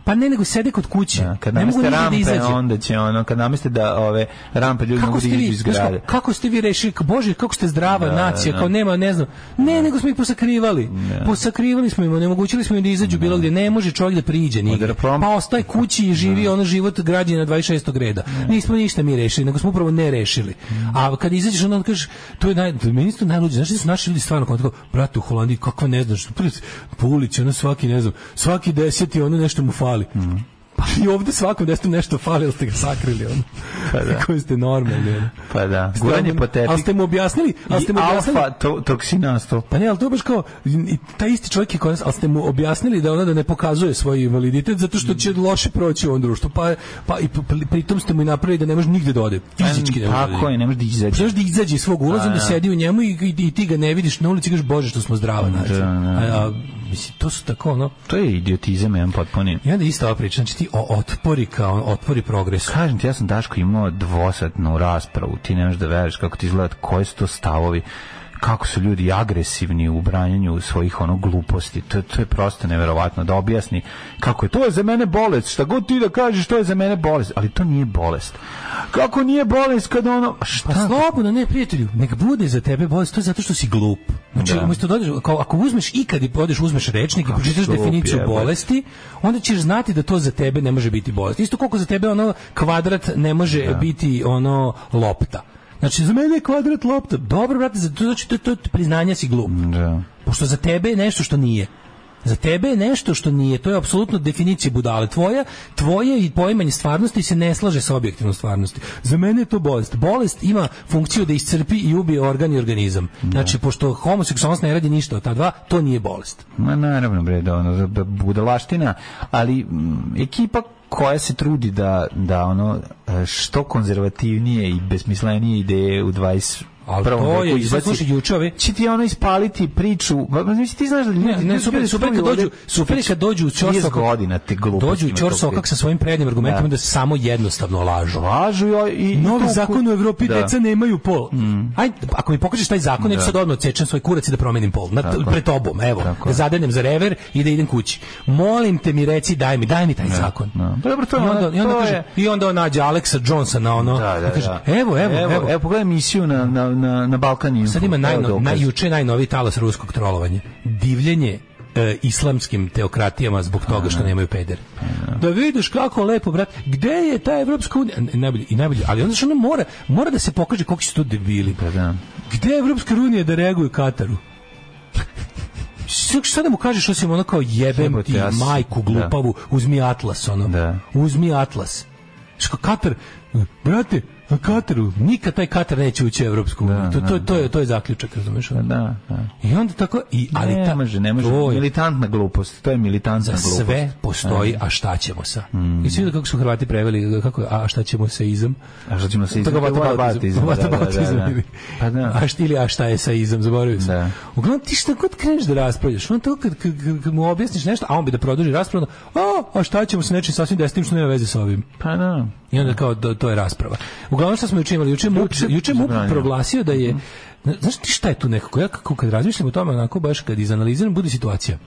Pa ne, nego sede kod kuće. Mm. Kad ne mogu da rampe, izađe. onda će ono, kad nameste da ove rampe ljudi mogu kako da izađu vi, iz zgrade. kao, kako ste vi rešili, bože, kako ste zdrava Da, nacija, da. kao nema, ne znam. Ne, nego smo ih posakrivali. Posakrivali smo im, onemogućili smo im da izađu bilo gdje. Ne može čovjek da priđe nigde. Pa ostaje kući i živi ono život građana 26. reda. Nismo ništa mi rešili, nego smo upravo ne rešili. A kad izađeš onda kažeš, to je naj, meni isto najluđe. Znaš su naši ljudi stvarno kao tako, brate u Holandiji, kakva ne znaš, po ulici, ono svaki, ne znam, svaki deseti, ono nešto mu fali. Pa i ovdje svakom desetom nešto fali, ali ste ga sakrili, ono. Pa da. Koji ste normalni, ono. Pa da, guranje po tepi. Ali ste mu objasnili, ali ste mu objasnili, alfa to, toksinanstvo. pa ne, ali to je baš kao, i taj isti čovjek je kod nas, ali ste mu objasnili da ona da ne pokazuje svoj invaliditet zato što će loše proći u ovom društvu, pa, pa i pri- pritom ste mu i napravili da ne može nigde da ode, fizički ne može da Tako je, ne može da izađe. Znaš da izađe iz svog ulaza, Pa, da da. sedi u njemu i, i, i ti ga ne vidiš na ulici i kažeš, bože što smo zdrava da. A, a, mislim, to su tako ono, To je idiotizam, jedan potpuni. i onda isto ova priča, znači ti o, otpori kao, otpori progresu. Kažem ti, ja sam Daško imao dvosatnu raspravu, ti ne možeš da veriš kako ti izgleda, koji su to stavovi kako su ljudi agresivni u branjenju svojih ono gluposti. To, to je prosto neverovatno da objasni kako je to je za mene bolest. Šta god ti da kažeš, to je za mene bolest, ali to nije bolest. Kako nije bolest kad ono šta? Pa slobodno, ne prijatelju, nek bude za tebe bolest, to je zato što si glup. Znači, Da. umesto da odeš, kao, ako uzmeš ikad i odeš, uzmeš rečnik i pročitaš definiciju je, bolesti, onda ćeš znati da to za tebe ne može biti bolest. Isto koliko za tebe ono kvadrat ne može biti ono lopta. Znači, za mene je kvadrat lopta. Dobro, brate, to znači to, to, to priznanje si glup. Da. Pošto za tebe je nešto što nije. Za tebe je nešto što nije, to je apsolutno definicija budale. Tvoja, tvoje i poimanje stvarnosti se ne slaže sa objektivnom stvarnosti. Za mene je to bolest. Bolest ima funkciju da iscrpi i ubije organ i organizam. Znači, pošto homoseksualnost ne radi ništa od ta dva, to nije bolest. Ma naravno bre, da ono da- da budalaština, ali mm, ekipa koja se trudi da da ono e, što konzervativnije i besmislenije ideje u 20 Ali prvom to je, veku i sad slušaj, juče ovi- će ti ono ispaliti priču, mislim, ti znaš da ljudi, Ne, ne, super, super kad dođu, super kad dođu u 30 ćor godina te gluposti. Dođu u ćor sokak sa svojim prednjim argumentima da, samo jednostavno lažu. Lažu i, Novi zakon u Evropi Da. Mm. deca nemaju pol. Aj, ako mi pokažeš taj zakon, ja ću sad odmah odsečem svoj kurac i da promenim pol. Na, Tako. pred tobom, evo. Tako. Da zadenem za rever i da idem kući. Molim te mi reci, daj mi, daj mi taj zakon. da. Pa dobro, to I onda, i onda kaže, je- i onda on nađe Aleksa Johnsona, ono, Da, da, kaže, da. evo, evo, evo. evo, pogledaj emisiju na, na, na, na Balkan Info. Sad ima najno, dokaz. naj, juče najnoviji talas ruskog trolovanja. Divljenje e, islamskim teokratijama zbog toga što nemaju peder. Da vidiš kako lepo, brat. Gde je ta Evropska unija? Najbolje, i najbolje, ali onda što ono mora, mora da se pokaže koliko su to debili. Pa da. Gde je Evropska unija da reaguje Kataru? Šta- da mu kažeš osim ono kao jebem Jebote, ti majku glupavu, uzmi Atlas ono. Da. Uzmi Atlas. Što Katar, brate, na Kataru, nikad taj Katar neće ući u Evropsku uniju. Da, to, to, da, to, je, to je zaključak, razumeš? Da, da. I onda tako, i, ali ne ta, može, ne može. to je- Militantna glupost. To je militantna za glupost. sve postoji, a šta ćemo sa? I svi kako su Hrvati preveli, kako a šta ćemo sa izom? A šta ćemo sa izom? Je vatabatizam. vatabatizam, da, da, da, da. Pa da. A šta ili a šta je sa izom, zaboravio sam. Da. Uglavnom ti šta god kreneš da raspravljaš, on to kad, kad, kad, mu objasniš nešto, a on bi da produži raspravu, a, a šta ćemo sa nečim sasvim desnim što nema veze sa ovim. Pa da. I onda kao to, to je rasprava. Uglavnom šta smo juče imali? Juče MUP, Juče MUP proglasio da je Znaš ti šta je tu nekako? Ja kako kad razmišljam o tome, onako baš kad izanaliziram, bude situacija.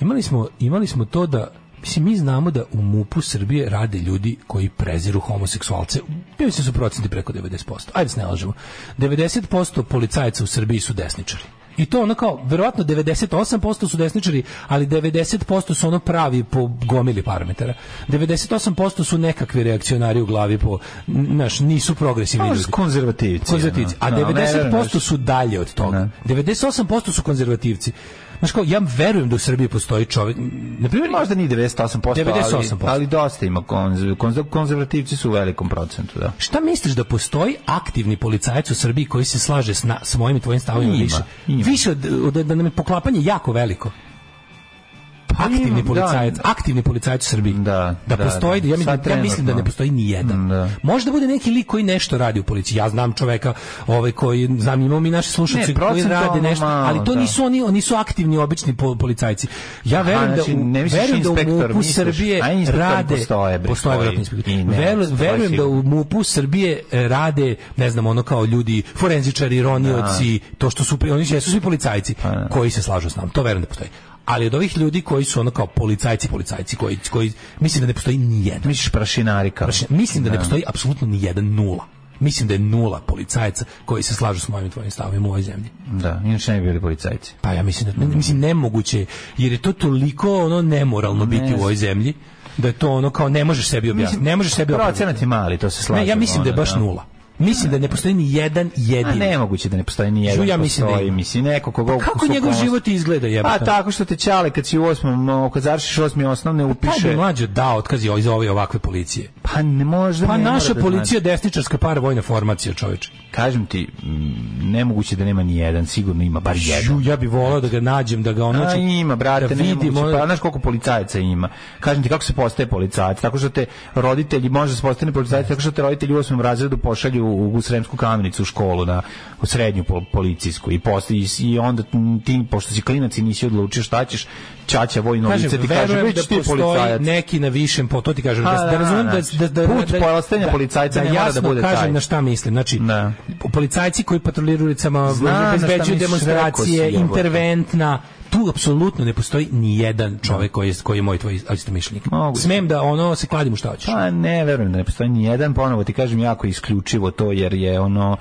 Imali smo, imali smo to da Mislim, mi znamo da u MUP-u Srbije rade ljudi koji preziru homoseksualce. Ja mislim da su procenti preko 90%. Ajde se ne lažemo. 90% policajaca u Srbiji su desničari. I to ono kao, verovatno 98% su desničari, ali 90% su ono pravi po gomili parametara. 98% su nekakvi reakcionari u glavi po, znaš, nisu progresivni ljudi. konzervativci. Konzervativci. A ono. No, ne verujem 90% baš. su dalje od toga. 98% su konzervativci. Znaš kao, ja verujem da u Srbiji postoji čovjek, na primjer, Možda ni 98%, 98%. Ali, ali dosta ima konz, konz, konzervativci su u velikom procentu, da. Šta misliš da postoji aktivni policajac u Srbiji koji se slaže s, na, s mojim i tvojim stavovima Ima, više? ima. Više od, od, da nam je poklapanje jako veliko. Aktivni ima, policajac, da. aktivni policajac u Srbiji. Da, da, da, postoji, da. ja, mislim, Sad ja mislim da ne postoji ni jedan. Da. Možda bude neki lik koji nešto radi u policiji. Ja znam čoveka, ovaj koji znam imamo mi naši slušatelji koji rade nešto, ali to da. nisu oni, oni su aktivni obični pol- policajci. Ja verujem znači, da u, ne verujem da u MUP-u Srbije rade postoje, bre, postoje koji- i ne, Veru- postoje verujem da u MUP-u Srbije e, rade, ne znam, ono kao ljudi, forenzičari, ronioci, to što su, oni jesu svi policajci da. koji se slažu s nam. To verujem da postoji. Ali od ovih ljudi koji su ono kao policajci, policajci, koji, koji mislim da ne postoji ni jedan. Misliš prašinari kao? Praši- Mislim da ne postoji apsolutno ni jedan nula. Mislim da je nula policajaca koji se slažu s mojim tvojim stavima u ovoj zemlji. Da, inače ne bi bili policajci. Pa ja mislim da mislim nemoguće je, jer je to toliko ono nemoralno biti u ovoj zemlji da je to ono kao ne možeš sebi objasniti. Ne možeš sebi Procenat opravdati. je mali, to se slažemo. Ne, ja mislim da je ono, baš nula. Mislim da ne postoji ni jedan A jedini. nemoguće da ne postoji ni jedan. Ja mislim da postoji, ima. mislim, neko koga Pa kako njegov život izgleda, jebote? A tako što te čale kad si u osmom, kad završiš osmi osnovne Taj upiše. bi mlađe dao otkaz iz ove ovakve policije. Pa ne može. Pa ne naša da policija je desničarska paravojna formacija, čoveče. Kažem ti, mm, nemoguće da nema ni jedan, sigurno ima bar jedan. Ju, ja bih volao da ga nađem, da ga ono A ima, brate, da da vidim, Pa znaš koliko policajaca ima. Kažem ti kako se postaje policajac. Tako što te roditelji, može se postane policajac, tako što te roditelji u osmom razredu pošalju u, u Sremsku kamenicu u školu na u srednju pol- policijsku. I posle i, onda ti pošto si klinac i nisi odlučio šta ćeš Čača vojno Kažem, lice ti kaže već da ti policajac. neki na višem po to ti kažem A, da, da, da, razumem da, znači, da, da, put da, da- policajca da ne mora da bude kažem taj. na šta mislim. Znači policajci koji patroliraju ulicama obezbeđuju demonstracije interventna tu apsolutno ne postoji ni jedan čovjek koji je koji je moj tvoj istomišljenik. Moguće. Smem da ono se kladim u šta hoćeš. Pa ne, verujem da ne postoji ni jedan, ponovo ti kažem jako isključivo to jer je ono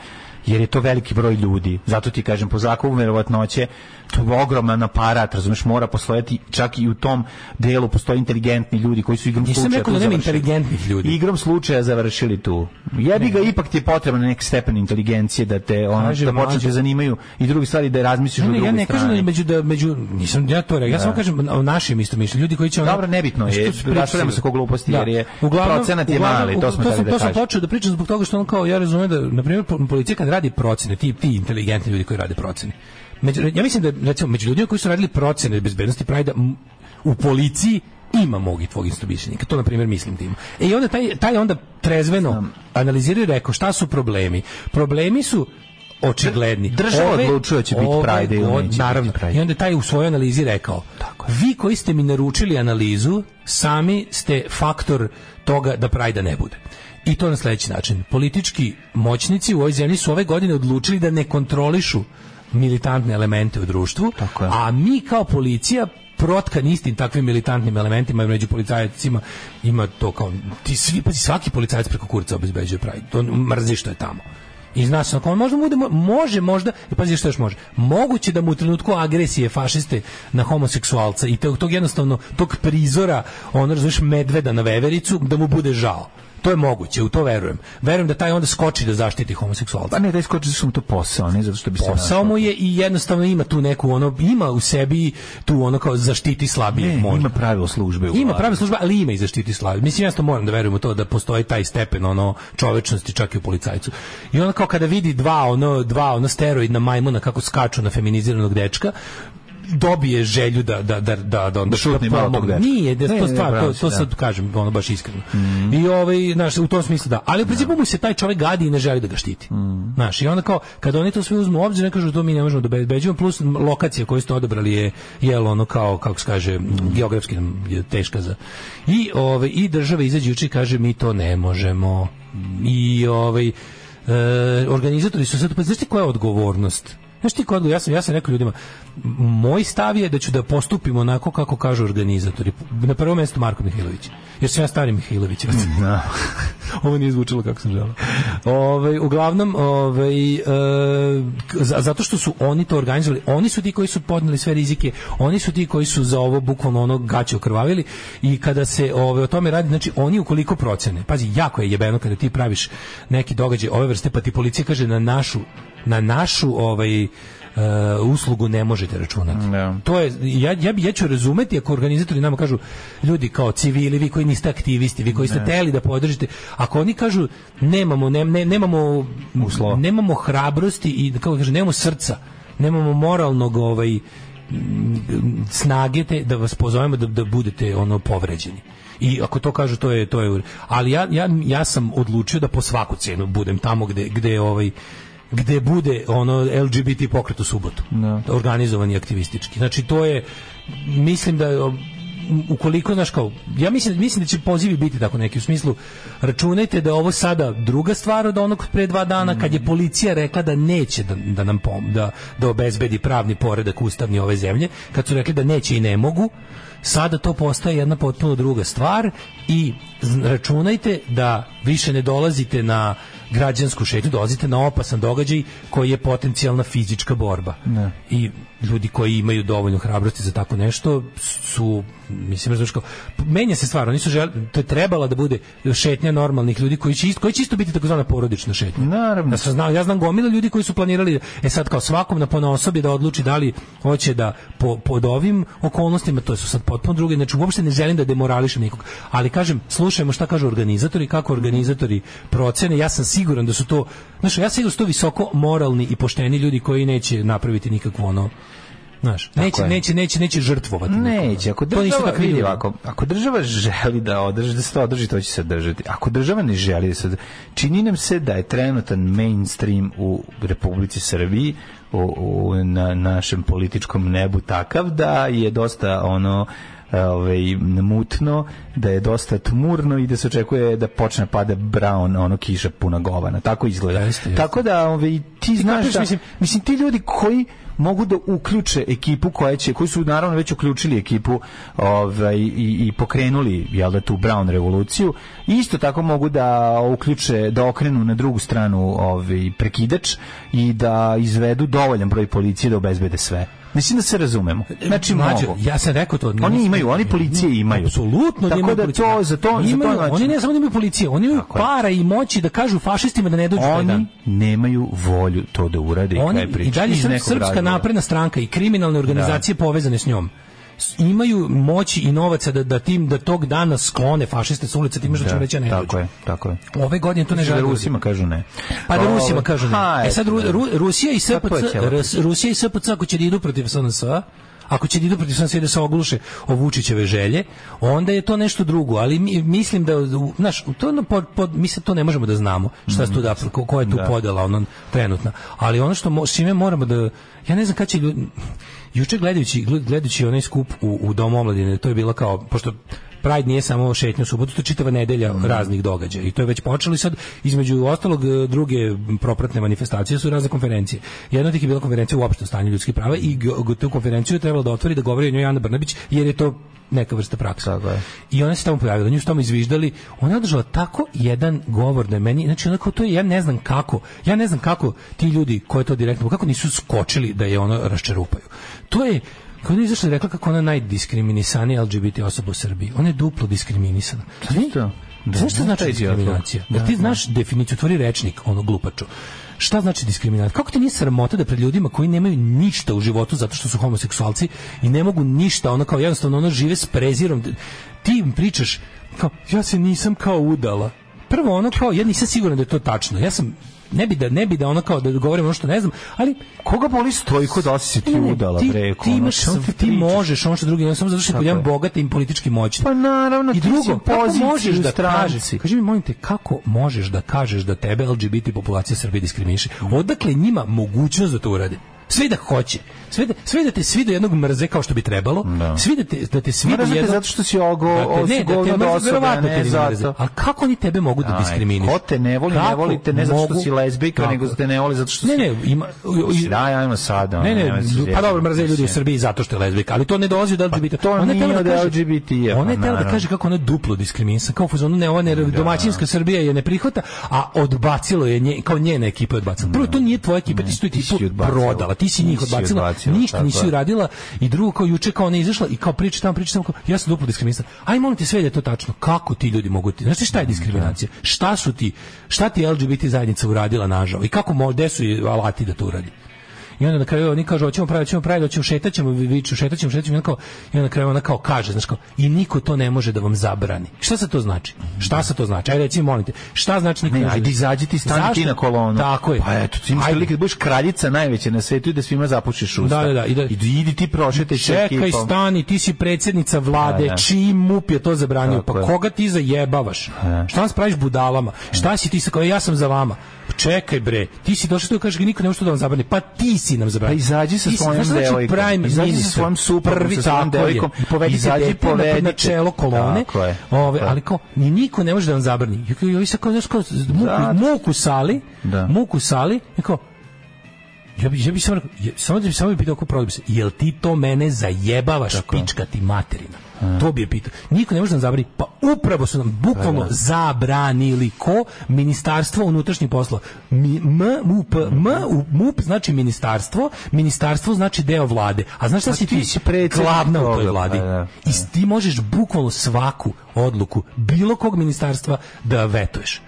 jer je to veliki broj ljudi. Zato ti kažem po zakonu verovatnoće to je ogroman aparat, razumeš, mora postojati čak i u tom delu postoje inteligentni ljudi koji su igrom Nisam slučaja rekao da nema inteligentnih ljudi. Igrom slučaja završili tu. Jebi ga, ipak ti je potreban neki stepen inteligencije da te ono, Kaže, da počne mlađe- te zanimaju i drugi stvari da razmisliš Ne, o ne, drugoj ja ne kažem strani. da među da među nisam ja to rekao. Ja Da. samo kažem o našim isto mišljenju. Ljudi koji će ono Dobro, nebitno je, raspravljamo se oko gluposti, jer je procenat je uglavnom- mali, to smo to sam, da to sam kažem. počeo da pričam zbog toga što on kao ja razumem da na primjer po- policija kad radi procene, ti ti inteligentni ljudi koji rade procene. Među, ja mislim da recimo među ljudima koji su radili procene bezbednosti pravi da m, u policiji ima mog i tvog istomišljenika. To na primjer mislim da ima. E i onda taj taj onda trezveno analizirao i rekao šta su problemi. Problemi su očigledni. Država odlučuje hoće biti Pride ili biti Naravno. Pride. I onda je taj u svojoj analizi rekao, vi koji ste mi naručili analizu, sami ste faktor toga da Prajda ne bude. I to na sledeći način. Politički moćnici u ovoj zemlji su ove godine odlučili da ne kontrolišu militantne elemente u društvu, a mi kao policija protkan istim takvim militantnim elementima i među policajcima ima to kao ti svi pazi svaki policajac preko kurca obezbeđuje Pride. To mrzi što je tamo. I zna se, ako on možda bude, može možda, i pazi što još može, moguće da mu u trenutku agresije fašiste na homoseksualca i tog, tog jednostavno, tog prizora, on razumiješ, medveda na vevericu, da mu bude žao. To je moguće, u to verujem. Verujem da taj onda skoči da zaštiti homoseksualca. Pa ne, da iskoči su mu to posao, ne zato što bi se Posao mu je i jednostavno ima tu neku ono ima u sebi tu ono kao zaštiti slabije Ne, možda. ima pravilo službe. Ima glavi. pravila služba, ali ima i zaštiti slabije. Mislim ja to moram da verujem u to da postoji taj stepen ono čovečnosti čak i u policajcu. I onda kao kada vidi dva ono dva ono steroidna majmuna kako skaču na feminiziranog dečka, dobije želju da da da da da onda Da šutne malo tog dečka. Nije, da to stvar, to, to da. sad kažem, ono baš iskreno. I ovaj, znaš, u tom smislu da. Ali u principu mu se taj čovjek gadi i ne želi da ga štiti. Znaš, i onda kao, kada oni to sve uzmu u obzir, ne kažu to mi ne možemo da obezbeđujemo, plus lokacija koju ste odabrali je, jel ono kao, kako se kaže, geografski nam je teška za... I, ovaj, i država izađe juče kaže mi to ne možemo. I ovaj, e, organizatori su sad, pa znaš koja je odgovornost? Znaš ti odgovornost? Ja sam, ja sam rekao ljudima, moj stav je da ću da postupim onako kako kažu organizatori. Na prvom mjestu Marko Mihajlović. Jer sam ja stari Mihajlović. Ovo nije zvučalo kako sam želeo. Ovaj uglavnom, ovaj e, zato što su oni to organizovali, oni su ti koji su podneli sve rizike, oni su ti koji su za ovo bukvalno ono gaće okrvavili i kada se ovaj o tome radi, znači oni ukoliko procene. Pazi, jako je jebeno kada ti praviš neki događaj ove vrste, pa ti policija kaže na našu na našu ovaj e, uslugu ne možete računati. To je ja ja ja ću razumeti ako organizatori nama kažu ljudi kao civili, vi koji niste aktivisti, vi koji ste teli da podržite, ako oni kažu nemamo ne, ne- nemamo nemamo hrabrosti i kako kaže nemamo srca, nemamo moralnog ovaj snage te da vas pozovemo da, da budete ono povređeni. I ako to kažu to je to je ali ja, ja, ja sam odlučio da po svaku cenu budem tamo gde gde ovaj gde bude ono LGBT pokret u subotu. Organizovani aktivistički. Znači to je mislim da ukoliko znaš kao ja mislim mislim da će pozivi biti tako neki u smislu računajte da je ovo sada druga stvar od onog pre dva dana kad je policija rekla da neće da, da nam pom, da, da obezbedi pravni poredak ustavni ove zemlje kad su rekli da neće i ne mogu sada to postaje jedna potpuno druga stvar i računajte da više ne dolazite na građansku šetnju, dolazite na opasan događaj koji je potencijalna fizička borba. I ljudi koji imaju dovoljno hrabrosti za tako nešto su mislim razumiješ kao menja se stvar, oni su žel, to je trebala da bude šetnja normalnih ljudi koji će isto, koji će isto biti takozvana porodična šetnja. Naravno. Ja sam znao, ja znam gomila ljudi koji su planirali e sad kao svakom na ponaosobi da odluči da li hoće da po, pod ovim okolnostima, to su sad potpuno druge, znači uopšte ne želim da demorališem nikog, ali kažem, slušajmo šta kažu organizatori, kako organizatori procene, ja sam siguran da su to, znaš, ja sam da su to visoko moralni i pošteni ljudi koji neće napraviti nikakvu ono Znaš, neće, je. neće, neće, neće žrtvovati. Neće, ako To država, takvi vidi ovako, ako država želi da održi, da se to održi, to će se držati. Ako država ne želi da se održi, čini nam se da je trenutan mainstream u Republici Srbiji, u, u, na našem političkom nebu takav da je dosta ono ovaj mutno, da je dosta tmurno i da se očekuje da počne pada brown, ono kiša puna govana. Tako izgleda. Jeste, jeste. Tako da ovaj ti znaš kapiraš, da, mislim- mislim ti ljudi koji mogu da uključe ekipu koja će koji su naravno već uključili ekipu ovaj i, i pokrenuli jel da tu Brown revoluciju isto tako mogu da uključe da okrenu na drugu stranu ovaj prekidač i da izvedu dovoljan broj policije da obezbede sve mislim da se razumemo znači Mlađo, mogu ja sam rekao to. Oni imaju, oni policije imaju. Apsolutno Tako imaju da to- za to- za to imaju, Oni ne samo da imaju policije, oni imaju Tako je. para i moći da kažu fašistima da ne dođu taj oni dan. nemaju volju to da urade Oni i dalje srpska razloga. napredna stranka i kriminalne organizacije povezane s njom imaju moći i novaca da, da tim da tog dana sklone fašiste sa ulice time što će Da, reći ne tako dođu. je, tako je. Ove godine to ne da žele. Rusima kažu ne. Pa da Rusima kažu ne. ha, E sad Ru, da. Ru- Rusija i Pa SPC, Rusija i SPC ako će da idu protiv SNS, ako će da idu protiv SNS i da se ogluše o Vučićeve želje, onda je to nešto drugo, ali mi- mislim da znaš, to ono pod, pod, mi se to ne možemo da znamo šta se tu da, ko, ko je tu Da. podela ono trenutna. Ali ono što mo, čime moramo da ja ne znam kad će ljudi juče gledajući gledajući onaj skup u, u Domu omladine, to je bilo kao pošto Pride nije samo šetnja u subotu, to je čitava nedelja raznih događaja i to je već počelo i sad između ostalog e, druge propratne manifestacije su razne konferencije. Jedna od tih je bila konferencija uopšte o stanju ljudskih prava i tu konferenciju je trebalo da otvori da govori o njoj Ana Brnabić jer je to neka vrsta praksa. Tako je. I ona se tamo pojavila, nju su tamo izviždali. Ona je održala tako jedan govor da meni, znači onako to je, ja ne znam kako, ja ne znam kako ti ljudi koji to direktno, kako nisu skočili da je ono raščerupaju. To je, kako je izašla i rekla kako ona najdiskriminisanija LGBT osoba u Srbiji. Ona je duplo diskriminisana. Isto. Da, Znaš šta znači diskriminacija? Da, Da, ti da. znaš definiciju, tvori rečnik, ono glupaču. Šta znači diskriminacija? Kako ti nije sramota da pred ljudima koji nemaju ništa u životu zato što su homoseksualci i ne mogu ništa, ono kao jednostavno ono žive s prezirom, ti im pričaš kao, ja se nisam kao udala. Prvo ono kao, ja nisam siguran da je to tačno. Ja sam ne bi da ne bi da ono kao da govorim ono što ne znam, ali Koga boli stojko da si ti udala, ti, bre? ti ono, imaš šta ti, pričaš? možeš ono što drugi ne samo zato što je bogat i politički moćan. Pa naravno, I ti drugo, u kako poziciji možeš da kažeš, kaži mi molim te, kako možeš da kažeš da tebe LGBT populacija Srbije diskriminiše? Odakle njima mogućnost da to urade? Sve da hoće. Sve da, sve da te svi do jednog mrze kao što bi trebalo. Svi da te, da te svi do jednog... zato što si ogo, Dakle, ne, da te mrze, osobe, verovatno ne te ne zato. mrze. Ali kako oni tebe mogu da Aj, diskriminišu? ko te ne voli, ne Kako voli te ne zato što si lezbijka, Kako? nego te ne voli zato što Ne, si... ne, ima... Da, ja imam sada. Ne, ne, pa dobro, mrze ljudi u Srbiji zato što je lezbijka, ali to ne dolazi od LGBT. to Ona je nije od da pa Ona je htela da kaže kako ona duplo diskriminisana, kao u fazonu ne, ona je domaćinska Srbija je ne prihvata, a odbacilo je nje, kao njena ekipa je odbacila. Prvo, to nije tvoja ekipa, ti si tu ekipu prodala, ti si njih odbacila, tako nisi uradila i drugo, kao juče, kao ona izašla i kao priča tamo, priča tamo, kao, ja sam duplo diskriminisana. Aj, molim te sve da je to tačno. Kako ti ljudi mogu ti? Znaš šta je diskriminacija? Šta su ti, šta ti LGBT zajednica uradila nažao i kako mo, gde su alati da to uradi? I onda na kraju oni kažu hoćemo praviti, hoćemo praviti, hoćemo šetaćemo, viču, šetaćemo, šetaćemo, kao, i onda na kraju ona kao kaže, znači kao, i niko to ne može da vam zabrani. Šta se to znači? Šta se to znači? Ajde reci, molim te. Šta znači niko Ne, može? ajde izađi ti stani ti na kolonu. Tako je. Pa eto, ti imaš prilike da budeš kraljica najveća na svetu i da svima zapušiš usta. Da, da, da, i da- idi, idi ti prošetaj sa ekipom. Čekaj, stani, ti si predsjednica vlade, Da, da. čiji MUP je to zabranio, Tako pa je. koga ti zajebavaš? Šta nas praviš budalama? Šta si ti sa kao ja sam za vama? Čekaj bre, ti si došao tu i kažeš niko ne može da vam zabrani. Pa ti si nam zabranio. Pa izađi sa svojom znači devojkom. prime Izađi sa svojom suprugom, Prvi sa svojom tako devojkom. I povedite Izađi, dete na- čelo kolone. Tako. Ove, Tako ali kao, ni niko ne može da vam zabrani. I ovi sad kao, kao, muku, sali, Da. muku sali, kao, ja bi, ja bi samo samo da bi samo bi pitao ko prodaje se. Jel ti to mene zajebavaš pička ti materina? To bi je pitao. Niko ne može da nam zabrani. Pa upravo su nam bukvalno Pa da. zabranili ko ministarstvo unutrašnjih poslova. Mi, M, MUP, M, MUP znači ministarstvo, ministarstvo znači deo vlade. A znaš šta si ti si Glavna u toj vladi. pa da, I s- ti možeš bukvalno svaku odluku bilo kog ministarstva da vetuješ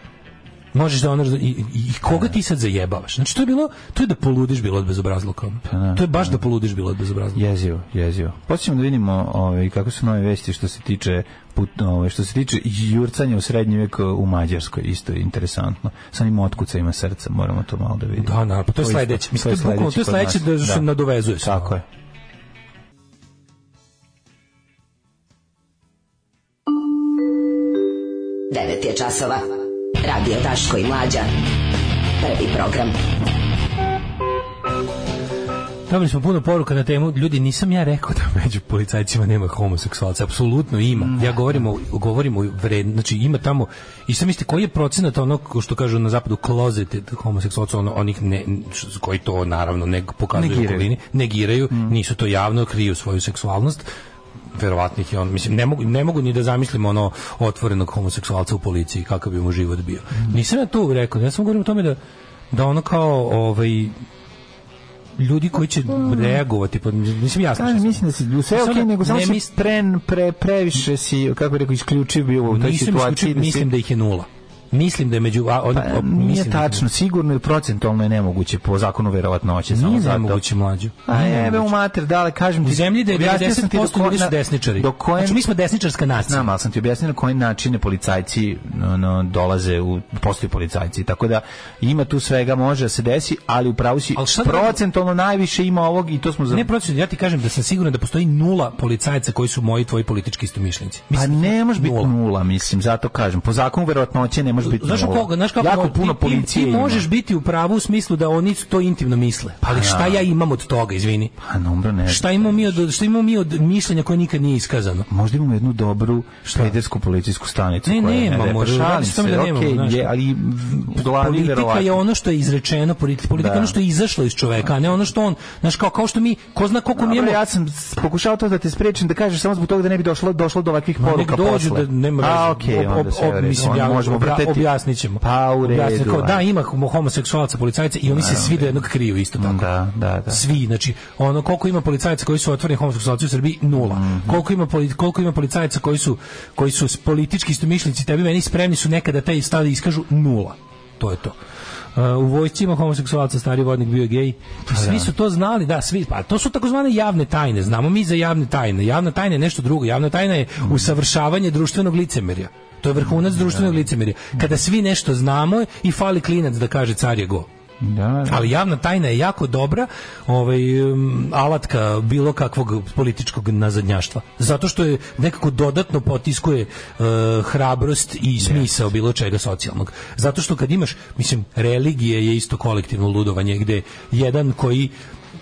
možeš da ono i, i, koga ti sad zajebavaš? Znači to je bilo to je da poludiš bilo od bezobrazluka pa da, to je baš da. da poludiš bilo od bezobrazluka jezivo jezivo. Počnemo da vidimo ovaj kako su nove vesti što se tiče put, ove, što se tiče jurcanja u srednji vek eh, u Mađarskoj. Isto je interesantno. Sa njim otkuca ima srca moramo to malo da vidimo. Da na pa to je sledeće. mislim to je, sledeće da, da se nadovezuje tako je. Devet je časova. Radio Daško i Mlađa. Prvi program. Dobili smo puno poruka na temu, ljudi, nisam ja rekao da među policajcima nema homoseksualca, apsolutno ima. Ja govorim o, govorim o vred, znači ima tamo, i sam mislite, koji je procenat onog, što kažu na zapadu, closeted homoseksualca, ono, onih ne, koji to naravno ne pokazuju Negiraju. u okolini, negiraju, nisu to javno, kriju svoju seksualnost, verovatno ih je on, mislim, ne mogu, ne mogu ni da zamislim ono otvorenog homoseksualca u policiji, kakav bi mu život bio. Nisam ja to rekao, ja sam govorim o tome da, da ono kao, ovaj, ljudi koji će reagovati, pa mislim jasno. Kažem, mislim da si sve Samo okej, da- nego samo si mis- tren, pre, previše si, kako rekao, isključiv bio u toj situaciji. isključio, da si- mislim da ih je nula. Mislim da je među... A, oni, Pa, nije da tačno, sigurno i procentualno je nemoguće po zakonu verovatnoće. Nije zato. nemoguće mlađu. A jebe u mater, dale, kažem ti. U zemlji da je objasnio sam ti do 90% ljudi su desničari. Do kojem, Znači, mi smo desničarska nacija. Znam, ali sam ti objasnio na koji načine policajci no, no, dolaze u postoji policajci. Tako da ima tu svega može da se desi, ali upravo si Ali šta da- procentualno najviše ima ovog i to smo za Ne procent, ja ti kažem da sam siguran da postoji nula policajca koji su moji tvoji politički istomišljenici. Pa ne može biti nula. nula, mislim, zato kažem. Po zakonu verovatnoće ne može biti Znaš koga, znaš kako jako puno ti- policije ti, ti ima. možeš biti u pravu u smislu da oni to intimno misle. Ali šta ja imam od toga, izvini? Pa dobro, ne. Šta imamo mi od šta imamo mi od mišljenja koje nikad nije iskazano? Možda imamo jednu dobru švedersku policijsku stanicu. Ne, koja nemamo, pa možda, radi se da nemamo, znaš je, ali politika je ono što je izrečeno, politika, je Da. ono što je izašlo iz čoveka, a ne ono što on, znaš, kao, kao što mi, ko zna koliko mi ja sam pokušao to da te sprečim da kažeš samo zbog toga da ne bi došlo došlo do ovakvih poruka posle. da nema A okej, mislim, ja, možemo obja- vrteti. objasnit ćemo. Pa u redu. kao, da, ima homo- homoseksualca policajca i oni se svi do jednog kriju isto tako. Da, da, da. Svi, znači, ono koliko ima policajaca koji su otvoreni homoseksualci u Srbiji nula. Mhm. Koliko ima koliko ima policajaca koji su koji su politički istomišljenici tebi meni spremni su nekada taj stav da iskažu nula. To je to. Uh, u vojsci ima homoseksualca, stari vodnik bio je gej. Svi su to znali, da, svi. Pa to su takozvane javne tajne. Znamo mi za javne tajne. Javna tajna je nešto drugo. Javna tajna je usavršavanje društvenog licemerja. To je vrhunac društvenog licemerja. Kada svi nešto znamo i fali klinac da kaže car je go. Da, da. Ali javna tajna je jako dobra ovaj, um, alatka bilo kakvog političkog nazadnjaštva. Zato što je nekako dodatno potiskuje uh, hrabrost i smisao bilo čega socijalnog. Zato što kad imaš, mislim, religije je isto kolektivno ludovanje gde jedan koji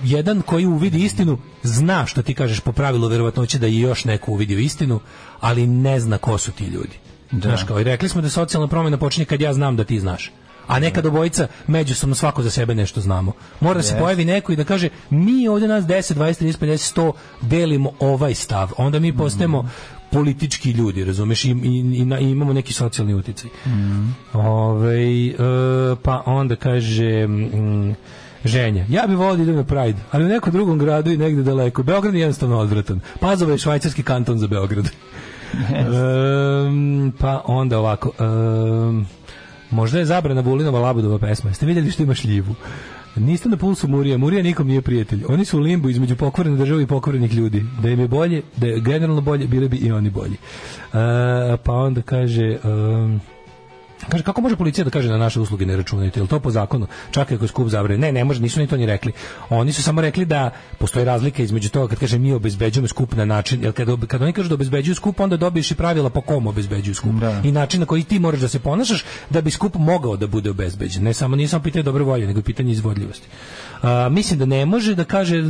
jedan koji uvidi istinu zna što ti kažeš po pravilu verovatnoće da je još neko uvidio istinu, ali ne zna ko su ti ljudi. Znaš, kao rekli smo da socijalna promjena počinje kad ja znam da ti znaš. A nekad obojica međusobno svako za sebe nešto znamo. Mora da se Yes. pojavi neko i da kaže mi ovdje nas 10, 20, 30, 50, 100 delimo ovaj stav. Onda mi postajemo politički ljudi, razumeš, i, i, i imamo neki socijalni uticaj. Ovaj, e, pa onda kaže mm, ženja. Ja bih volio da idem na Pride, ali u nekom drugom gradu i negde daleko. Beograd je jednostavno odvratan. Pazova je švajcarski kanton za Beograd. Em, pa onda ovako. em, možda je zabrana Vulinova Labudova pesma. Jeste vidjeli što ima šljivu? Niste na pulsu Murija. Murija nikom nije prijatelj. Oni su u limbu između pokvarene države i pokvarenih ljudi. Da im je bolje, da je generalno bolje, bili bi i oni bolji. E, pa onda kaže... em, Kaže, kako može policija da kaže na naše usluge ne računajte? Jel to po zakonu? Čak ako je skup zabrane. Ne, ne može, nisu ni to ni rekli. Oni su samo rekli da postoji razlika između toga kad kaže mi obezbeđujemo skup na način, jer kad, kad oni kažu da obezbeđuju skup, onda dobiješ i pravila po kom obezbeđuju skup. Da. I način na koji ti moraš da se ponašaš da bi skup mogao da bude obezbeđen. Ne samo, nije samo pitanje dobre volje, nego pitanje izvodljivosti. A, mislim da ne može da kaže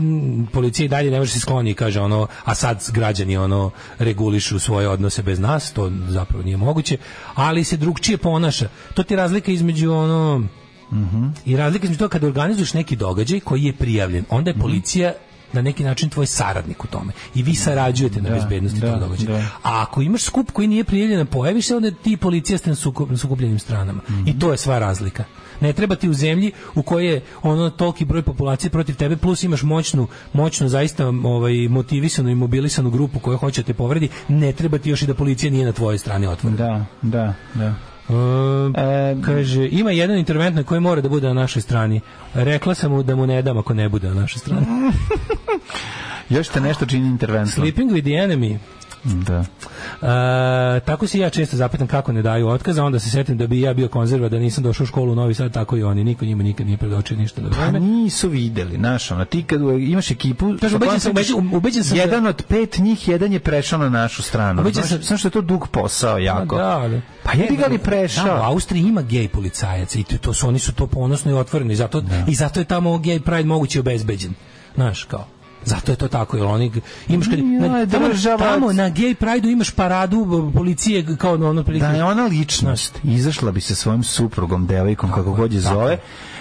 policija i dalje ne može se skloni i kaže ono a sad građani ono regulišu svoje odnose bez nas to zapravo nije moguće ali se drugčije ponaša to ti je razlika između ono i razlika između toga kada organizuješ neki događaj koji je prijavljen onda je policija na neki način tvoj saradnik u tome i vi sarađujete na bezbednosti da, tog događaja. da. A ako imaš skup koji nije prijavljen, pojaviš se, onda ti policija ste na suko- na sukobljenim stranama. I to je sva razlika. Ne treba ti u zemlji u kojoj je ono toliki broj populacije protiv tebe, plus imaš moćnu, moćnu zaista ovaj, motivisanu i mobilisanu grupu koja hoće da te povredi, ne treba ti još i da policija nije na tvojoj strani otvorena. Da, da, da. E, kaže, ima jedan interventni koji mora da bude na našoj strani. Rekla sam mu da mu ne dam ako ne bude na našoj strani. Još te nešto čini interventno. Sleeping with the enemy. Da. E, tako se ja često zapitam kako ne daju otkaz, a onda se setim da bi ja bio konzerva, da nisam došao u školu u Novi Sad, tako i oni. Niko njima nikad nije predočio ništa Pa vreme. nisu videli, znaš, ono, ti kad imaš ekipu, Znaš, ubeđen sam- ubeđen- ubeđen sam da- jedan od pet njih, jedan je prešao na našu stranu. Ubeđen Znaš, sam- Samo što je to dug posao, jako. Da, ali- Pa jebi ga li prešao? Da, u Austriji ima gej policajaca i to, to su, oni su to ponosno i otvoreni. Zato, I zato je tamo gej pride moguće obezbeđen. Znaš, kao. Zato je to tako, jer oni imaš kad, Ja, na, tamo, tamo na gej pride ima šparadu b- policije kao na ono prilike. Da je ona ličnost, izašla bi sa svojim suprugom, devojkom, kako god je zove,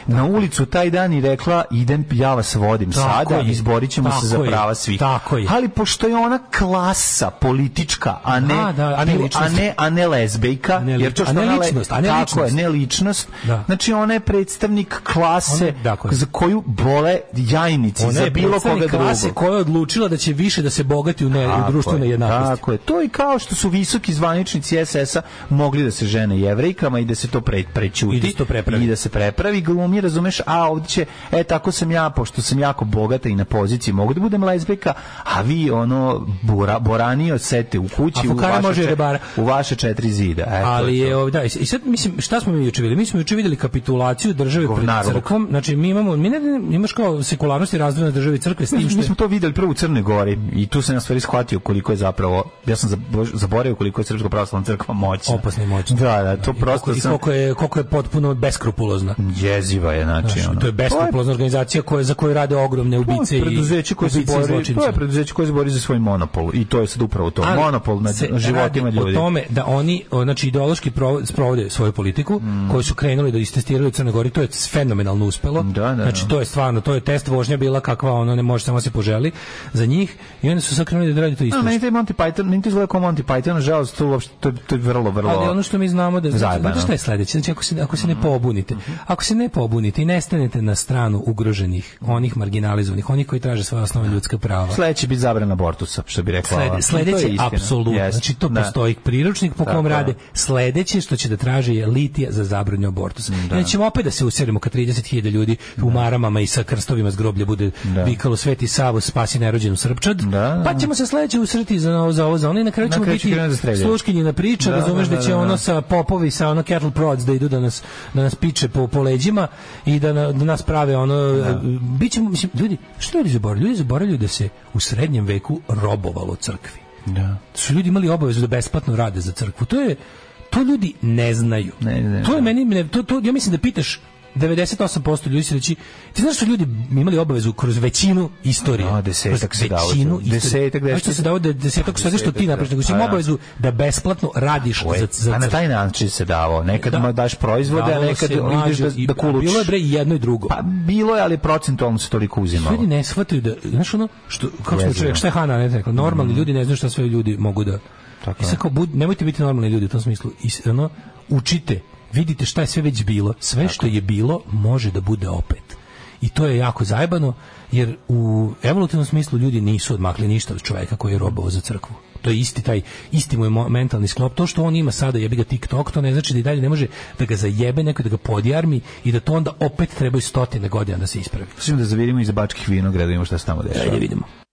na ulicu taj dan i rekla idem, ja vas vodim Tako sada, je, izborit ćemo se za je, prava svih. tako je. Ali pošto je ona klasa politička, a ne, Da, da, a ne a ne, a ne lezbejka, ne jer to što a ne ličnost, a ne tako ličnost. je, ne ličnost, Da. znači ona je predstavnik klase Ona- je. za koju bole jajnici, Ona za je bilo koga klase drugog. koja je odlučila da će više da se bogati u, ne, u društvenoj je, jednakosti. Tako je. To i kao što su visoki zvaničnici SS-a mogli da se žene jevrejkama i da se to pre, prećuti. I da se to prepravi. I da se prepravi glumi, razumeš, a ovdje će, e, tako sam ja, pošto sam jako bogata i na poziciji, mogu da budem lezbijka, a vi, ono, bora, boranio sete u kući, u vaše, može i čet- u vaše četiri zida. E, Ali je ovdje, da, i sad mislim šta smo mi juče vidjeli? Mi smo juče vidjeli kapitulaciju države pred crkvom. Znači mi imamo mi ne, imaš kao sekularnost i razdvojena države i crkve s tim što Mi smo to videli prvo u Crnoj Gori i tu sam na stvari shvatio koliko je zapravo, ja sam zabo- zaboravio koliko je Srpska pravoslavna crkva moćna. opasno i moćno. Da, da, to I prosto koliko, i sam... koliko je koliko je potpuno beskrupulozna. Jeziva je, znači, Znači, ono. to je beskrupulozna organizacija koja za koju rade ogromne ubice i preduzeće koje se bori, to je preduzeće koje se bori za svoj monopol i to je sad upravo to, Ali monopol nad životima ljudi. O tome da oni znači ideološki provo- sprovode svoju politiku Mm. koju su krenuli da istestiraju u Crnoj Gori, to je fenomenalno uspelo. Da, da, znači da. to je stvarno, to je test vožnja bila kakva ono ne može samo se poželi za njih i onda su sad krenuli da rade to isto. Meni taj Monty Python, to izgleda kao Monty Python, nažalost, to uopšte, to, to je vrlo, vrlo... Ali ono što mi znamo da znači, šta je sledeće? Znači ako se ako se ne pobunite, ako se ne pobunite i ne stanete na stranu ugroženih, onih marginalizovanih, onih koji traže svoja osnovna ljudska prava. Sledeće bi zabrana abortusa, što bi rekla. Slede, sledeće, apsolutno, Jeste, znači to da. postoji priručnik po kom rade. Sledeće što će da traže je litija za zabranju abortusa. I onda ćemo opet da se userimo kad 30.000 ljudi u maramama i sa krstovima z groblja bude Da. vikalo Sveti Savo spasi nerođenu Srpčad. Da, da, Pa ćemo se sledeće usrti za ovo, za ovo, za ono i na kraju Na ćemo kraju će biti da sluškinjina priča, Da, razumeš da, da, će da, da. ono sa popovi, sa ono cattle prods da idu da nas, da nas piče po, po leđima i da, na- da nas prave ono, bićemo, mislim, ljudi, što ljudi zaboravljaju? Ljudi zaboravljaju da se u srednjem veku robovalo crkvi Da. su ljudi imali obavezu da besplatno rade za crkvu. To je to ljudi ne znaju. Ne, ne, to je da. meni ne, to, to ja mislim da pitaš 98% ljudi će reći ti znaš što ljudi imali obavezu kroz većinu istorije. A, desetak kroz se dao. većinu istorije. Desetak, Znaš što se dao da desetak što što ti Desetak, napraviš, nego si da. imao A, da. obavezu da besplatno radiš Tako je. za, za a na taj način se davo. Nekad Da. daš proizvode, a nekad ideš da, da a kulučiš. Bilo je bre jedno i drugo. Pa bilo je, ali procentualno se toliko uzimalo. Ljudi ne shvataju da, znaš ono, što, kako smo čovjek, šta je Hana ne rekla, normalni ljudi ne znaju šta sve ljudi mogu da, Tako i sad kao, bud, nemojte biti normalni ljudi u tom smislu, i, ono, učite, vidite šta je sve već bilo, sve što je bilo može da bude opet. I to je jako zajebano, jer u evolutivnom smislu ljudi nisu odmakli ništa od čovjeka koji je robao za crkvu. To je isti taj, isti mu je mentalni sklop. To što on ima sada, jebi ga TikTok, to ne znači da i dalje ne može da ga zajebe neko, da ga podjarmi i da to onda opet trebaju stotine godina da se ispravi. Svim da zavirimo iz bačkih vinograda, da vidimo šta se tamo dešava. Ajde vidimo.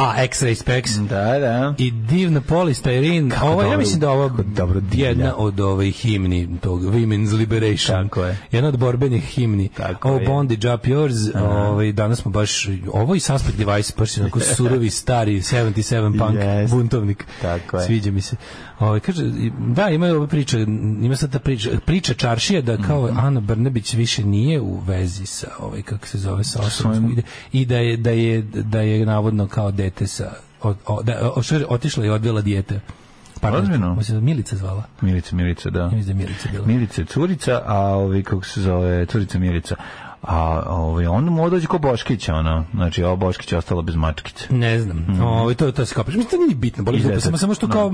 A, X-Ray Specs. Da, da. I divna polistirin. Kako Ovo, ja mislim da ovo dobro divlja. jedna od ove himni tog Women's Liberation. Tako je. Jedna od borbenih himni. Tako ovo je. Bondage Up Yours. Ovaj, danas smo baš, ovo i Suspect Device, baš onako surovi, stari 77 punk Jest. buntovnik. Tako je. Sviđa mi se. Ovaj, kaže, da, ima ova priča, ima sad ta priča, priča čaršija da kao Mhm. Ana Brnebić više nije u vezi sa, ovaj, kako se zove, sa osobom i da je, da je, da je navodno kao dete sa, od, o, da, o, što je, otišla i odvela dijete. Pardon, Milica zvala. Milica, Milica, da. Ja mislim da je Milica bila. Milica je curica, a ovi, kako se zove, curica Milica. A ovaj, on mu dođe ko Boškića, ono. Znači, ovo Boškić je ostalo bez mačkice. Ne znam. Ovaj to to se kao mislim to nije bitno, boli dupe, samo samo što Da. kao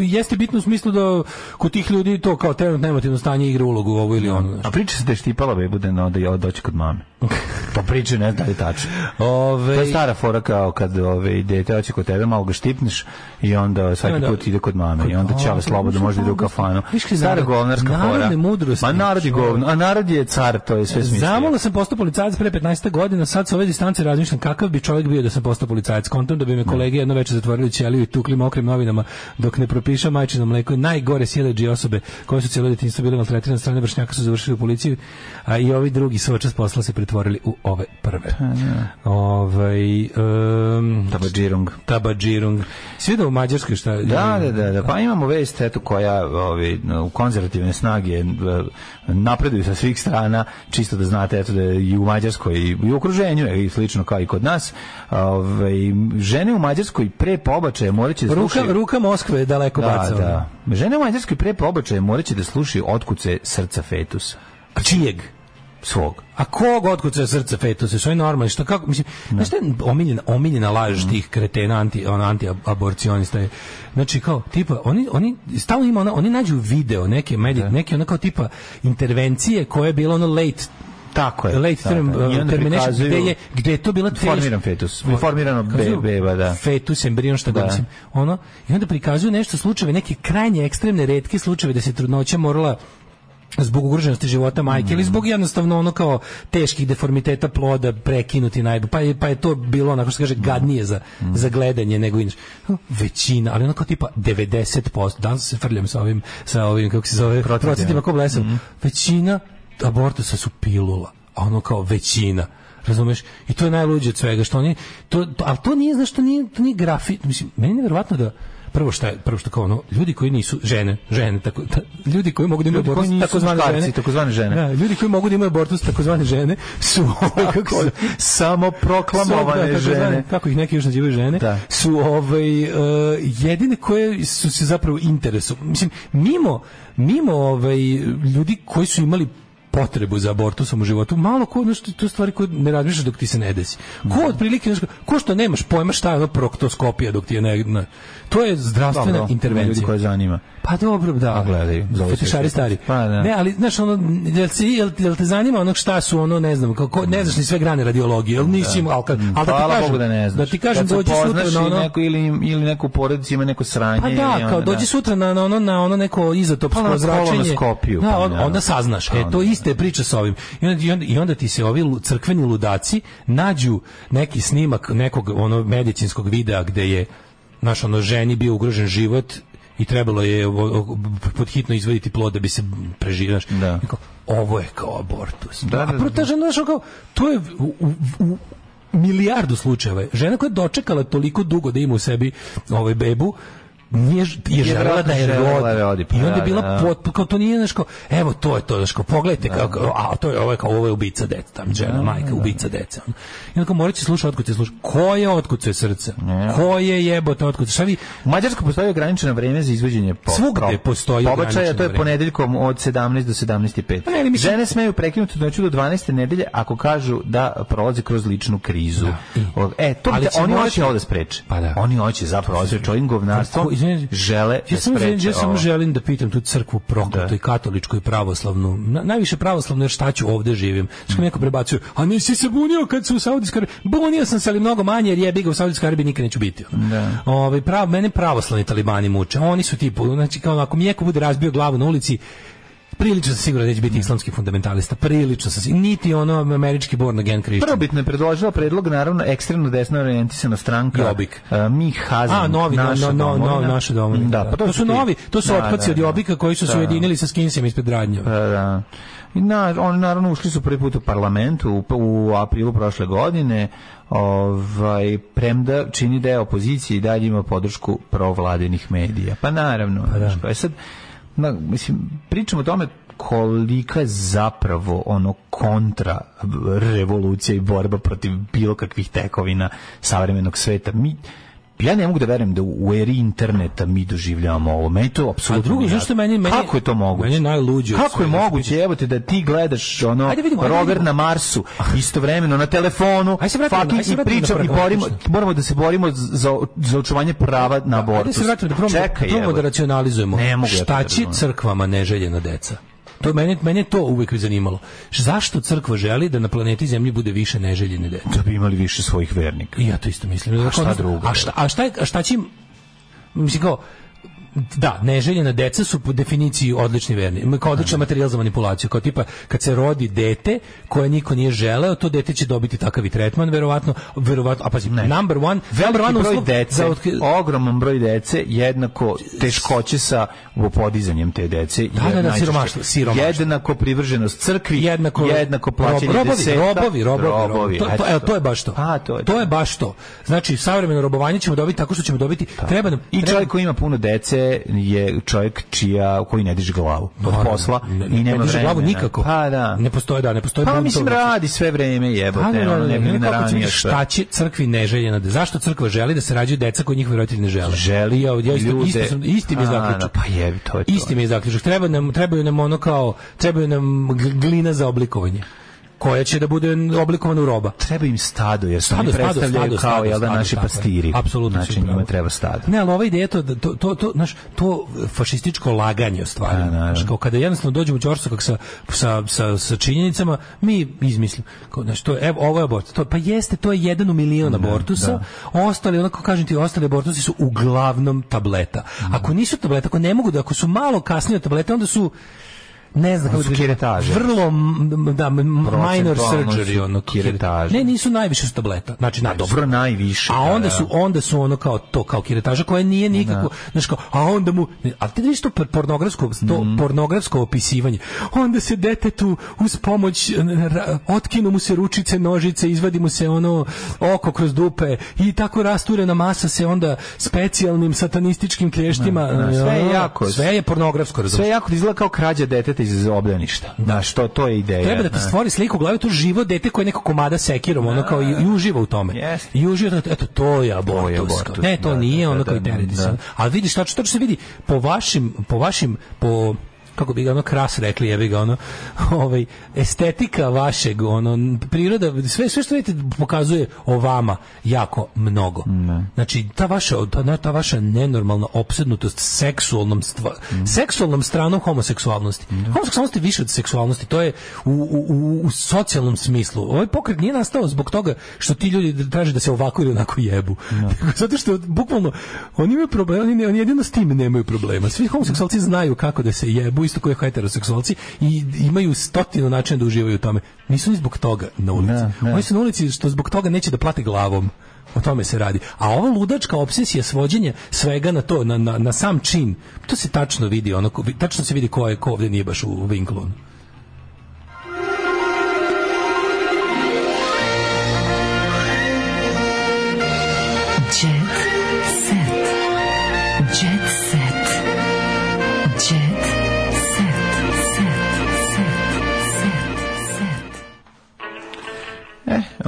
jeste bitno u smislu da kod tih ljudi to kao trenutno emotivno stanje igra ulogu ovo ili ono. A priča se da je štipala bebu da, no, da je doći kod mame. Pa priča ne znam da li je tačno. Ove, To je stara fora kao kad ove, dete hoće kod tebe, malo ga štipneš i onda svaki I onda- put ide kod mame i onda Kod- a, slobodno može da ide u kafanu. Stara narod- govnarska fora. narodne mudrosti, Ma narod je govno, a narod je car, to je sve smislio. Sam postao policajac pre 15 godina, sad sa ove distance razmišljam kakav bi čovjek bio da sam postao policajac. Kontam da bi me kolege jedno večer zatvorili u ćeliju i tukli mokrim novinama dok ne propiša majčino mleko. Najgore sileđi osobe koje su cijelo detinjstvo bile maltretirane strane vršnjaka su završili u policiji, a i ovi drugi su očas posla se pretvorili u ove prve. Ovaj um, Tabadžirung. Tabadžirung. Svi da u Mađarskoj šta? Da, da, da, da, pa imamo vest eto koja ovi u konzervativne snage e, napreduju sa svih strana, čisto da znate eto da i u Mađarskoj i u okruženju je i slično kao i kod nas. Ovaj žene u Mađarskoj pre pobačaja moraće da Ruka, slušaju ruka Moskve je daleko da, bacala. da. Žene u Mađarskoj pre pobačaja moraće da slušaju otkuce srca fetusa. A čijeg? Svog. A kog otkuca srca fetusa, što je normalno, što kako, mislim, znaš šta je omiljena, omiljena laž Mm. tih kretena anti, on, anti-aborcionista je, znači kao, tipa, oni, oni, stalno ima, ona, oni nađu video, neke, medij, neke ono kao tipa intervencije koje je bilo ono late Tako je. late term, da. I onda termination, gde je, gde je to bila formiran fetus. Formirano be- beba, da. Fetus, embrion, šta god, Da. mislim, ono, i onda prikazuju nešto slučajeve, neke krajnje ekstremne, retke slučajeve da se trudnoća morala zbog ugroženosti života majke ili zbog jednostavno ono kao teških deformiteta ploda prekinuti najbolje pa je, pa je to bilo onako što se kaže gadnije za, za gledanje nego inače većina ali onako tipa 90% danas se frljam sa ovim sa ovim kako se zove Procentima. ko blesav većina abortusa su pilula a ono kao većina Razumeš? I to je najluđe od svega što oni to, to ali to nije znaš to nije to nije grafit, mislim meni je neverovatno da prvo što je prvo što kao ono ljudi koji nisu žene, žene tako ta- ljudi koji mogu da imaju abortus takozvane žene, takozvane žene. Da, ljudi koji mogu da imaju abortus takozvane žene su ovaj kako se Samo proklamovane su, da, žene. kako ih neki još nazivaju žene, Da. su ovaj e, jedine koje su se zapravo interesu. Mislim mimo mimo ovaj ljudi koji su imali potrebu za abortusom u životu, malo ko nešto to stvari koje ne razmišljaš dok ti se ne desi. Ko otprilike nešto, ko što nemaš pojma šta je ono proktoskopija dok ti je ne, ne- to je zdravstvena Dobro, intervencija. Ljudi koje zanima. Pa dobro, da. A, gledaj, Fetišari stari. Pa, da. Ne, ali znaš ono jel se jel, jel te zanima ono šta su ono ne znam kako ne znaš ni sve grane radiologije, jel nisi imao al kad al da ti kažem Bogu da ne znaš. da ti kažem dođi sutra na ono neko, ili, ili neku porodicu ima neko sranje. Pa da, onda, kao dođi sutra na, na ono na ono neko izotopsko Pa zračenje. kolonoskopiju, Da, pa on- da. onda saznaš. Pa E to iste priča sa ovim. I onda, i onda, i onda ti se ovi crkveni ludaci nađu neki snimak nekog ono medicinskog videa gde je naš ono ženi bio ugrožen život i trebalo je o- o- pod hitno izvaditi plod da bi se preživio. znaš. Da. Ovo je kao abortus. Da, da, A žena, znaš, ono kao, to je u, u, milijardu slučajeva. je. Žena koja je dočekala toliko dugo da ima u sebi ovaj bebu, nije, je, Je želela da je rodi. da rodi, pa I onda je da, bila da. pot, kao to nije nešto, evo to je to, kao pogledajte kako, a to je ovo je kao ovo je ubica deca, tam žena, majka, ubica deca. I onda kao morat će slušati otkud se sluša. Ko je otkud se srca? Ko je jebote otkud? Šta vi, U Mađarskoj postoji ograničeno vreme za izvođenje po, Svugde postoji pobačaja, to je ponedeljkom od 17 do 17.05. Pa mislim- Žene smeju prekinuti trudnoću do 12. nedelje ako kažu da prolaze kroz ličnu krizu. O, E, to Ali te- oni hoće ovo da spreče. Pa da. Oni hoće zapravo ovo s ovim govnarstvom Ko- žele ja da spreče ja samo želim da pitam tu crkvu prokletu Da. i katoličku i pravoslavnu. Na, najviše pravoslavnu jer šta ću ovde živim. Što mi neko prebacuje, a nisi se bunio kad su u Saudijskoj Arabiji. Bunio sam se ali mnogo manje jer jebi ga u Saudijskoj Arabiji nikad neću biti. Da. Ovaj prav, mene pravoslavni talibani muče. Oni su tipu, znači kao ako mi neko bude razbio glavu na ulici, prilično sam siguran da neće biti islamski fundamentalista. Prilično sam. Niti ono američki born again Christian. Prvobitno je predložila predlog, naravno, ekstremno desno orijentisana stranka. Jobbik. Uh, mi Hazin, A, novi, naša no, no, no, domovina. naše domovine. Da, pa to, su ti- novi, to su Da, otpaci da, od da. Jobika koji su se Da. ujedinili sa Skinsima ispred radnje. Pa da. I na, oni naravno ušli su prvi put u parlamentu u, u aprilu prošle godine, ovaj, premda čini deo opozicije i dalje ima podršku provladinih medija. Pa naravno. Pa da. pa je sad, na, mislim, pričamo o tome kolika je zapravo ono kontra revolucija i borba protiv bilo kakvih tekovina savremenog sveta. Mi ja ne mogu da verujem da u eri interneta mi doživljavamo ovo. Meni to A apsolutno drugo, nije zašto meni, meni Kako je to moguće? Meni najluđe. Kako je moguće, evo te da ti gledaš ono Ajde vidimo, ajde rover vidimo. na Marsu istovremeno na telefonu, Ajde se vratimo ajde se vratimo pričam i prvo, borimo, moramo da se borimo za, za očuvanje prava na Ajde abortus. se vratimo da probamo, Čekaj, probamo da racionalizujemo. Ne mogu Šta da će crkvama neželjena deca? To mene, mene to uvek zanimalo. Zašto crkva želi da na planeti Zemlji bude više neželjene dece? Da bi imali više svojih vernika. I ja to isto mislim. A šta drugo? A šta, a šta, a šta će im, mislim kao, da, neželjena deca su po definiciji odlični verni. Kao odličan materijal za manipulaciju. Kao tipa, kad se rodi dete koje niko nije želeo, to dete će dobiti takav i tretman, verovatno, verovatno, a pazi, number one, number one broj dece, za otkri- ogroman broj dece, jednako teškoće sa podizanjem te dece. Da, da, da, siromaštvo, siromaštvo. Jednako privrženost crkvi, jednako jednako plaćanje rob- robovi, deseta. robovi, robovi, robovi. To, to, eto evo, to je baš to. A, to je to je baš to. Znači, savremeno robovanje ćemo dobiti tako što ćemo dobiti, treba nam... I treba- čovjek koji ima puno dece je čovjek čija koji ne diže glavu od Naravno, posla ne- i nema ne diže glavu nikako. Pa da. Ne postoje, da, ne postoje Pa mislim radi sve vreme jebote, Da, da, da, ono da, ne naranio biti sve. šta će crkvi neželjena de- zašto crkva želi da se rađaju deca koje njihovi roditelji ne žele Želi ja, ja isto, isto sam, isti mi je zaključak da, pa jebi, to je to. isti mi je zaključak treba nam, trebaju nam ono kao trebaju nam gl- glina za oblikovanje koja će da bude oblikovana u roba Treba im stado, jer Stado, oni predstavljaju stado, kao stado, jel da naši pastiri. Apsolutno Znači njima treba stado. Ne, ali ova ideja to, da- to, to, to, znaš, to fašističko laganje o stvarima. Da, da, da. Znaš, kao kada jednostavno dođemo u čorsokak sa, sa, sa, sa činjenicama, mi izmislimo. Kao, znaš, to evo, ovo je abort. To, pa jeste, to je jedan u milion abortusa. Ostali, onako kažem ti, ostali abortusi su uglavnom tableta. Ako nisu tableta, ako ne mogu da, ako su malo kasnije od tableta, onda su ne znam kako su kiretaže. vrlo da, minor surgery ono kiretaže. ne nisu najviše su tableta znači na Dobro, najviše. a da, onda da. su onda su ono kao to kao kiretaža koja nije nikako znači kao a onda mu a ti vidiš to pornografsko to Mhm. pornografsko opisivanje onda se detetu uz pomoć otkinu mu se ručice nožice izvadi mu se ono oko kroz dupe i tako rasturena masa se onda specijalnim satanističkim klještima da, sve je jako- sve je pornografsko razumiješ Sve jako izgleda kao krađa deteta iz obdaništa. Da, što to je ideja. Treba da ti stvori sliku u glavi to živo dete koje neko komada sekirom, ono kao i, i uživa u tome. Jeste. I uživa, eto, to je abortus. abortus, Ne, to da, nije da, ono da, kao i tereti se. Ali vidiš, tačno, tačno se vidi po vašim, po vašim, po kako bi ga ono kras rekli, jebi ga ono, ovaj, estetika vašeg, ono, priroda, sve, sve što vidite pokazuje o vama jako mnogo. Znači, ta vaša, ta, ta vaša nenormalna opsednutost seksualnom, stva, seksualnom stranom homoseksualnosti. Homoseksualnost je više od seksualnosti, to je u, u, u, u socijalnom smislu. Ovaj pokret nije nastao zbog toga što ti ljudi traže da se ovako ili onako jebu. Nego Zato što bukvalno oni imaju problema, oni, ne- oni jedino s tim nemaju problema. Svi homoseksualci znaju kako da se jebu, isto kao i heteroseksualci i imaju stotinu načina da uživaju u tome. Nisu ni zbog toga na ulici. Ne, ne. Oni su na ulici što zbog toga neće da plate glavom. O tome se radi. A ova ludačka obsesija svođenja svega na to, na, na, na sam čin, to se tačno vidi, ono, tačno se vidi ko je ko ovdje nije baš u vinklu.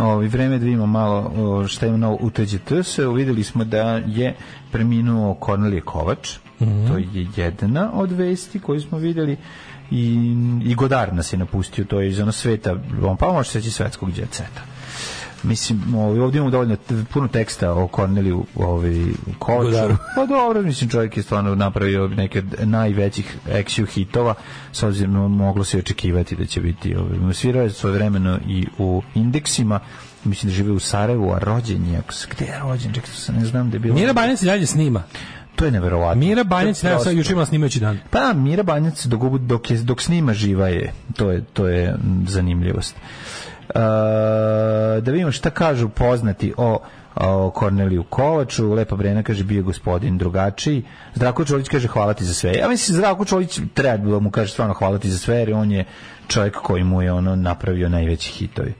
Ovi vreme da vidimo malo šta ima novo u TGTS. Uvideli smo da je preminuo Kornelije Kovač. To je jedna od vesti koju smo videli i, i Godar nas je napustio, to je iz ono sveta, on pa može seći svetskog djeceta. Mislim, ovaj, ovdje imamo dovoljno puno teksta o Korneliju ovaj, Kovaču. Godaru. Pa dobro, mislim, čovjek je stvarno napravio neke najvećih action hitova, s obzirom moglo se očekivati da će biti. Ovaj, svirao je svoje vremeno i u indeksima, mislim da žive u Sarajevu, a rođen je, gde je rođen, čekaj, se ne znam da je bilo. Mira Banjac dalje snima. To je neverovatno. Mira Banjac, sad prosto- juče imala snimajući dan. Pa Mira Banjac dok, dok, je, dok snima živa je. To je, to je zanimljivost. E, da vidimo šta kažu poznati o o Korneliju Kovaču, Lepa Brena kaže bio gospodin drugačiji. Zdravko Čolić kaže hvala ti za sve. Ja mislim Zdravko Čolić treba da mu kaže stvarno hvala ti za sve jer on je čovjek koji mu je ono napravio najveći hitovi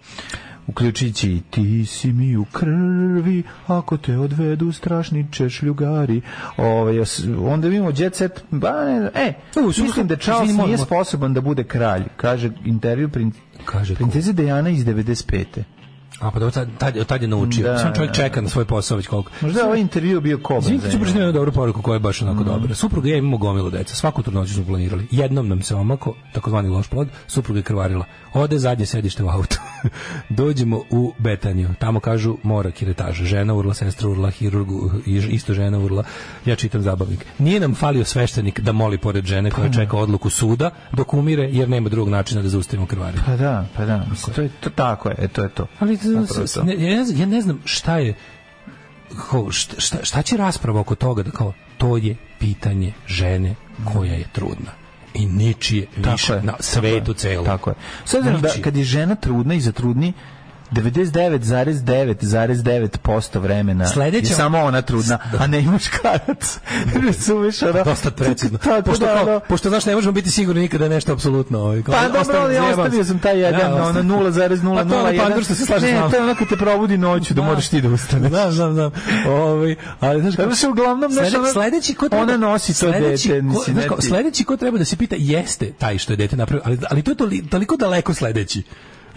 uključujući ti si mi u krvi ako te odvedu strašni češljugari ovaj, onda vidimo jet set ba, ne, e, U, mislim da Charles nije sposoban da bude kralj kaže intervju prin, Kaže princeze Dejana iz 95. A pa dobro, tad, tad, je naučio. Da, Sam čovjek da. čeka na svoj posao već koliko. možda je ovaj intervju bio koban za ću pročitati jednu dobru poruku koja je baš onako dobra. Supruga i ja imamo gomilu deca. Svaku trudnoću smo planirali. Jednom nam se omako, takozvani loš plod, supruga je krvarila. Ode zadnje sedište u autu. Dođemo u Betaniju. Tamo kažu mora kiretaža. Žena urla, sestra urla, hirurgu, isto žena urla. Ja čitam zabavnik. Nije nam falio sveštenik da moli pored žene koja čeka odluku suda dok umire, jer nema drugog načina da zaustavimo krvarenje. pa da, pa da, mislim, to je to tako je, e, to je to. Ali Zapravo ne, ja, ja ne znam šta je šta, šta, šta će rasprava oko toga da kao to je pitanje žene koja je trudna i ničije Tako više je, na tako svetu celom. Tako je. S obzirom da Ničije. kad je žena trudna i zatrudni 99,9,9% vremena Sledeća- je samo ona trudna, a ne i muškarac. Razumeš, ono? Dosta precizno. Tako pošto, da, kao, pošto znaš, ne možemo biti sigurni nikada da nešto apsolutno. Ovaj, kao, Pa dobro, ali ostavio sam taj jedan, Ja, ono ostavim. 0,001. Pa to je pandur što se slaže Ne, to je ono kad te probudi noću, da Da. moraš ti da ustaneš. Znam, znam, znam. Ovaj, ali znaš Tako se uglavnom, znaš, ono- sledeći ko treba, ona nosi to dete, ko- mislim, znaš ne kao, sledeći ko treba da se pita jeste taj što je dete napravio, ali, ali to je toli- toliko daleko sledeći.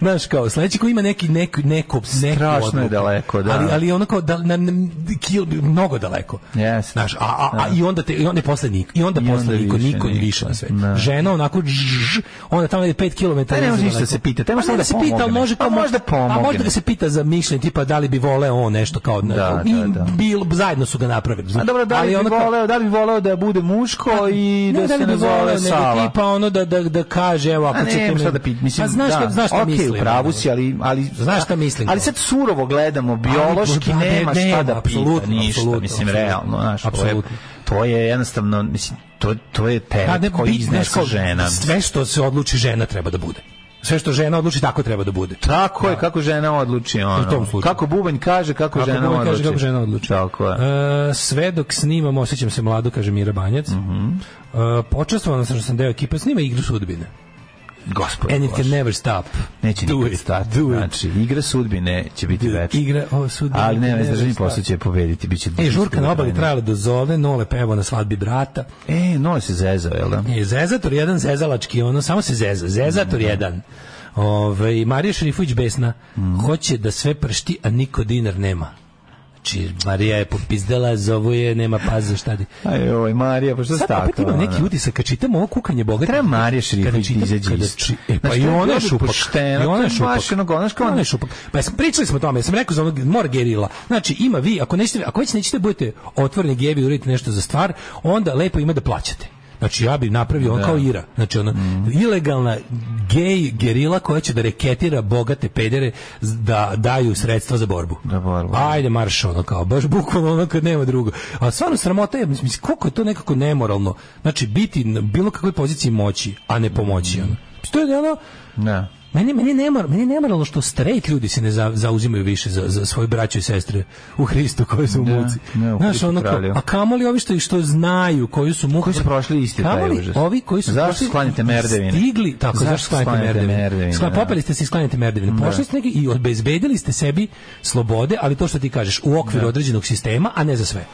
Znaš kao, sledeći ko ima neki, neki, neko, neku Strašno je odluku. daleko, da. Ali, ali ono kao, da, na, na, kil, mnogo daleko. Jeste. Znaš, a, a, a, i onda te, i onda posle niko, i onda I posle onda niko, više niko, niko. više na svetu. Da. Žena onako, žž, onda tamo je 5 km. Pa ne može ništa da se pita, treba Pa samo ne da da se pita, ali može Pa kao, možda A pomogne. možda ga se pita za mišljenje, tipa da li bi voleo on nešto kao, Da, i da, da. Bil, zajedno su ga napravili. A dobro, da li, bi voleo, da bi voleo da bude muško i ne da da se li bi ne voleo, zove nego Sava? tipa ono da, da, da kaže, evo, ako A ćete ne, me... da pa znaš, da, znaš šta mislim. U pravu si, ali, ali, Znaš šta mislim, Ali sad surovo gledamo, biološki da, ne, nema šta da pita, apsolutno, ništa, mislim, realno, znaš, to je, Apsolutno. to je jednostavno, mislim, to, to je teret koji iznese žena. Sve što se odluči žena treba da bude. Sve što žena odluči tako treba da bude. Tako je, kako žena odluči, ono. Kako bubanj kaže, kako, Kako žena odluči. kaže kako žena odluči. Tako je. E, sve dok snimam, osjećam se mlado, kaže Mira Banjac. Mhm. E, počestvovano sam što sam deo ekipe, snima igru sudbine. Gospod And it can never stop. Neće Do nikad it, stati. do it. Znači, igra sudbine će biti večna. Igra o sudbine. Ali ne, ne, stop. posao će pobediti, bit će... E, žurka na obali trajala do zove, nole pevo na svadbi brata. E, nole se zezao, jel da? E, Zezator jedan zezalački, ono, samo se zeza. Zezator jedan. Ove, Marija Šerifović besna. Mhm. Hoće da sve pršti, a niko dinar nema. Znači, Marija je popizdala, zovu je, nema paza, šta di. Aj, oj, Marija, pa što Sad opet imam neki utisak, kad čitam ovo kukanje boga. Treba Marija Šerifović da izađe či- E, pa i ona je šupak. I ona je šupak. Ona je šupak. Pa jesam, pričali smo o tome, ja sam rekao za onog mora gerila. Znači, ima vi, ako nećete, ako već nećete budete otvoreni gevi uradite nešto za stvar, onda lepo ima da plaćate. Znači ja bi napravio on Da. kao Ira. Znači ono ilegalna gej gerila koja će da reketira bogate pedere da daju sredstva za borbu. Da borbu. Ajde marš ono kao baš bukvalno ono kad nema drugo. A stvarno sramota je mislim koliko je to nekako nemoralno. Znači biti na bilo kakvoj poziciji moći, a ne pomoći ono. To je ono Da. Meni, meni, nema, meni je nemoralno što straight ljudi se ne za, zauzimaju više za, za svoje braće i sestre u Hristu koji su Da, muci. ne, u Znaš, ono a kamoli ovi što, što znaju, koji su muku... Koji su prošli isti taj užas. ovi koji su Zašto prošli- sklanjate merdevine? Stigli, tako, Zašto zašto sklanjate sklanjate merdevine? merdevine, Skla- da. popeli ste se i sklanjate merdevine. Pošli ste neki i obezbedili ste sebi slobode, ali to što ti kažeš, u okviru određenog sistema, a ne za sve.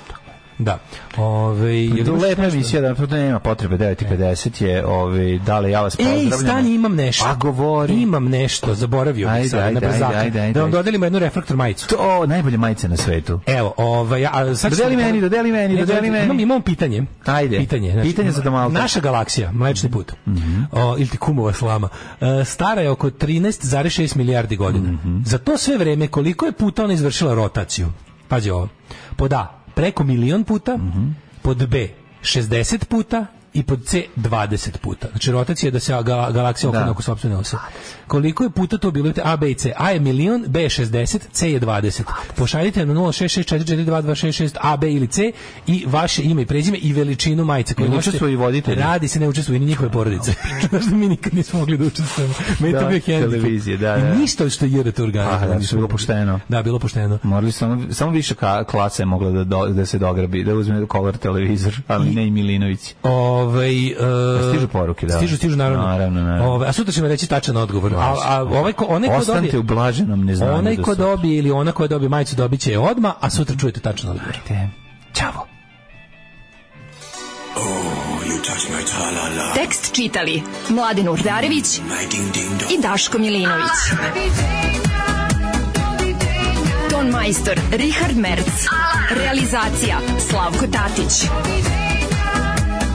Da. Ove, je li To imaš lepa emisija, da to nema potrebe 9.50 je, ovaj, dale, ja vas pozdravljam. Ej, stani, imam nešto. A govori. Imam nešto, zaboravio Ajde, sad, ajde, na brzaka. ajde, ajde, ajde, da vam dodelimo jednu refraktor majicu. To, najbolje majice na svetu. Evo, ovaj, a sad Dodeli meni, dodeli meni, dodeli meni. Imam, imam pitanje. Ajde. Pitanje. znači, Pitanje za domalta. Naša galaksija, Mlečni put, Mhm. o, ili ti kumova slama, e, stara je oko 13,6 milijardi godina. Mhm. Za to sve vreme, koliko je puta ona izvršila rotaciju? Pazi ovo. Pod A, preko milion puta, Mhm. pod B, 60 puta, i pod C 20 puta. Znači rotacija je da se ga, galaksija okrene Da. oko sopstvene ose. Koliko je puta to bilo? A, B i C. A je milion, B je 60, C je 20. Pošaljite na 066442266 A, B ili C i vaše ime i prezime i veličinu majice koju Ne učestvuju i voditelji? Radi se, ne učestvuju ni njihove porodice. Znaš da mi nikad nismo mogli da učestvujemo. To Da, bio hendikep. televizije, da, I da. ništa što je A, organizovalo. da, su bilo pošteno. Da, bilo pošteno. Morali samo, samo više je mogla da, do, da se dograbi, da uzme kolor televizor, ali ne i Milinović. Ovaj e, Stižu poruke, da. Stižu, stižu naravno. Naravno, naravno. Ovaj, a sutra ćemo reći tačan odgovor. A, a ovaj ko onaj ko Ostanite dobije u blaženom neznanju. onaj ko sutra. dobije ili ona koja dobije majicu dobiće je odma, a sutra čujete tačan odgovor. Ajde. Ćao. Tekst čitali Mladin Urdarević i Daško Milinović. Ton majstor Richard Merc. Realizacija Slavko Tatić.